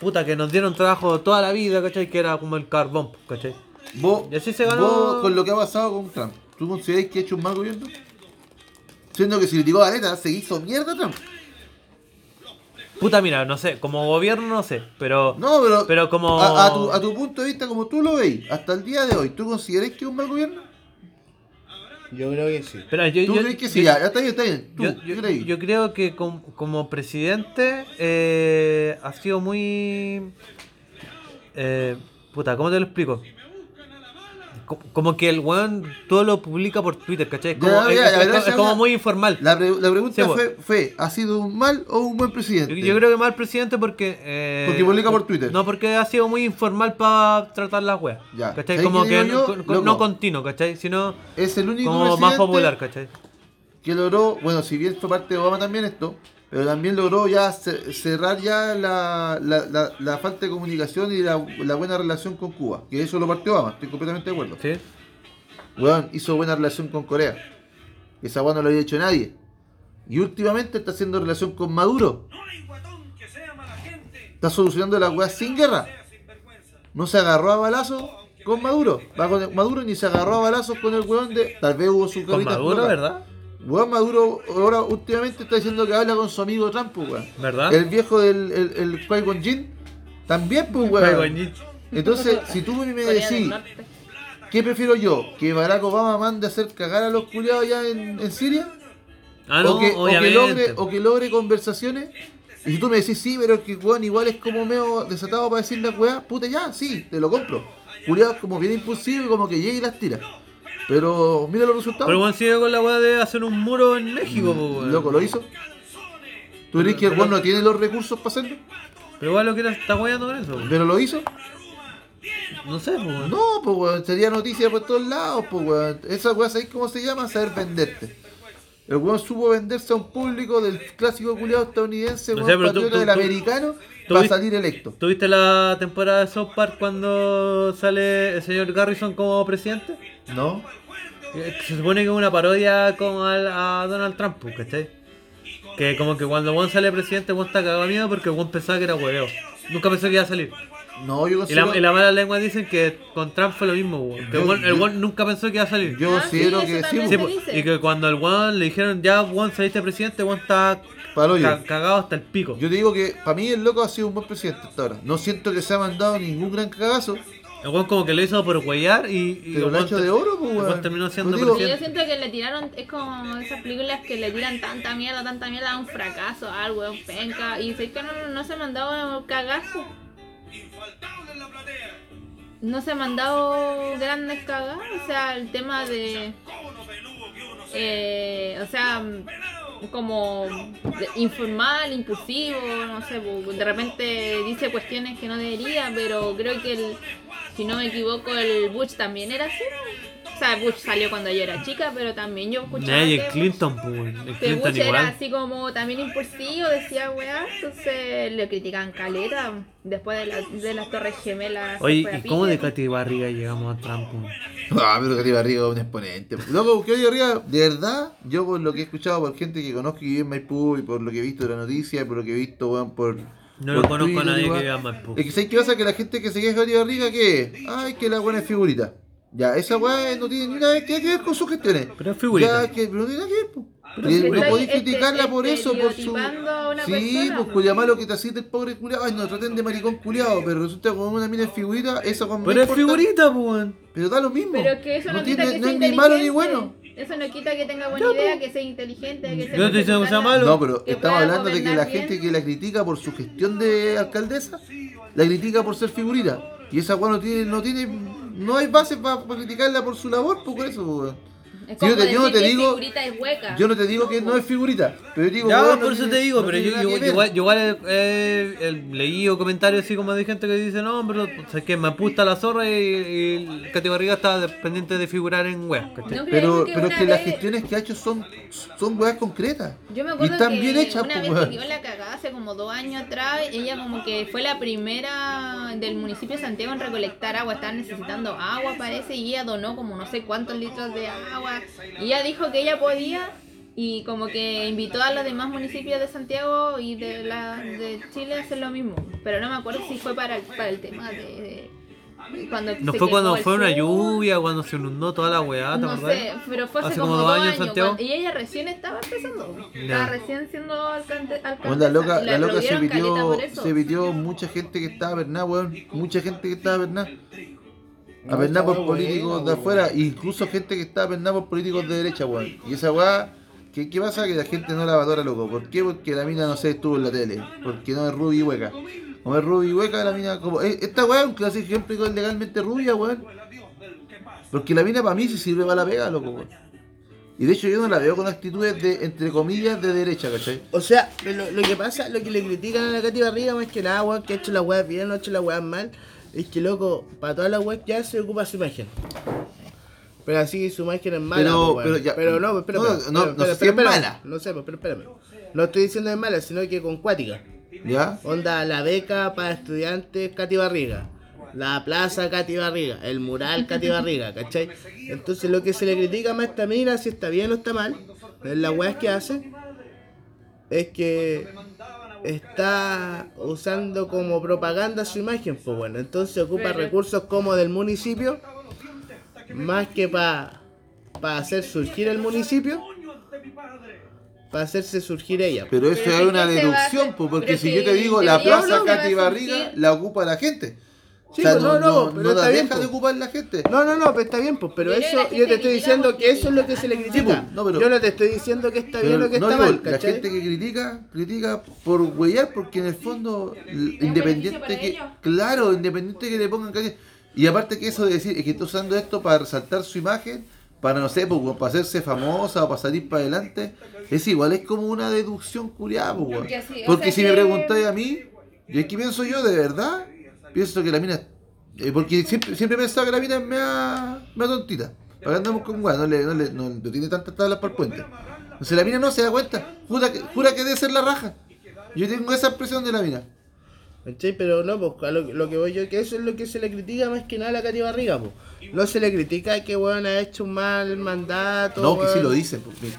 puta, que nos dieron trabajo toda la vida, ¿cachai? Que era como el carbón, ¿cachai? Vos, Y así se ganó- vos, con lo que ha pasado con Trump, ¿tú consideráis que ha hecho un mal gobierno? Siendo que si le tiró a Galeta, se hizo mierda Trump. Puta, mira, no sé, como gobierno no sé, pero. No, pero, Pero como- a, a tu, a tu punto de vista, como tú lo veis, hasta el día de hoy, ¿tú consideráis que es un mal gobierno? Yo creo que sí. Espera, yo, ¿Tú yo- crees que sí? yo- Ya, ya está bien, está bien. ¿Tú yo, yo creo que com- como presidente eh, ha sido muy. eh, puta, ¿cómo te lo explico? Co- Como que el weón todo lo publica por Twitter, ¿cachai? Es como, Ya, ya, es- ya, es- la verdad es se como habla- muy informal. La, pre- la pregunta Sí, fue, fue, ¿ha sido un mal o un buen presidente? yo creo que mal presidente porque. eh, Porque publica por Twitter. No, porque ha sido muy informal para tratar las weas. Ya. ¿Cachai? ¿Sabes Como que yo? no- continuo, ¿cachai? Sino Es el único como más popular, ¿cachai? que logró, bueno, si bien fue parte de Obama también esto, pero también logró ya ce- cerrar ya la, la, la, la falta de comunicación y la, buena relación con Cuba. Que eso lo partió Obama, estoy completamente de acuerdo. ¿Sí? Weón, hizo buena relación con Corea. Esa weón no lo había hecho nadie. Y últimamente está haciendo relación con Maduro. Está solucionando la weá sin guerra. No se agarró a balazos con Maduro. Va con el- Maduro ni se agarró a balazos con el weón de. Tal vez hubo su Con Maduro. ¿verdad? Weón Maduro ahora últimamente está diciendo que habla con su amigo Trump, pues, weón. ¿Verdad? El viejo del el, el Qui-Gon Jinn también, pues, weón. Entonces, si tú me decís. ¿qué prefiero yo? ¿Que Barack Obama mande a hacer cagar a los culiados allá en, en Siria? Ah, no, o, que, o, que obviamente. logre, o que logre conversaciones. Y si tú me decís, sí, pero es que weón igual es como medio desatado para decir la weá, puta ya, sí, te lo compro. Culiados como bien impulsivo y como que llega y las tira. Pero mira los resultados. Pero bueno, sigue con la weá de hacer un muro en México, po, weón. Loco, lo hizo. ¿Tú crees que el weón no tiene los recursos para hacerlo? Pero igual lo que está weando con eso. ¿Pero lo hizo? No sé, weón. No, pues weón, sería noticia por todos lados, pues weón. Esa weá, ¿sabéis cómo se llama? Saber venderte. El weón supo venderse a un público del clásico culiado estadounidense, No sé, patriota tú- del tú- americano, tú para salir electo. ¿Tuviste la temporada de South Park cuando sale el señor Garrison como presidente? ¿No? Eh, Se supone que es una parodia como al- a Donald Trump, pues, ¿cachai? Que como que cuando Juan sale presidente, Juan está cagado de miedo porque Juan pensaba que era hueveo. Nunca pensó que iba a salir. No, yo Y considero, la, y la mala lengua dicen que con Trump fue lo mismo, weón. Que Yo- Juan- el Juan nunca pensó que iba a salir. yo Ah, considero sí, que eso sí, pues, y que cuando el Juan le dijeron ya Juan saliste presidente, Juan está ca- cagado hasta el pico. Yo te digo que para mí el loco ha sido un buen presidente hasta ahora. No siento que se ha mandado ningún gran cagazo, El Juan como que lo hizo por huellar y, y pero lo hecho de oro, pues, weón. terminó siendo Yo siento que le tiraron, es como esas películas que le tiran tanta mierda, tanta mierda a un fracaso, al weón penca. Y sé que no, no se ha mandado cagazo. No se ha mandado grandes cagadas. O sea, el tema de. Eh, o sea, como informal, impulsivo, no sé, de repente dice cuestiones que no debería, pero creo que el, si no me equivoco, el Bush también era así. O sea, Bush salió cuando yo era chica, pero también yo escuchaba Nah, y que el Bush- Clinton, pues, el que Clinton Bush era igual. así como también impulsivo, decía weá, entonces le criticaban caleta después de, la- de las Torres Gemelas. Oye, ¿y cómo de. Katy Barriga llegamos a Trump? weón? Ah, pero que arriba es un exponente. Loco, que hoy arriba, de verdad, yo por lo que he escuchado por gente que conozco que vive en Maipú y por lo que he visto de la noticia y por lo que he visto, weón, por. No lo conozco a nadie que viva en Maipú. Es que ¿sabes qué pasa? Que la gente que se queja de Katy Barriga, ¿qué? Ay, que la buena es figurita. Ya, esa weá no tiene ni nada que ver con sus gestiones. Pero es figurita. Ya, que pero no tiene nada que ver, po. Pero Y si no podéis este- criticarla por eso, por su. una Sí, persona, pues cuya malo que te asiste el pobre culiado. Ay, no traten de maricón culiado, pero resulta como una mina es figurita, esa con Pero es figurita, pues. Pero da lo mismo. Pero es que eso no, quita tiene, que no sea es ni malo ni bueno. Eso no quita que tenga buena idea, que sea inteligente, que sea no estoy diciendo sea malo. No, pero estamos hablando de que la gente que la critica por su gestión de alcaldesa, la critica por ser figurita. Y esa weá no tiene, no tiene, no hay base para criticarla por su labor, pues por eso, weón. Es Yo como te- yo no te que digo- figurita es hueca. Yo no te digo que no es figurita, pero yo digo, Ya, por eso tiene- te digo, no pero yo, igual, yo igual he, he- he leído comentarios así como de gente que dice, no, pero o sea, que me apuesta la zorra y, y Katy Barriga está pendiente de figurar en web. No Pero, que pero que las gestiones que ha hecho son, son weas concretas. Yo me y acuerdo están que bien hechas, una pues, vez que dio la cagada hace como dos años atrás, ella como que fue la primera del municipio de Santiago en recolectar agua, estaban necesitando agua parece, y ella donó como no sé cuántos litros de agua, y ella dijo que ella podía, y como que invitó a los demás municipios de Santiago y de, la, de Chile a hacer lo mismo, pero no me acuerdo si fue para, el- para el tema de... de- cuando No fue cuando el fue una lluvia, cuando se inundó toda la weá, ¿te No acordás? sé, pero fue hace, Hace como, como dos años, años. Santiago. cuando- y ella recién estaba empezando. Ya. Estaba recién siendo alcalde, alcaldesa. La loca, la loca se aplaudieron caleta pidió, por eso. se pidió mucha gente que estaba Berná, weón. Mucha gente que estaba. A No, Berná esa por políticos buena, de afuera, incluso gente que estaba Berná por políticos de derecha, weón. Y esa weá, ¿qué, ¿qué pasa? Que la gente no la valora, loco. ¿Por qué? Porque la mina, no sé, estuvo en la tele. Porque no es rubia y hueca. Como es rubia y hueca, la mina, como. eh, Esta weá es un clásico ejemplo legalmente rubia, weón. Porque la mina para mí sí sirve para la pega, loco, weón. Y de hecho yo no la veo con actitudes de, entre comillas, de derecha, ¿cachai? O sea, lo, lo que pasa, lo que le critican a la Katy Barriga más que nada, weón, que ha hecho las weas bien, no ha hecho las weas mal, es que loco, para las weas que hace se ocupa su imagen. Pero así su imagen es mala, Pero- weón. pero ya- pero no, espera, no, espera, no, espera, no sé espera, si es espera, mala. No sé, pues, pero espérame. No estoy diciendo es mala, sino que con cuática. ¿Ya? Onda, la beca para estudiantes Katy Barriga. La plaza Katy Barriga. El mural Katy Barriga, ¿cachai? Entonces lo que se le critica más a esta mina, si está bien o está mal, en las weas que hace, es que está usando como propaganda su imagen, pues bueno. Entonces ocupa recursos como del municipio, más que para hacer surgir el municipio, para hacerse surgir ella. Pero eso Pero es ¿en una deducción, pues, porque si si yo te digo la plaza no, se va Katy a Barriga, surgir. la ocupa la gente. Sí, o sea, pues, no, no, no, no, pero no está bien, deja de ocupar la gente. No, no, no, pero está bien, pues, pero eso yo te estoy diciendo que eso es lo que se le critica. no, pero- yo no te estoy diciendo que está bien o que está mal, la ¿cachai? gente que critica, critica por huellar, porque en el fondo, independiente que, claro, independiente que le pongan calle. Y aparte que eso de decir, es que está usando esto para resaltar su imagen, para no sé, para hacerse famosa o para salir para adelante, es igual, es como una deducción curiada, pues. Porque así, Porque si me que- preguntáis a mí, y aquí pienso yo, de verdad, pienso que la mina, eh, porque siempre, siempre he pensado que la mina es mea, mea tontita. Para que andamos con weá, no, le, no, le, no, no tiene tantas tablas para el puente. Entonces la mina no se da cuenta. Jura que, jura que debe ser la raja. Yo tengo esa impresión de la mina. ¿Cachai? Pero no, pues a lo, lo que voy yo, que eso es lo que se le critica más que nada a la Katy Barriga, pues. No se le critica que weón ha hecho un mal mandato. No, que sí lo dicen, pues.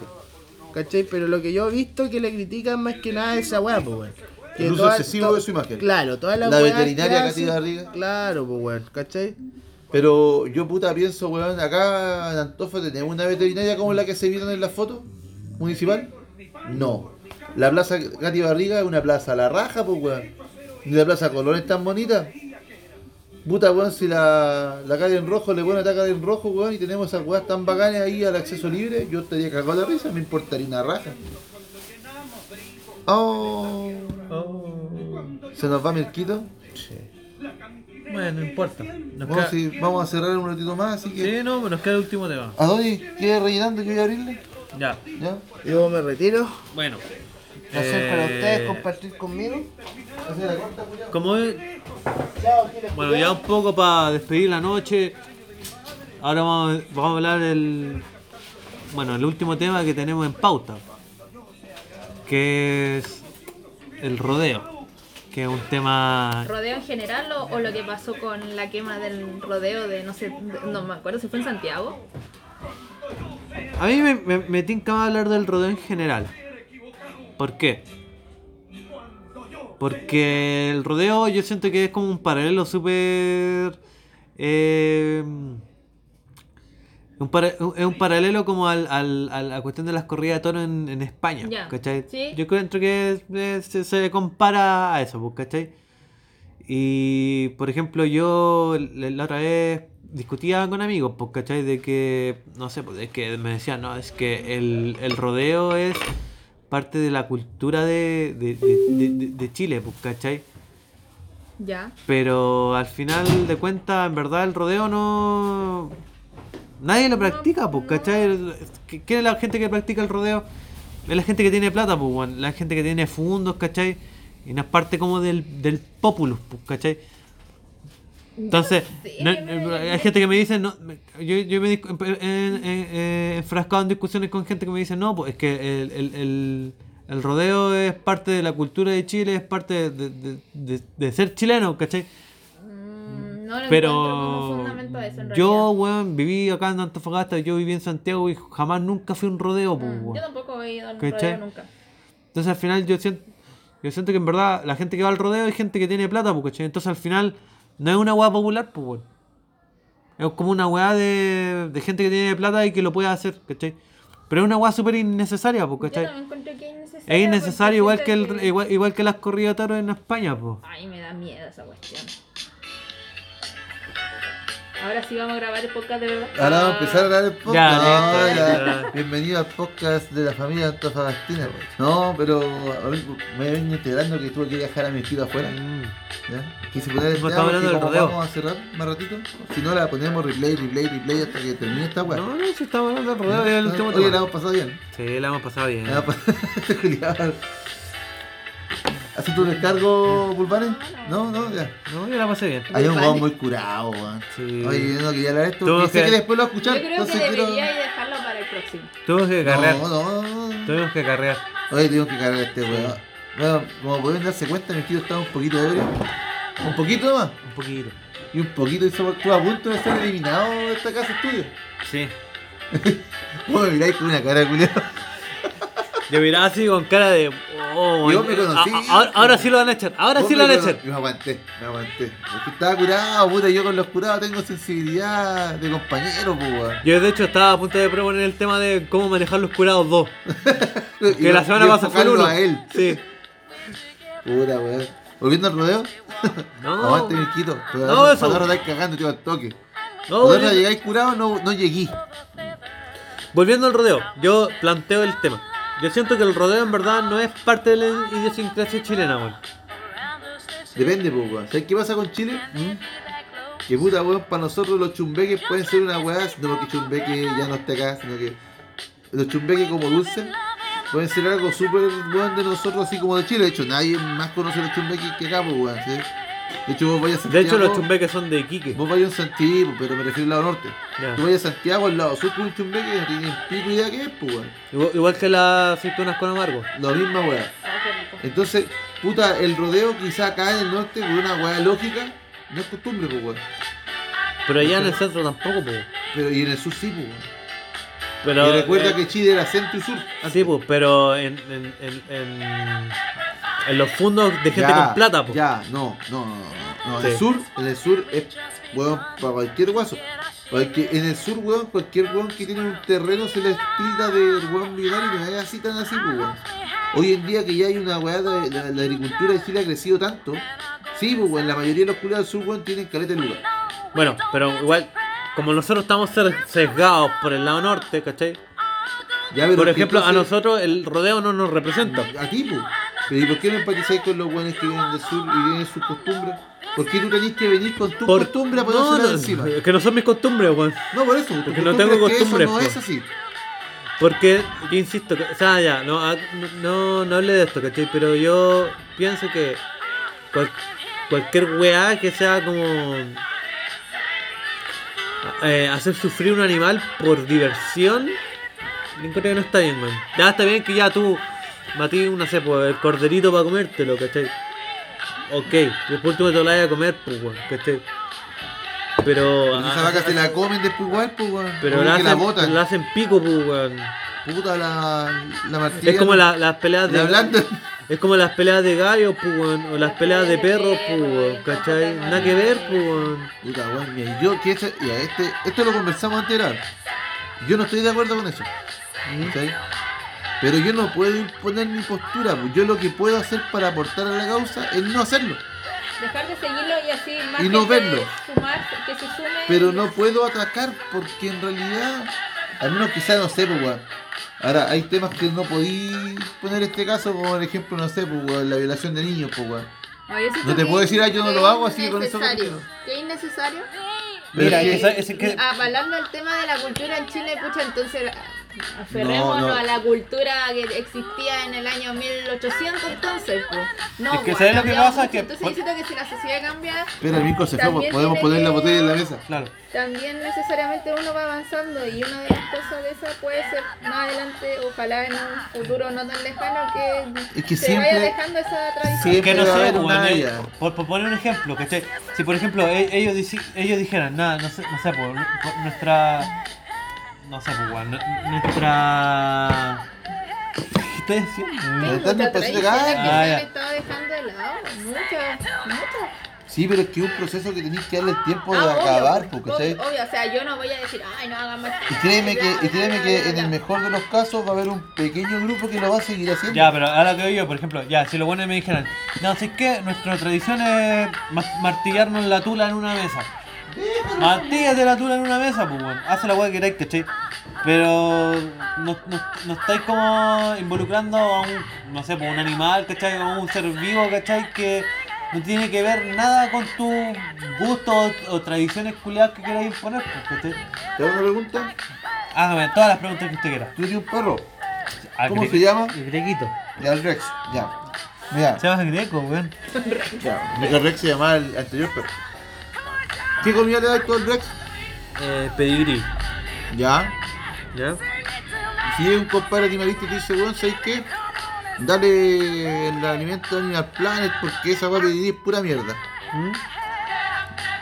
¿Cachai? Pero lo que yo he visto que le critican más que nada a esa weá, pues weón. Que El uso toda- excesivo de su imagen. Claro, toda la La veterinaria hace- Barriga. Claro, pues weón, ¿cachai? Pero yo puta pienso, weón, acá en Antofa tenemos una veterinaria como la que se vieron en la foto municipal. No. La plaza Gati Barriga es una plaza a la raja, pues weón. Ni la plaza Colón es tan bonita. Puta weón, si la, la calle en rojo le pone ataca en rojo, weón, y tenemos esas weas tan bacanas ahí al acceso libre, yo estaría cagado de risa, me importaría una raja. Oh. Se nos va Mirquito. Bueno, no importa. Nos Vamos, queda... sí, vamos a cerrar un ratito más, así que. Sí, no, nos queda el último tema. ¿A dónde quiere rellenando que voy a abrirle? Ya. ¿Ya? Yo me retiro. Bueno. Hacer para Eh, ustedes compartir conmigo. Como es- Bueno, ya un poco para despedir la noche. Ahora vamos, vamos a hablar del. Bueno, el último tema que tenemos en pauta. Que es el rodeo. Que es un tema. ¿Rodeo en general o, o lo que pasó con la quema del rodeo de no sé, no me acuerdo si fue en Santiago? A mí me, me, me tinca hablar del rodeo en general. ¿Por qué? Porque el rodeo yo siento que es como un paralelo súper... eh, un para- es un paralelo como al, al- a la cuestión de las corridas de toros en, en España. ¿cachai? Sí. Yo encuentro que eh, se, se compara a eso, pues, ¿cachai? Y, por ejemplo, yo la otra vez discutía con amigos, pues, ¿cachai? De que, no sé, pues, es que me decían, no, es que el, el rodeo es parte de la cultura de, de, de- de- Chile, ¿cachai? Ya. Pero al final de cuentas, en verdad, el rodeo no. Nadie lo practica, pues, ¿cachai? ¿Qué- ¿Quién es la gente que practica el rodeo? Es la gente que tiene plata, pues. La gente que tiene fundos, ¿cachai? Y no es parte como del, del populus, pues, ¿cachai? Entonces, sé, no- me- hay gente que me dice, no, yo, yo me he he- he enfrascado en discusiones con gente que me dice, no, pues es que el, el- el- el rodeo es parte de la cultura de Chile, es parte de, de- de- de ser chileno, ¿cachai? No lo como Pero fundamento a eso en yo, weón, viví acá en Antofagasta, yo viví en Santiago y jamás nunca fui a un rodeo, pues, Mm, weón. Yo tampoco he ido al ¿Cachai? rodeo nunca. Entonces al final yo siento, yo siento que en verdad la gente que va al rodeo es gente que tiene plata, pues, ¿cachai? Entonces al final no es una weá popular, pues, weón. Es como una weá de, de gente que tiene plata y que lo puede hacer, ¿cachai? Pero es una weá súper innecesaria, pues, Yo ¿cachai? también encuentro que es innecesario. Es innecesario igual que, el, igual, igual que las corridas de en España, pues. Ay, me da miedo esa cuestión. Ahora sí vamos a grabar el podcast de verdad. Ahora vamos a empezar a hablar el podcast. Ya, No, listo, ya. ya. Bienvenido al podcast de la familia Antofagastina. No, pero a ver, me vengo integrando que tuve que viajar a mi estilo afuera. Mm. ¿ya? Quise poner el Hemos tema estado hablando del rodeo. Vamos a cerrar más ratito. Si no, la ponemos replay, replay, replay hasta que termine esta weá. No, no, si estamos hablando del rodeo, es el último Oye, la tema. hemos pasado bien. Sí, la hemos pasado bien. La hemos pasado- Julián. ¿Haces tu descargo, Pulpanes? No, no, ya. No, yo la pasé bien. Hay un weón muy curado, weón. Sí. Oye, yo no quería hablar de esto Tuvo porque sé que- que después lo voy a escuchar. Yo creo que entonces quiero- debería dejarlo para el próximo. Tuvimos que carrear. No, no, no. Tuvimos que carrear. Oye, tengo que cargar a este weón. Bueno, como pueden darse cuenta, mi tío estaba un poquito ebrio. Un poquito más. Un poquito. Y un poquito y somos- estuvo a punto de ser eliminado de esta casa estudio. Sí. Vos me miráis con una cara de culiao. Yo miraba así con cara de. Oh, Yo me conocí. a- a- ahora, sí lo van a echar. Ahora sí lo van a echar. Me aguanté, me aguanté. Es que estaba curado, puta. Yo con los curados tengo sensibilidad de compañero, pues, weón. Yo de hecho estaba a punto de proponer el tema de cómo manejar los curados dos. Que la semana pasada fue uno. a él. Sí. Puta, weón. Volviendo al rodeo. No. Aguante, Mirquito. No, no, eso-. Ahora estáis cagando, tío, al toque. No, Cuando llegáis curado, no, no llegué. volviendo al rodeo, yo planteo el tema. Yo siento que el rodeo en verdad no es parte de la idiosincrasia chilena, weón. Depende, pues, weón. ¿Sabes qué pasa con Chile? Que puta, weón, para nosotros los chumbeques pueden ser una weá, no porque chumbeque ya no esté acá, sino que los chumbeques como dulces pueden ser algo súper weón de nosotros, así como de Chile. De hecho, nadie más conoce los chumbeques que acá, pues, weón. ¿sí? De hecho, vos vayas a De Santiago. hecho, los chumbeques son de Iquique. Vos vayas a Santiago, pero me refiero al lado norte. Ya. Tú vayas a Santiago, al lado sur, con un chumbeque, no tienes pico idea qué es, pues, weón. Igual, igual que las aceitunas con amargo. La misma rico. Entonces, puta, el rodeo quizá acá en el norte, por una weá lógica, no es costumbre, pues, weón. Pero allá en el centro tampoco, pues. Pero y en el sur sí, pues, weón. Pero, y recuerda eh, que Chile era centro y sur. Sí, pues, pero en, en, en, en, en los fondos de gente Ya, con plata, pues. Ya, no, no, no, no. no. En el sur, en el sur es, weón, para cualquier guaso. Porque en el sur, weón, cualquier weón que tiene un terreno se le tilda de weón millonario y no es así tan así, pues, weón. Hoy en día que ya hay una weá, la, la agricultura de Chile ha crecido tanto. Sí, pues, weón, la mayoría de los culiados del sur, weón, tienen caleta de lugar. Bueno, pero igual, como nosotros estamos sesgados por el lado norte, ¿cachai? Ya, Por ejemplo, a nosotros el rodeo no nos representa. A ti, pues. Pero ¿y por qué no empatizáis con los weones que vienen del sur y vienen sus costumbres? ¿Por qué tú tenés que venir con tu Por costumbre a no, no, encima? que no son mis costumbres, weón. No, por eso, Porque no tengo costumbres, no es así. Porque, yo insisto, o sea, ya, no, ah, no, no hable de esto, ¿cachai? Pero yo pienso que cual- cualquier weá que sea como eh, hacer sufrir un animal por diversión, yo encuentro que no está bien, man. Ya está bien que ya tú matí, no sé, pues, el corderito para comértelo, ¿cachai? Ok, después tú me te lo a comer, pues, weón, ¿cachai? Pero... Porque esa ah, vaca se la comen después igual, pues, weón. pero la hacen, botan. la hacen pico, pues, weón. Puta la, la martilla. Es como la- las peleas de. Es como las peleas de gallos, pues, weón, o las peleas de perros, pues, weón, ¿cachai? Nada que ver, pues, weón. Puta, weón, mira, yo que este, ya, este, esto lo conversamos antes. Yo no estoy de acuerdo con eso. ¿cachai? Pero yo no puedo imponer mi postura. pues. Yo lo que puedo hacer para aportar a la causa es no hacerlo. Dejar de seguirlo y así más Y no verlo. Sumar, que se sume. Pero no puedo atacar porque en realidad, al menos quizás no sé, pues, weón. Ahora, hay temas que no podí poner este caso, como por ejemplo, no sé, pues, weón, la violación de niños, pues, weón. No, te puedo decir, ah, yo no lo hago, así que con eso es innecesario. Mira, es que-. Avalando el tema de la cultura en Chile, pucha, entonces aferrémonos No, no. a la cultura que existía en el año 1800, entonces, pues. No, Es que ¿sabes lo que pasa? Que- Entonces, yo siento que si la sociedad cambia, Espera, el se fue, También podemos poner la botella en la mesa. Claro. también necesariamente uno va avanzando y una de las cosas de esas puede ser más adelante, ojalá en un futuro no tan lejano, que, Es que se siempre- vaya dejando esa tradición. Que no sé, por, por poner un ejemplo, ¿cachai? Si por ejemplo e- ellos, ellos dijeran, nada, no sé, no sé, por, por nuestra. No sé, pues, nuestra. ¿Qué estoy que Ah, se han estado dejando de lado, muchas, muchas. Sí, pero es que es un proceso que tenéis que darle el tiempo de Ah, obvio, acabar, obvio, ¿cachai? obvio, o sea, yo no voy a decir, ay, no hagan más. Y créeme que, y créeme que en el mejor de los casos va a haber un pequeño grupo que lo va a seguir haciendo. Ya, pero ahora que yo, por ejemplo, ya, si los buenos me dijeran, no, si es que nuestra tradición es ma- martillarnos la tula en una mesa. Martíllate la tula en una mesa, pues, weón. Haz la weá que queráis, ¿cachai? Pero no, no, no estáis como involucrando a un, no sé, pues un animal, ¿cachai? O un ser vivo, ¿cachai? Que no tiene que ver nada con tus gustos o, o tradiciones culiadas que queráis imponer, pues, ¿cachai? ¿Te hago una pregunta? Hágame todas las preguntas que usted quiera. Tú tienes un perro, Al ¿Cómo se llama? El grequito. ya el Rex, ya. Mira, Se llama greco, weón. ya. El Rex se llamaba el anterior perro. ¿Qué comida le das tú al Rex? Eh, pedigrí. Ya. ¿Ya? Si es un compadre animalista y te dice, weón, ¿sabes qué? Dale el alimento de Animal Planet porque esa weá pedir es pura mierda. ¿Mm?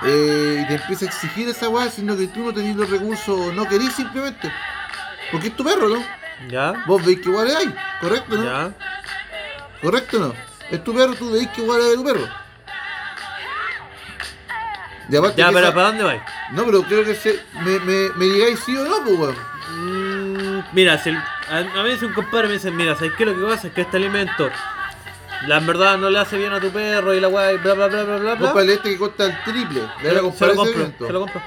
Eh, y te empieza a exigir esa weá, sino que tú no tenés los recursos, no querís simplemente. Porque es tu perro, ¿no? ¿Ya? Vos veis que igual hay, ¿correcto, no? ¿Ya? ¿Correcto no? Es tu perro, tú veis que igual es de tu perro. Ya, pero esa- ¿para dónde vais? No, pero creo que se... me, me, me digáis sí o no, pues weón. Mm, mira, si el- a, a veces un compadre me dice, mira, ¿sabes qué? Lo que pasa es que este alimento, la verdad no le hace bien a tu perro y la weá y bla bla bla bla bla el este que cuesta el triple. Le voy a Se comprar lo compro, se lo compro.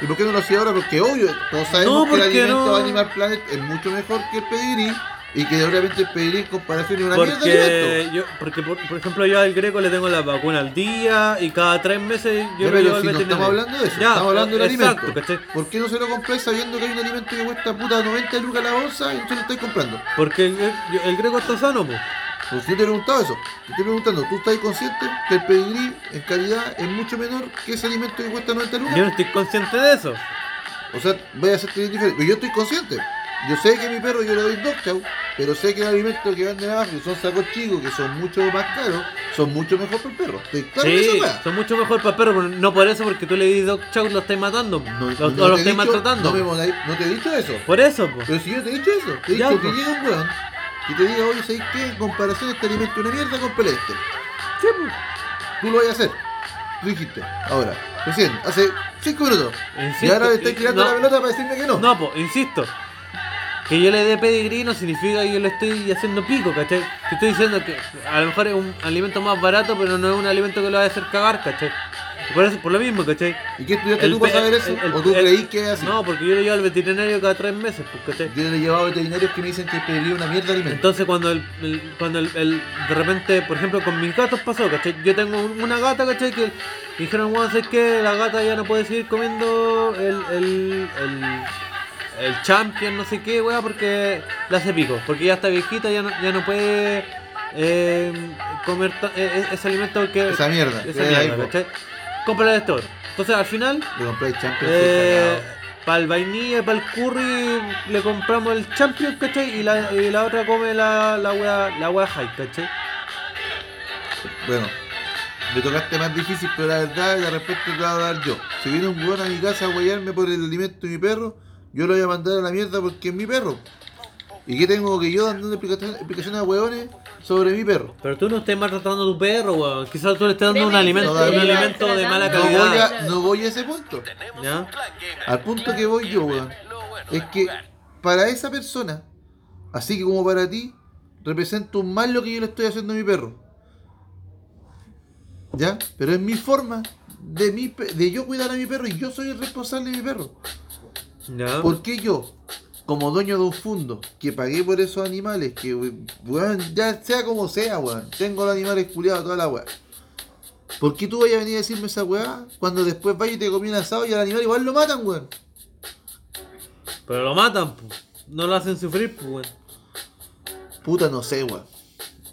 ¿Y por qué no lo hacía ahora? Porque obvio, todos sabemos No, que el alimento no. Animal Planet es mucho mejor que el pedigrí y que obviamente el pedigrí en comparación es una mierda de Porque, yo, porque por, por ejemplo, yo al greco le tengo la vacuna al día y cada tres meses yo pero al si no estamos hablando de eso, Ya, estamos hablando del exacto, alimento. ¿cachai? ¿Por qué no se lo compráis sabiendo que hay un alimento que cuesta puta 90 lucas la bolsa y se lo estáis comprando? Porque el, el- el greco está sano, pues. Pues yo te he preguntado eso. Te estoy preguntando, ¿tú estás consciente que el pedigrí en calidad es mucho menor que ese alimento que cuesta 90 lucas? Yo no estoy consciente de eso. O sea, voy a hacerte diferente. Pero yo estoy consciente. Yo sé que mi perro yo le doy dog chow, pero sé que los alimentos que venden abajo, que son sacos chicos, que son mucho más caros, son mucho mejor para el perro. Estoy claro Sí, son mucho mejor para el perro, pero no por eso, porque tú le dices Doc Chow lo estáis matando. No, o no o lo dicho- maltratando. No, me te he dicho eso. Por eso, pues. Pero si yo te he dicho eso, te he Ya, dicho que llega un weón y te diga, oye, ¿sabes qué? En comparación este alimento una mierda, con este. Sí, pues. Tú lo vas a hacer. Tú dijiste. Ahora, recién, hace 5 minutos. y ahora le estás tirando no. la pelota para decirme que no. No, pues, insisto. Que yo le dé pedigrí no significa que yo le estoy haciendo pico, ¿cachai? Te estoy diciendo que a lo mejor es un alimento más barato, pero no es un alimento que lo va a hacer cagar, ¿cachai? Por, eso, por lo mismo, ¿cachai? ¿Y qué estudiaste El tú para saber eso? el- el- ¿O tú el- creí que es así? No, porque yo lo llevo al veterinario cada tres meses, pues, ¿cachai? Yo le he llevado a veterinarios que me dicen que el pedigrí una mierda de alimento. Entonces cuando el, el- cuando el, el- de repente, por ejemplo, con mis gatos pasó, ¿cachai? Yo tengo un- una gata, ¿cachai? Que me dijeron, bueno, es que la gata ya no puede seguir comiendo el, el, el, el champion, no sé qué, weá, porque la hace pico. Porque ya está viejita, ya no, ya no puede eh, comer eh, eh, ese alimento porque... Esa mierda. Esa que mierda. ¿cachai? Cómprale esto. Entonces al final... Le compré el champion. Eh, para el vainilla, para el curry le compramos el champion, ¿cachai? Y la, y la otra come la, la wea, la wea high, ¿cachai? Bueno, me tocaste más difícil, pero la verdad, la respuesta te voy a dar yo. Si viene un weón a mi casa a guayarme por el alimento de mi perro, yo lo voy a mandar a la mierda porque es mi perro. ¿Y qué tengo que yo dando explicaciones, a hueones sobre mi perro? Pero tú no estés maltratando a tu perro, weón. Quizás tú le estés dando un alimento, un de mala tratando- No voy, calidad. a, no voy a ese punto. ¿Ya? Al punto que voy yo, weón, es que para esa persona, así que como para ti, represento más lo que yo le estoy haciendo a mi perro. ¿Ya? Pero es mi forma de, mi, pe- de yo cuidar a mi perro y yo soy el responsable de mi perro. ¿Ya? ¿Por qué yo, como dueño de un fondo, que pagué por esos animales, que, weón, ya sea como sea, weón, tengo los animales culiados, toda la weá. ¿Por qué tú vayas a venir a decirme esa weá cuando después vayas y te comí un asado y al animal igual lo matan, weón? Pero lo matan, po. no lo hacen sufrir, pues, weón. Puta, no sé, weón.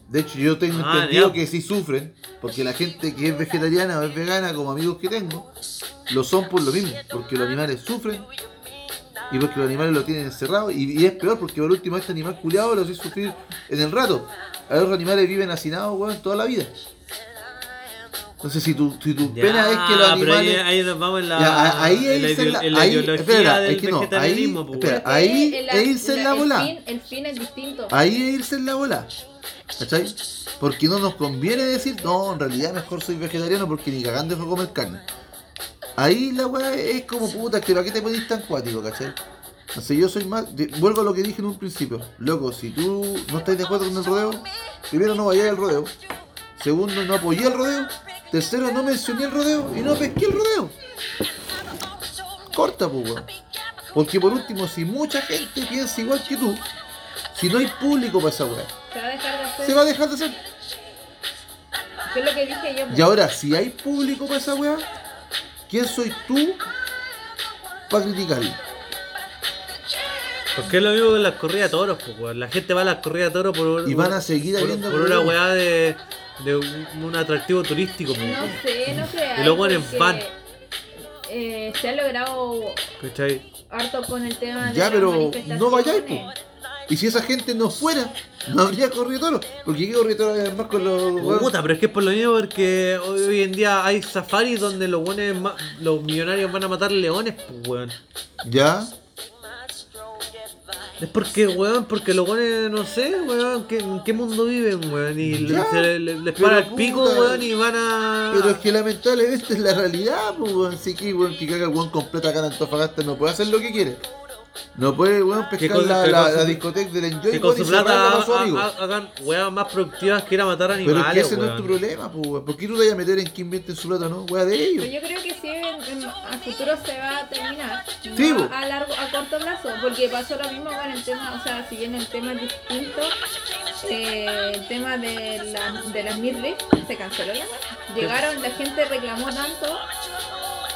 De hecho, yo tengo Ah, entendido ya. que sí sufren, porque la gente que es vegetariana o es vegana, como amigos que tengo, lo son por lo mismo, porque los animales sufren y porque los animales lo tienen encerrado. Y, y es peor, porque por último, este animal culiado lo hace sufrir en el rato. A los animales viven hacinados, weón, toda la vida. Entonces, si tu, si tu Ya, pena es que los pero ahí, animales. ahí nos vamos en la, Ya, ahí en es en la- en la ahí- ideología espera, del es que no, ahí- po, espera, ahí el- es irse en la el bola. fin- El fin es distinto. Ahí es irse en la bola. ¿Cachai? Porque no nos conviene decir, no, en realidad mejor soy vegetariano porque ni cagando fue comer carne. Ahí la weá es como puta, que para qué te ponís tan cuático, ¿cachai? Entonces yo soy más, vuelvo a lo que dije en un principio. Loco, si tú no estás de acuerdo con el rodeo, primero no vayáis al rodeo. Segundo, no apoyé el rodeo. Tercero, no mencioné el rodeo y no pesqué el rodeo. Corta, pues, weón. Porque por último, si mucha gente piensa igual que tú, si no hay público para esa weá, Se va a dejar de hacer. se va a dejar de hacer. Que es lo que dije yo. Y ahora, si hay público para esa weá, ¿quién soy tú para criticarlo? Porque es lo mismo que las corridas de toros, pues, weón. La gente va a las corridas de toros por, Y van a seguir por, por una weá de, de un, un atractivo turístico, pues, No sé, no sé. Y los buenos van. Eh, se ha logrado ¿Cachai? harto con el tema de Ya, las pero manifestaciones. no vayáis, po. Y si esa gente no fuera, no habría corrido toro. Porque qué corrido toro hay más con los weones? Puta, pero es que es por lo mismo porque hoy, hoy en día hay safaris donde los buenos los millonarios van a matar leones, pues weón. Ya, Es porque, weón, porque los buenos, no sé, weón, ¿qué- ¿en qué mundo viven, weón? Y Ya, se le- le- les para el pico, weón, y van a... pero es que lamentablemente es la realidad, pues weón. Si que weón que caga el weón completa acá en Antofagasta no puede hacer lo que quiere. No puede weón pescar con- la, que la, su- la discoteca del Enjoy que con su plata hagan weas más productivas que ir a matar Pero animales, es que ese no es tu problema, pues weón. ¿Por qué tú te vas a meter en que inventen su plata, no? Weá de ellos. Pero yo creo que sí, en- en- a futuro se va a terminar. Sí, no a largo, a corto plazo, porque pasó lo mismo con el tema, o sea, si bien el tema es distinto, eh, el tema de, la, de las midriff se canceló la wea. Llegaron, la gente reclamó tanto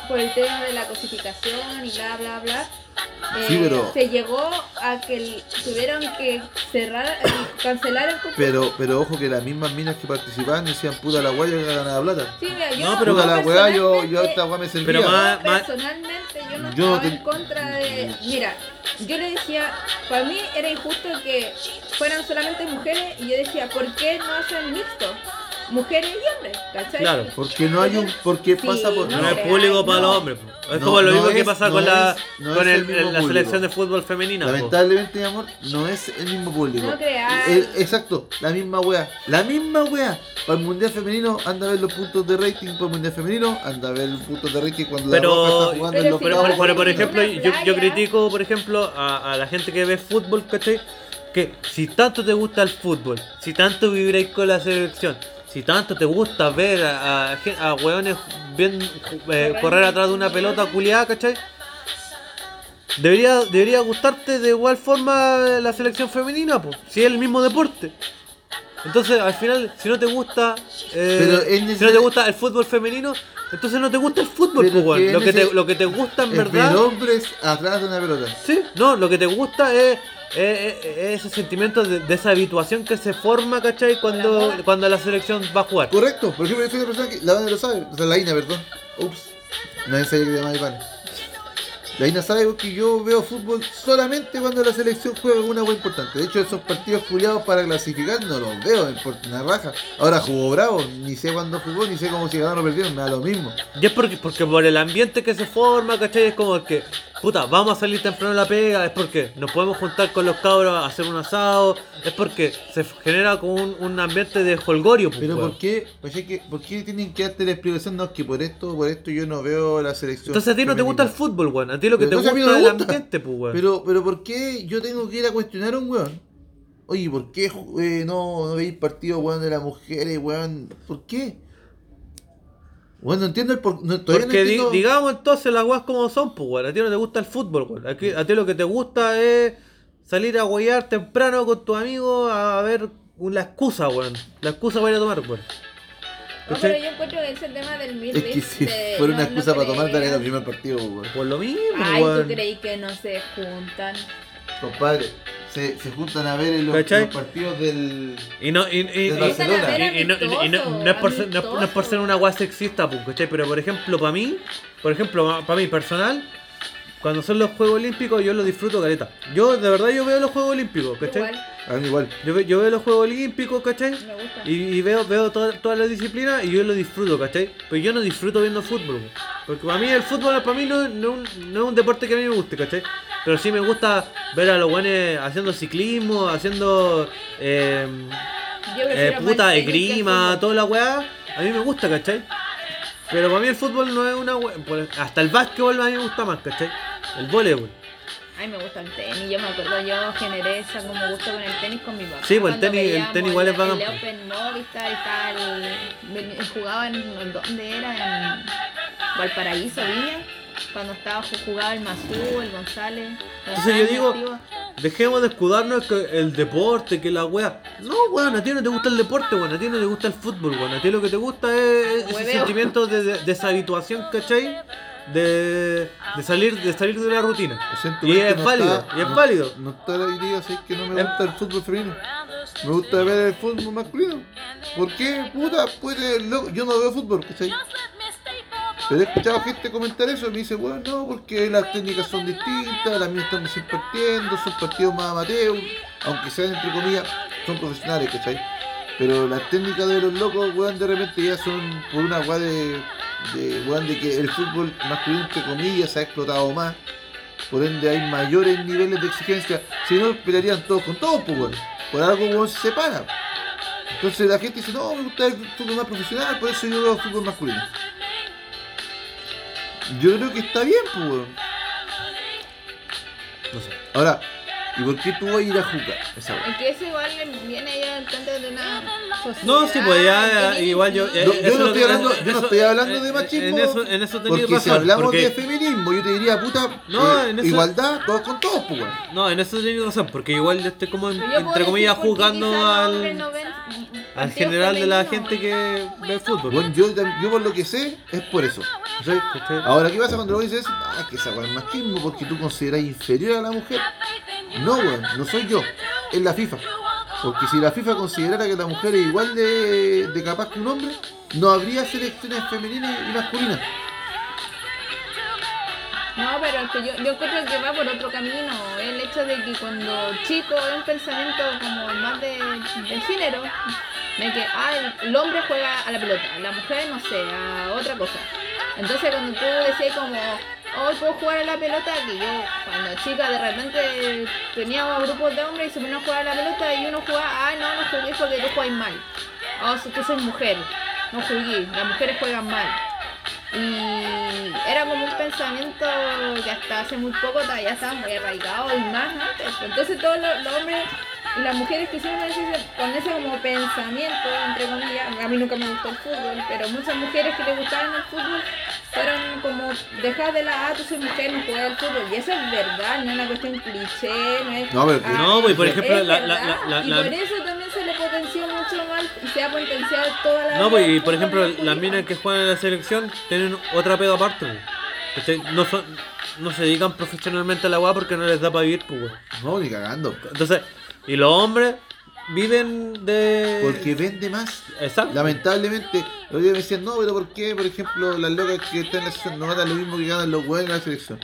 por el tema de la cosificación y bla, bla, bla, eh, Sí, pero- se llegó a que tuvieron que cerrar y cancelar el concurso. Pero, pero ojo que las mismas minas que participaban decían puta la weá yo ganaba plata. Sí, mira, yo, No, pero- Puta la weá, yo, yo esta weá me servía. Pero más- Yo más- personalmente yo no Yo estaba te- en contra de... Mira, yo le decía, para mí era injusto que fueran solamente mujeres y yo decía, ¿por qué no hacen mixto? Mujeres y hombres, ¿cachai? Claro. Porque no hay un. Porque Sí, pasa por. No, No es creas, público para no. los hombres. po. Es No, como lo no mismo que es- pasa no con la, es- no con es el- el mismo la público. selección de fútbol femenina. po. Lamentablemente, mi amor, no es el mismo público. No creas. El- exacto, la misma wea. La misma wea. Para el mundial femenino, anda a ver los puntos de rating. Para el mundial femenino, anda a ver los puntos de rating cuando Pero- la Roja está jugando pero en los si Pero, no, pero, pero, por en ejemplo, yo, yo critico, por ejemplo, a, a la gente que ve fútbol, ¿cachai? Que si tanto te gusta el fútbol, si tanto vibráis con la selección, si tanto te gusta ver a, a, gen- a hueones bien, eh, correr atrás de una pelota culiada, ¿cachai? Debería, debería gustarte de igual forma la selección femenina, pues, si es el mismo deporte. Entonces, al final, si no te gusta, eh, si no te gusta el fútbol femenino, entonces no te gusta el fútbol, pues, lo, que te, lo que te gusta en verdad. ver hombres atrás de una pelota. Sí, no, lo que te gusta es, es- es ese sentimiento de, de esa habituación que se forma, ¿cachai? Cuando, cuando la selección va a jugar. Correcto, por ejemplo, yo soy una persona que la banda lo sabe, o sea, la Ina, perdón. Ups, nadie sabía que se llamaba Iván. La Ina sabe que yo veo fútbol solamente cuando la selección juega alguna hueá importante. De hecho, esos partidos culiados para clasificar no los veo, me importa una raja. Ahora jugó Bravo, ni sé cuándo jugó, ni sé cómo si ganaron o perdieron, me da lo mismo. Y es porque, porque por el ambiente que se forma, ¿cachai? Es como que, puta, vamos a salir temprano a la pega, es porque nos podemos juntar con los cabros a hacer un asado, es porque se genera como un, un ambiente de holgorio, pues, Pero weón. ¿por qué, pues es que, ¿por qué tienen que darte la explicación? No, es que por esto, por esto yo no veo la selección. Entonces a ti no te gusta el fútbol, weón. A ti lo que Pero te gusta no es el ambiente, pues, weón. Pero, pero ¿por qué yo tengo que ir a cuestionar a un weón? Oye, ¿por qué eh, no, no veis partido weón de las mujeres, weón? ¿Por qué? Weón, no entiendo el por no, Porque no di- entiendo. digamos entonces las weas como son, pues weón. A ti no te gusta el fútbol, weón. A ti lo que te gusta es salir a huear temprano con tus amigos a ver la excusa, weón. La excusa para ir a tomar, weón. No, pero yo encuentro que ese tema del mil es que si fuera una excusa para tomar, dale el primer partido, weón. Por lo mismo, Ay, weón. ¿tú creí que no se juntan? Compadre, se, se juntan a ver los, ¿Cachai? los partidos del. Y no, y, y- De Barcelona. no, y no- no es por ser, no, es- por ser una wea sexista, pues, ¿cachai? Pero por ejemplo, para mí, por ejemplo, para mí personal, cuando son los Juegos Olímpicos, yo los disfruto caleta. Yo, de verdad, yo veo los Juegos Olímpicos, ¿cachai? Igual, A mí igual. Yo, ve- yo veo los Juegos Olímpicos, ¿cachai? me gusta. Y, y veo, veo toda- todas las disciplinas y yo lo disfruto, ¿cachai? Pero yo no disfruto viendo fútbol, po. porque para mí el fútbol para mí no, no, es un- no es un deporte que a mí me guste, ¿cachai? Pero sí me gusta ver a los guanes haciendo ciclismo, haciendo eh, Yo eh, prefiero puta, que esgrima, fútbol. toda la weá, a mí me gusta, ¿cachai? Pero para mí el fútbol no es una weá, hasta el básquetbol a mí me gusta más, ¿cachai? El voleibol. Ay, me gusta el tenis. Yo me acuerdo, yo generé esa como gusto con el tenis con mi papá. Sí, pues el tenis- el tenis igual es bacán, El pues. Open Movistar y tal. Jugaban, ¿en ¿dónde era? En Valparaíso, Viña. Cuando estaba jugaba el Mazú, el González. Entonces yo digo. Dejemos de escudarnos que el deporte, que la wea. No, weón, a ti no te gusta el deporte, weón, a ti no te gusta el fútbol, weón. A ti lo que te gusta es ese Hueveo. sentimiento de, de- deshabituación, ¿cachai? De, de salir de salir de la rutina. Y es no válido, está- y es no- válido. No está la idea, así que no me Em- gusta el fútbol femenino. Me gusta ver el fútbol masculino. ¿Por qué? Puta, puede, loco, yo no veo fútbol, ¿cachai? Pero he escuchado gente comentar eso y me dice, bueno, no, porque las técnicas son distintas, las mías están recién partiendo, son partidos más amateur, aunque sean entre comillas, son profesionales, ¿cachai? Pero las técnicas de los locos, weón, de repente ya son por una weá de, de, weón, de que el fútbol masculino, entre comillas, se ha explotado más. Por ende hay mayores niveles de exigencia. Si no, pelearían todos con todos, pues, weón. Por algo, weón, se separa. Entonces la gente dice, no, me gusta el fútbol más profesional, por eso yo veo fútbol masculino. Yo creo que está bien, pues, weón. No sé. Ahora, ¿y por qué tú vas a ir a jugar esa? Es que eso igual viene ya del tanto de una sociedad. No, sí, pues ya, igual yo. eh, yo no estoy hablando- yo no estoy hablando de eh, machismo, En eso, en eso tenés Porque si razón, hablamos porque- de feminismo, yo te diría, puta, No, eh, en eso- igualdad, todos con todos, pues. No, en eso tenés razón, porque igual yo estoy como, entre comillas, jugando al. hombres no ven al general de la gente que ve fútbol. Bueno, yo, yo por lo que sé, es por eso. Ahora, ¿qué pasa cuando lo dices? Ah, que esa es machismo porque tú consideras inferior a la mujer. No, weón, no soy yo, es la FIFA. Porque si la FIFA considerara que la mujer es igual de, de capaz que un hombre, no habría selecciones femeninas y masculinas. No, pero es que yo, yo creo que va por otro camino. El hecho de que cuando chico es un pensamiento como más de, de género, de que ah, el, hombre juega a la pelota, la mujer no sé, a otra cosa. Entonces cuando tú decías como, hoy puedo jugar a la pelota, que yo cuando chica de repente tenía grupos de hombres y se ponían a jugar a la pelota y uno jugaba, ah, no, no jugué porque tú jugáis mal. Oh, si tú soy mujer, no jugué, las mujeres juegan mal. Y era como un pensamiento que hasta hace muy poco todavía estaba muy arraigado y más antes. Entonces todos los hombres y las mujeres que ese- con ese como pensamiento, entre comillas, a mí nunca me gustó el fútbol, pero muchas mujeres que les gustaban el fútbol fueron como dejar de la, ah, tú soy mujer, no juegas al fútbol. Y eso es verdad, no es una cuestión cliché, no es... No, pero que- No, pues, por ejemplo, la- la- la- la- y la- por eso también se le potenció mucho más y se ha potenciado toda la No, pues, y por ejemplo, las minas que juegan en la selección tienen otra pedo aparte. ¿Cachai? No, son, no se dedican profesionalmente a la weá porque no les da para vivir, pues. No, ni cagando. Entonces, y los hombres viven de. Porque vende más. Exacto. Lamentablemente, los días me decían, no, pero ¿por qué, por ejemplo, las locas que están en la selección no ganan lo mismo que ganan los buenos en la selección?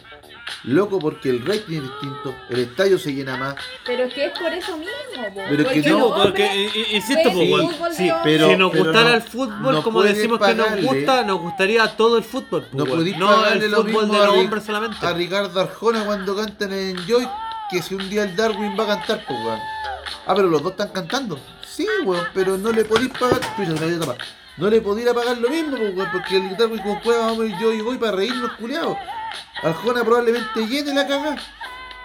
Loco, porque el rating es distinto, el estadio se llena más. Pero es que es por eso mismo, po. Pero es que Porque no, los porque, insisto, pues, de sí, pero- si nos gustara no- el fútbol, no como decimos que nos gusta, nos gustaría todo el fútbol, No podéis no el fútbol de los hombres solamente. A Ricardo Arjona cuando cantan en Joy, que si un día el Darwin va a cantar, pues weón. Ah, pero los dos están cantando. Sí, weón, pero no le podéis pagar. Chucha, se me había tapado. No le podéis pagar lo mismo, pues, weón, porque el Darwin con cueva vamos a ir yo y voy para reírnos, culiados. Arjona probablemente llene la cagada.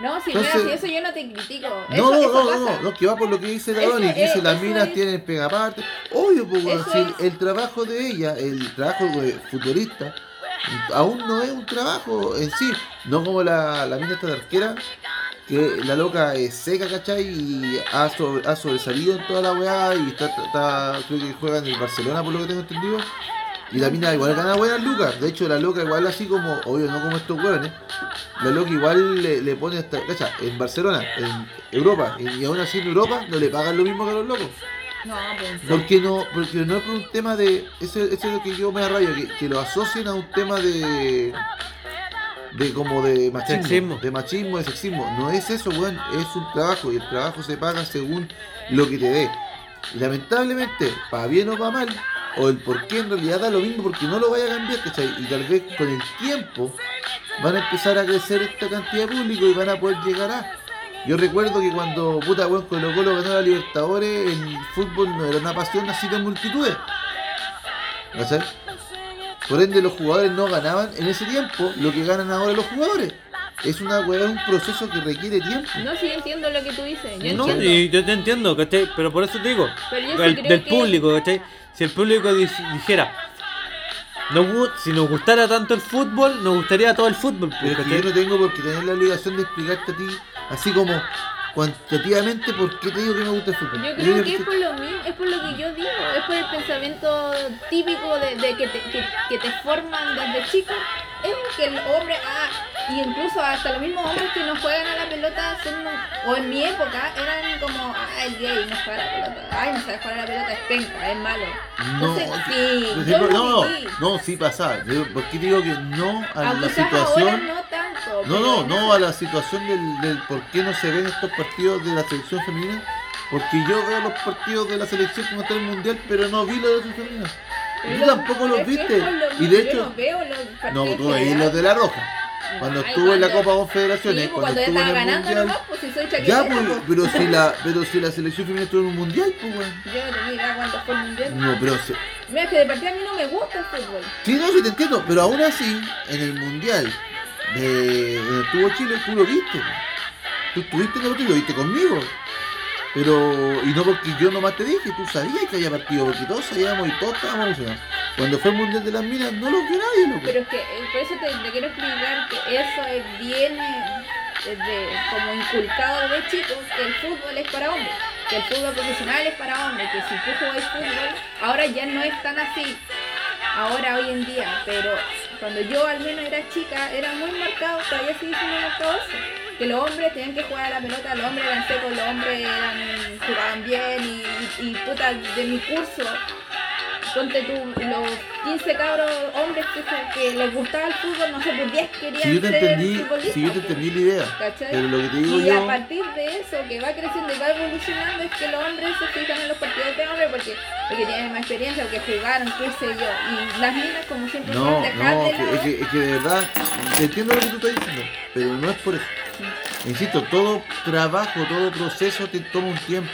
No, si Entonces- mira, si eso yo no te critico. No, eso, no, eso no, no, no, que va por lo que dice Darwin, que dice las minas es- tienen pegaparte. Obvio, pues, si el, es- el trabajo de ella, el trabajo de futbolista, aún no es un trabajo en sí. No como la, la mina esta de arquera, que la loca es seca, ¿cachai? Y ha, sobre- ha sobresalido en toda la weá y está, está- creo que juega en el Barcelona, por lo que tengo entendido. Y la mina igual gana buenas lucas. De hecho, la loca igual así como, obvio, no como estos hueones. La loca igual le, le pone hasta, cacha, en Barcelona, en Europa, y, y aún así en Europa no le pagan lo mismo que a los locos. No, pues. Porque no, porque no es por un tema de. Eso, eso es lo que yo me arrayo, que, que lo asocien a un tema de. De como de machismo. De machismo, de sexismo. No es eso, weón, es un trabajo y el trabajo se paga según lo que te dé. Lamentablemente, para bien o para mal, o el por qué en realidad da lo mismo porque no lo vaya a cambiar, ¿cachai? Y tal vez con el tiempo van a empezar a crecer esta cantidad de público y van a poder llegar a. Yo recuerdo que cuando puta weón Colo Colo ganó la Libertadores, el fútbol no era una pasión así de multitudes. ¿Cachai? Por ende los jugadores no ganaban en ese tiempo lo que ganan ahora los jugadores. Es una weá, es un proceso que requiere tiempo. No, sí, yo entiendo lo que tú dices. Yo No, entiendo. y yo te entiendo, ¿cachai? Pero por eso te digo, Pero yo sí el- creo del que- público, ¿cachai? Si el público di- dijera, gu- si nos gustara tanto el fútbol, nos gustaría todo el fútbol, pues, Pero es que yo no tengo por qué tener la obligación de explicarte a ti, así como cuantitativamente, por qué te digo que me gusta el fútbol. Yo Yo creo digo que es por lo mismo, es por lo que yo digo, por el pensamiento típico de, de que, te, que, que te forman desde chico, es que el hombre, ah, y incluso hasta los mismos hombres que no juegan a la pelota, son, o en mi época, eran como, ah, el gay no juega a la pelota, ay, no sabe jugar a la pelota, es penca, es malo. No, Entonces, sí, sí, por yo no, viví. no, sí pasaba. ¿Por qué digo que no a la quizás situación? no tanto. No, no, no a la situación del, del por qué no se ven estos partidos de la selección femenina. Porque yo veo los partidos de la selección como está el mundial, pero no vi los de selección femenina. pero Tú tampoco los viste. Y de yo hecho, no veo los no, partidos tú veis los de la Roja. Cuando Ay, estuvo en la cuando- Copa Confederaciones, Sí, cuando cuando estuvo en el ganando mundial. nomás, pues si soy Ya, pues, pues. pero si la, pero si la selección femenina estuvo en un mundial, pues, weón. Yo no cuándo fue el mundial. No, pero se- Mira, que de partida a mí no me gusta el fútbol. Sí, no, sí te entiendo, pero aún así, en el mundial de donde estuvo Chile, tú lo viste. Tú estuviste en el y lo viste conmigo. Pero, y no porque yo nomás te dije, tú sabías que había partido, porque todos sabíamos y todos estábamos emocionados. Cuando fue el mundial de las minas, no lo vio nadie. Pero es que eh, por eso te, quiero explicar que eso es bien eh, desde como inculcado desde chicos que el fútbol es para hombres. que el fútbol profesional es para hombres, que si tú jugáis fútbol, ahora ya no es tan así, ahora hoy en día, pero cuando yo al menos era chica, era muy marcado, todavía sigue siendo marcado eso, que los hombres tenían que jugar a la pelota, los hombres eran secos, los hombres jugaban bien y, y, y puta, de mi curso, ponte tú, los 15 cabros hombres que, les gustaba el fútbol, no sé, por 10 querían Si yo te ser entendí, si yo te pues. entendí la idea, ¿Cachai? pero lo que te digo y a partir de eso, que va creciendo y va evolucionando, es que los hombres se fijan en los partidos de hombres porque, porque tienen más experiencia, o que jugaron, qué sé yo. Y las minas, como siempre, no, son no, es que, es que de verdad, entiendo lo que tú estás diciendo, pero no es por eso. Insisto, todo trabajo, todo proceso te toma un tiempo.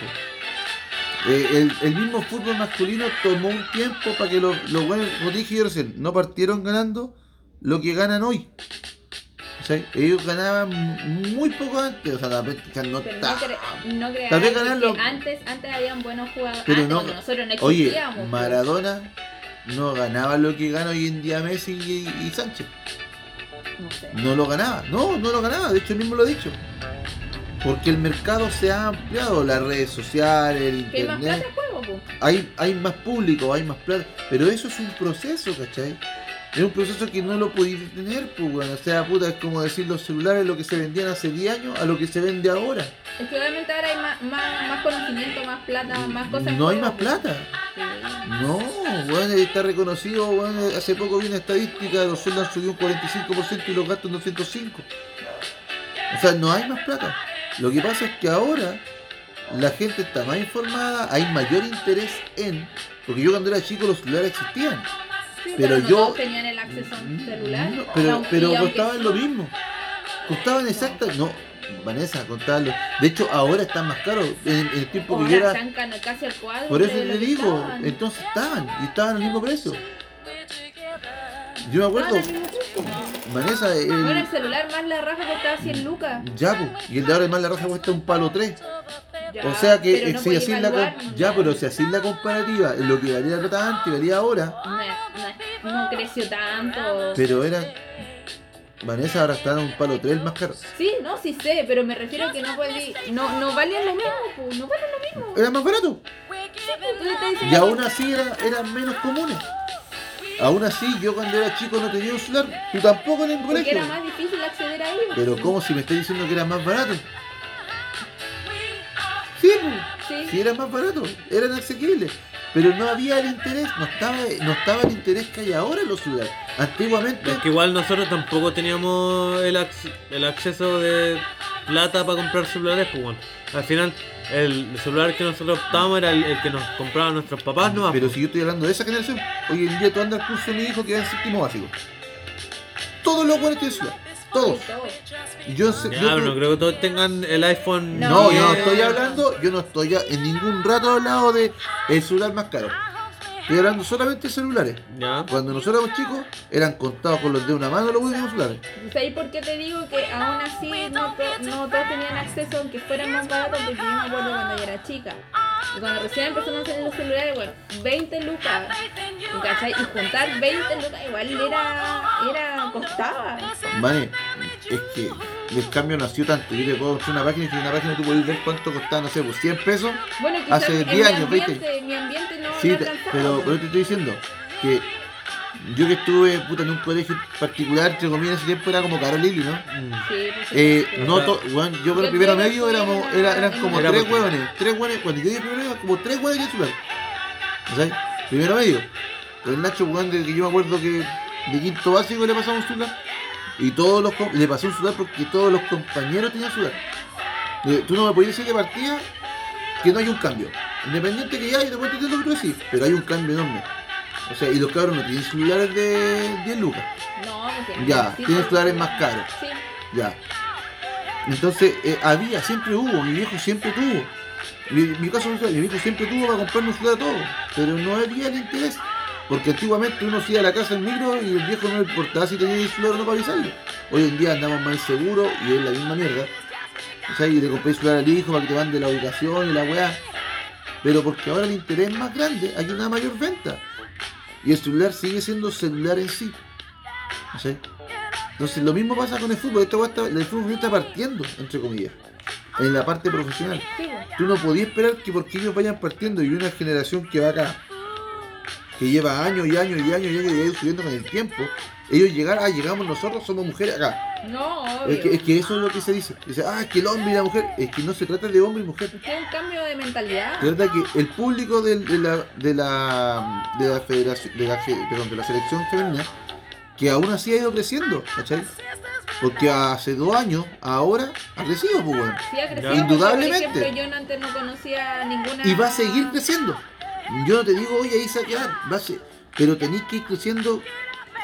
Eh, el, el mismo fútbol masculino tomó un tiempo para que los, los buenos, como dije yo recién, no partieron ganando lo que ganan hoy. O sea, ellos ganaban muy poco antes, o sea, la no Pero cre ganarlo- antes, antes habían buenos jugadores. Pero antes, no- cuando nosotros no Oye, existíamos. pues. Maradona no ganaba lo que gana hoy en día Messi y, y Sánchez. No sé. No lo ganaba, no, no lo ganaba, de hecho él mismo lo ha dicho. Porque el mercado se ha ampliado, las redes sociales, el Que hay más plata internet, juego, pues. hay, hay más público, hay más plata, pero eso es un proceso, ¿cachai? Es un proceso que no lo podéis detener, pues, bueno, o sea, puta, es como decir los celulares, lo que se vendían hace 10 años a lo que se vende ahora. Es que obviamente ahora hay más, más, más conocimiento, más plata, más cosas. No hay más plata. Sí. No, bueno, está reconocido, bueno, hace poco vi una estadística, los sueldos han subido un 45% y los gastos un 205%. O sea, no hay más plata. Lo que pasa es que ahora la gente está más informada, hay mayor interés en... Porque yo cuando era chico los celulares existían. Sí, Pero no yo- todos tenían el acceso a un celular. No, pero pero aunque costaban sí. lo mismo. Costaban exactamente... No, Vanessa, costaban lo... De hecho, ahora están más caros. En, el tiempo que yo era... están cano- casi al cuadro. Por eso que digo, estaban. entonces estaban, y estaban al mismo precio. Yo me acuerdo, Vanessa, el, celular más la raja costaba 100 lucas. ya, po, y el de ahora más la raza cuesta un palo 3. Ya, o sea que no si así la, ya, pero si así la comparativa, lo que valía la plata antes valía ahora, No, no, no creció tanto. pero era. Vanessa ahora está en un palo 3 el más caro. Sí, no, sí sé, pero me refiero a que no podí, no, no valían lo mismo, pues, no valen lo mismo. Era más barato. Y aún así era, eran menos comunes. Aún así, yo cuando era chico no tenía un celular, tú tampoco en el porque colegio. era más difícil acceder a ellos. Pero ¿cómo si me estás diciendo que era más barato? Sí, pues. Sí. Sí, era más barato, eran asequibles. Pero no había el interés, no estaba, no estaba el interés que hay ahora en los celulares. Antiguamente, Es que igual nosotros tampoco teníamos el, ac- el acceso de plata para comprar celulares, pues bueno. Al final, el celular que nosotros optábamos era el, el que nos compraban nuestros papás, no pero si yo estoy hablando de esa generación, hoy en día tú andas al curso de mi hijo que va en séptimo básico. Todos los buenos tienen celular, todos. Todo. Y yo, sé- Ya, yo pero no creo que todos tengan el iPhone. No, yo no 10. estoy hablando, yo no estoy a- en ningún rato hablado de el celular más caro. Estoy hablando solamente de celulares. Ya. Cuando nosotros éramos chicos, eran contados con los de una mano los últimos celulares. ¿Sabes por qué te digo que aún así no, to- no todos tenían acceso aunque fueran más baratos? Porque yo me acuerdo cuando yo era chica. Y cuando recién empezaron a salir los celulares, bueno, 20 lucas. ¿Cachai? Y juntar 20 lucas igual era, era costaba. Vale, es que el cambio no ha sido tanto. Yo te puedo mostrar una página y en una página tú puedes ver cuánto costaba, no sé, pues 100 pesos. Bueno, Hace en 10 mi años, 20. ambiente, mi ambiente no, Sí, no te- alcanzaba. pero, pero te estoy diciendo que yo que estuve puta, en un colegio particular, entre comillas, en ese tiempo era como Caro Lili, ¿no? Sí, por Eh, supuesto. no to- bueno, yo con el primero medio éramos, era- era, eran como Era tres hueones, tres hueones, cuando yo llegué primero eran como tres hueones que. ¿Sabes? Primero medio. El Nacho, de que yo me acuerdo que de quinto básico le pasamos un celular. Y todos los le pasó un celular porque todos los compañeros tenían celular. Eh, tú no me podías decir de partida que no hay un cambio. Independiente que ya, y después te lo que tú pero hay un cambio enorme. O sea, y los cabros no tienen celulares de 10 lucas. No, porque Ya, sí, tienen sí, celulares más caros. Sí. Ya. Entonces, eh, había, siempre hubo, mi viejo siempre tuvo. Mi, mi caso mi viejo siempre tuvo para comprarme un celular a todo, pero no había el interés. Porque antiguamente uno se iba a la casa en micro y el viejo no le importaba si tenía el celular o no para avisarle. Hoy en día andamos más inseguros y es la misma mierda. O sea, y le compré el celular al hijo para que te mande la ubicación y la weá. Pero porque ahora el interés es más grande, hay una mayor venta. Y el celular sigue siendo celular en sí. Entonces lo mismo pasa con el fútbol, esta está- el fútbol está partiendo, entre comillas. en la parte profesional. Tú no podías esperar que porque ellos vayan partiendo y una generación que va acá, que lleva años y años y años y años y ha ido subiendo con el tiempo, ellos llegar, ah, llegamos nosotros, somos mujeres acá. No, obvio. Es que, es que eso es lo que se dice. Dice, ah, es que el hombre y la mujer, es que no se trata de hombre y mujer. Es que un cambio de mentalidad. Se trata que el público de, la, de la de la federación, de la, fe- perdón, de la selección femenina, que aún así ha ido creciendo, ¿cachai? Porque hace dos años, ahora ha crecido, pues, weón. Sí, ha crecido, Indudablemente. porque, Por ejemplo, yo antes no conocía ninguna. Y va a seguir creciendo. Yo no te digo, oye, ahí se va a quedar, va a ser- pero tenéis que ir creciendo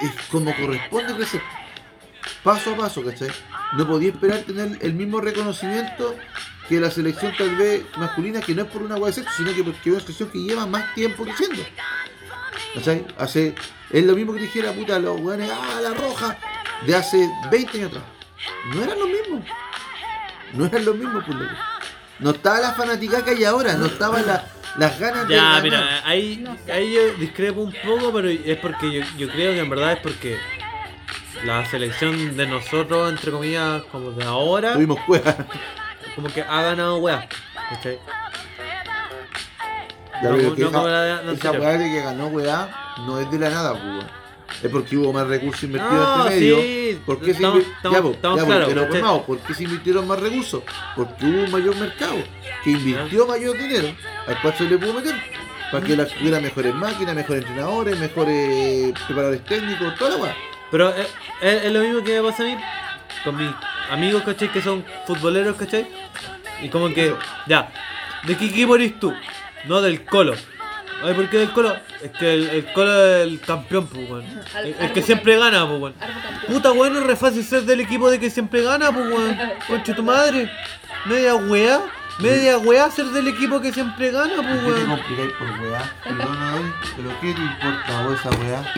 eh, como corresponde crecer. Paso a paso, ¿cachai? No podía esperar tener el mismo reconocimiento que la selección tal vez masculina, que no es por una hueá de sexo, sino que porque es una selección que lleva más tiempo creciendo. ¿Cachai? Hace, es lo mismo que dijera, puta, los weones, ah, la roja, de hace 20 años atrás. No eran los mismos. No eran los mismos, pues, loco. No estaba la fanática que hay ahora, no estaban la- las ganas de. Ya, ganar. mira, ahí, ahí yo discrepo un poco, pero es porque yo, yo creo que en verdad es porque la selección de nosotros, entre comillas, como de ahora, Tuvimos cueva. como que ha ganado weá. ¿cachai? Ya, No, pero no que como la de- esa, la esa anterior. weá de que ganó weá no es de la nada, pues. Es porque hubo más recursos invertidos No, en este medio. sí, ¿Por qué se estamos- invi- estamos- ya, estamos ya, claros, pero ¿cachai? formado, ¿por qué se invirtieron más recursos? Porque hubo un mayor mercado que invirtió mayor dinero al cual se le pudo meter. Para que la- hubiera mejores máquinas, mejores entrenadores, mejores preparadores técnicos, toda la weá. Pero es, es- es lo mismo que me pasa a mí con mis amigos, ¿cachai? Que son futboleros, ¿cachai? Y como que, ya, ¿de qué equipo eres tú? No del Colo. Ay, ¿por qué del Colo? Es que el, el Colo es el campeón, pues, weón. El, que siempre gana, pues, weón. Puta, weón, es re fácil ser del equipo de que siempre gana, pues, weón. Concha tu madre. Media weá. Media weá ser del equipo que siempre gana, pues, weón. complicáis por weá? Pero ¿qué te importa vos esa weá?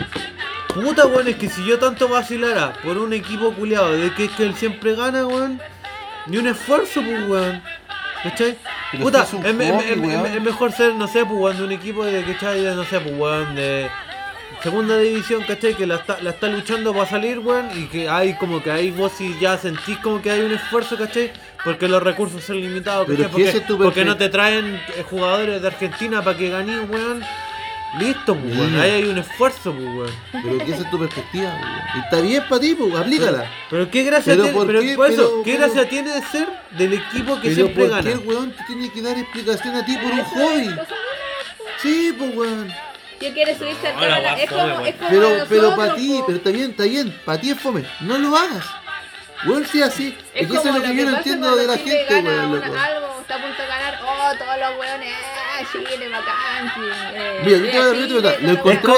Puta, weón, es que si yo tanto vacilara por un equipo culiado de que es que él siempre gana, weón, ni un esfuerzo, pues, weón. ¿Cachai? Pero Puta, si es es, me- es- es- weón. es mejor ser, no sé, pues, de un equipo de, ¿cachai? De, no sé, pues, weón, de segunda división, ¿cachai? Que la está, la está luchando para salir, weón, y que hay como que ahí vos sí ya sentís como que hay un esfuerzo, ¿cachai? Porque los recursos son limitados, ¿cachai? que Porque, porque no te traen eh, jugadores de Argentina para que ganes, weón. Listo, pues, weón. Ahí hay un esfuerzo, pues, weón. Pero que esa es tu perspectiva, weón. Y está bien para ti, pues, aplícala. Pero qué gracia Pero tiene, ¿por pero qué? por eso, Pero- ¿qué pero- gracia tiene de ser del equipo que Pero siempre ¿por gana? qué el weón te tiene que dar explicación a ti por un hobby? Sí, pues weón. Yo quiero subirse al carro. Es como, es como Pero, pero para ti, pero está bien, está bien. Para ti es fome. No lo hagas. Weón, sí, así. Es, que eso es lo que yo no entiendo de la gente, weón, una- loco. algo, está a punto de ganar, oh, todos los weones, Chile, bacán, sí, eh, Mira, yo te voy a dar Chile, otra verdad, lo toda la Es como,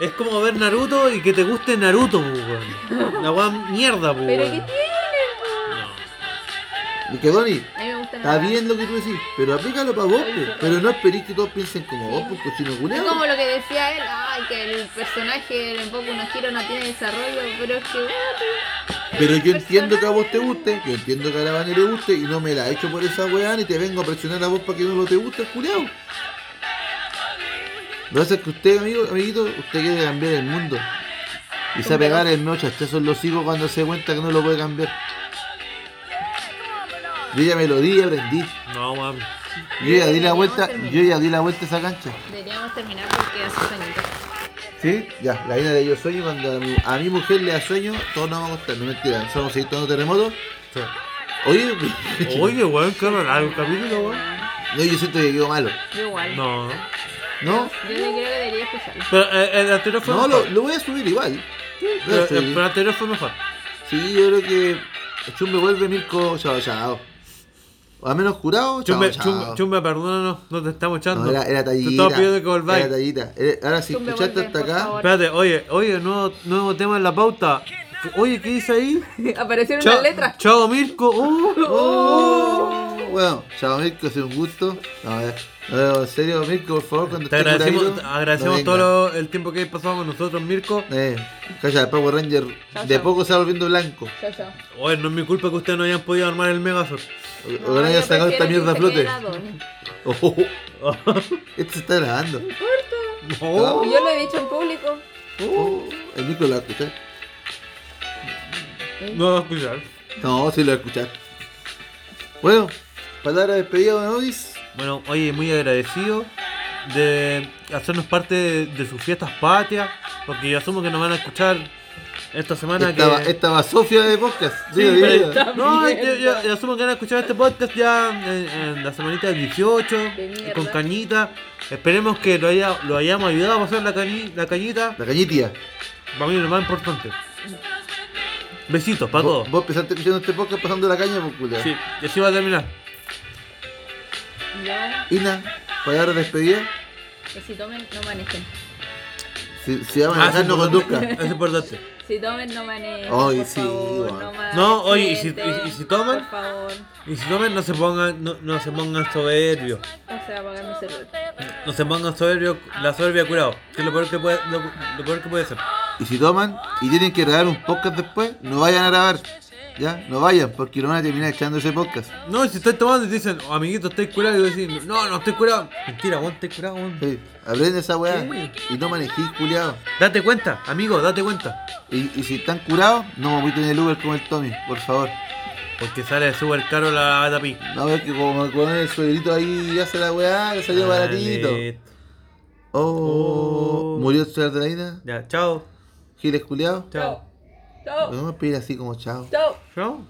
es ver Naruto y que te guste Naruto, pues, weón. La weón mierda, pues, Pero ¿qué weón. tiene, Y que gusta está nada. bien lo que tú decís, pero aplícalo para vos, pues. Pero no esperís que todos piensen como vos, pues cochino Es culiao. como lo que decía él, ay, que el personaje en Boku no Hero no tiene desarrollo, pero es que, Pero yo entiendo que a vos te guste, yo entiendo que a la Vane le guste y no me la he hecho por esa weá ni te vengo a presionar a vos para que no lo te guste, culiao. Lo que pasa es que usted, amigo, amiguito, usted quiere cambiar el mundo. Y se pegar el medio chachazo en los hijos cuando se cuenta que no lo puede cambiar. Yo ya me lo di y aprendí. No, weón. Yo ya di la vuelta, yo ya di la vuelta a esa cancha. deberíamos terminar porque hace sueñito. ¿Sí? Ya, la vaina de yo sueño, cuando a mi, a mi mujer le da sueño, todos nos vamos a estar, no mentira, solo seguir tomando terremotos. Oye, Oye, weón, qué raro el capítulo, weón. no, yo siento que quedo malo. Yo igual. No. ¿No? Yo creo que debería escucharlo. Pero eh, el anterior fue No, mejor. lo, lo voy a subir igual. A Pero, eh, pero el anterior fue mejor. Sí, yo creo que Chumbe vuelve Mirko, chao, chao. O al menos curado, chao, Chumbe, chao. chumbe, perdónanos, no te estamos echando. No, era, era Te tallita. estamos pidiendo que Era tallita. Era- Ahora si Chumbe, escuchaste hasta acá, favor. Espérate, oye, oye, nuevo, nuevo tema en la pauta. Oye, ¿qué dice ahí? Aparecieron Chao, las letras. chao Mirko. Oh, Oh, bueno, chao Mirko, ha sido un gusto. Eh, no, en serio, Mirko, por favor, cuando Te esté agradecemos, curadito, agradecemos no todo lo- el tiempo que has pasado con nosotros, Mirko. Eh, calla, el Power Ranger Chao, de chao. poco se va volviendo blanco. Chao, chao. Oye, no es mi culpa que ustedes no hayan podido armar el Megazord. O, o que no haya yo sacado esta mierda a flote. Oh, esto se está grabando. Oh. Yo lo he dicho en público. Oh, el Mirko lo va a escuchar. No va a escuchar. No, sí lo va a escuchar. Bueno, palabra de despedida, don Odis. Bueno, oye, muy agradecido de hacernos parte de, de sus fiestas patrias, porque yo asumo que nos van a escuchar esta semana que... esta va Sofía de podcast. Sí, no, yo, yo- yo asumo que van a escuchar este podcast ya en, en la semanita del 18, De mierda. con cañita. Esperemos que lo, haya, lo hayamos ayudado a pasar la, cañi- la cañita. La cañitia. Para mí lo más importante. Besitos para Vos, todos. vos empezaste escuchando este podcast pasando la caña, pues culiao. Sí, y así va a terminar. Ina, palabra de despedida. que si tomen, no manejen. Si, si va a Ah, manejar, sí, no conduzca. Es importante. Si tomen, no manejen. Ay, por sí, favor, bueno. no No, oye, ¿y si- y- y si toman? Por favor, Y si tomen, no se pongan, no, no se pongan soberbios. no se va a apagar mi celular. No se pongan soberbios, la soberbia ha curado. Que es lo peor que puede, lo, lo peor que puede ser. Y si toman y tienen que grabar un podcast después, no vayan a grabar. ¿Ya? No vayan, porque no van a terminar echando ese podcast. No, si estáis tomando y te dicen, oh, amiguito, estoy curado, y vos decís, no, no estoy curado. Mentira, weón, estoy curado, weón. Sí, aprende esa weá. Y no manejéis, culiado. Date cuenta, amigo, date cuenta. Y, y si están curados, no vomiten el Uber como el Tommy, por favor. Porque sale súper caro la batapi. No, es que como con el suegrito ahí hace la weá, le salió baratito. Oh, Oh. murió el de la Ina. Ya, chao. Giles culiado. Chao. Chao. A pedir así como chao. Chao. Chao.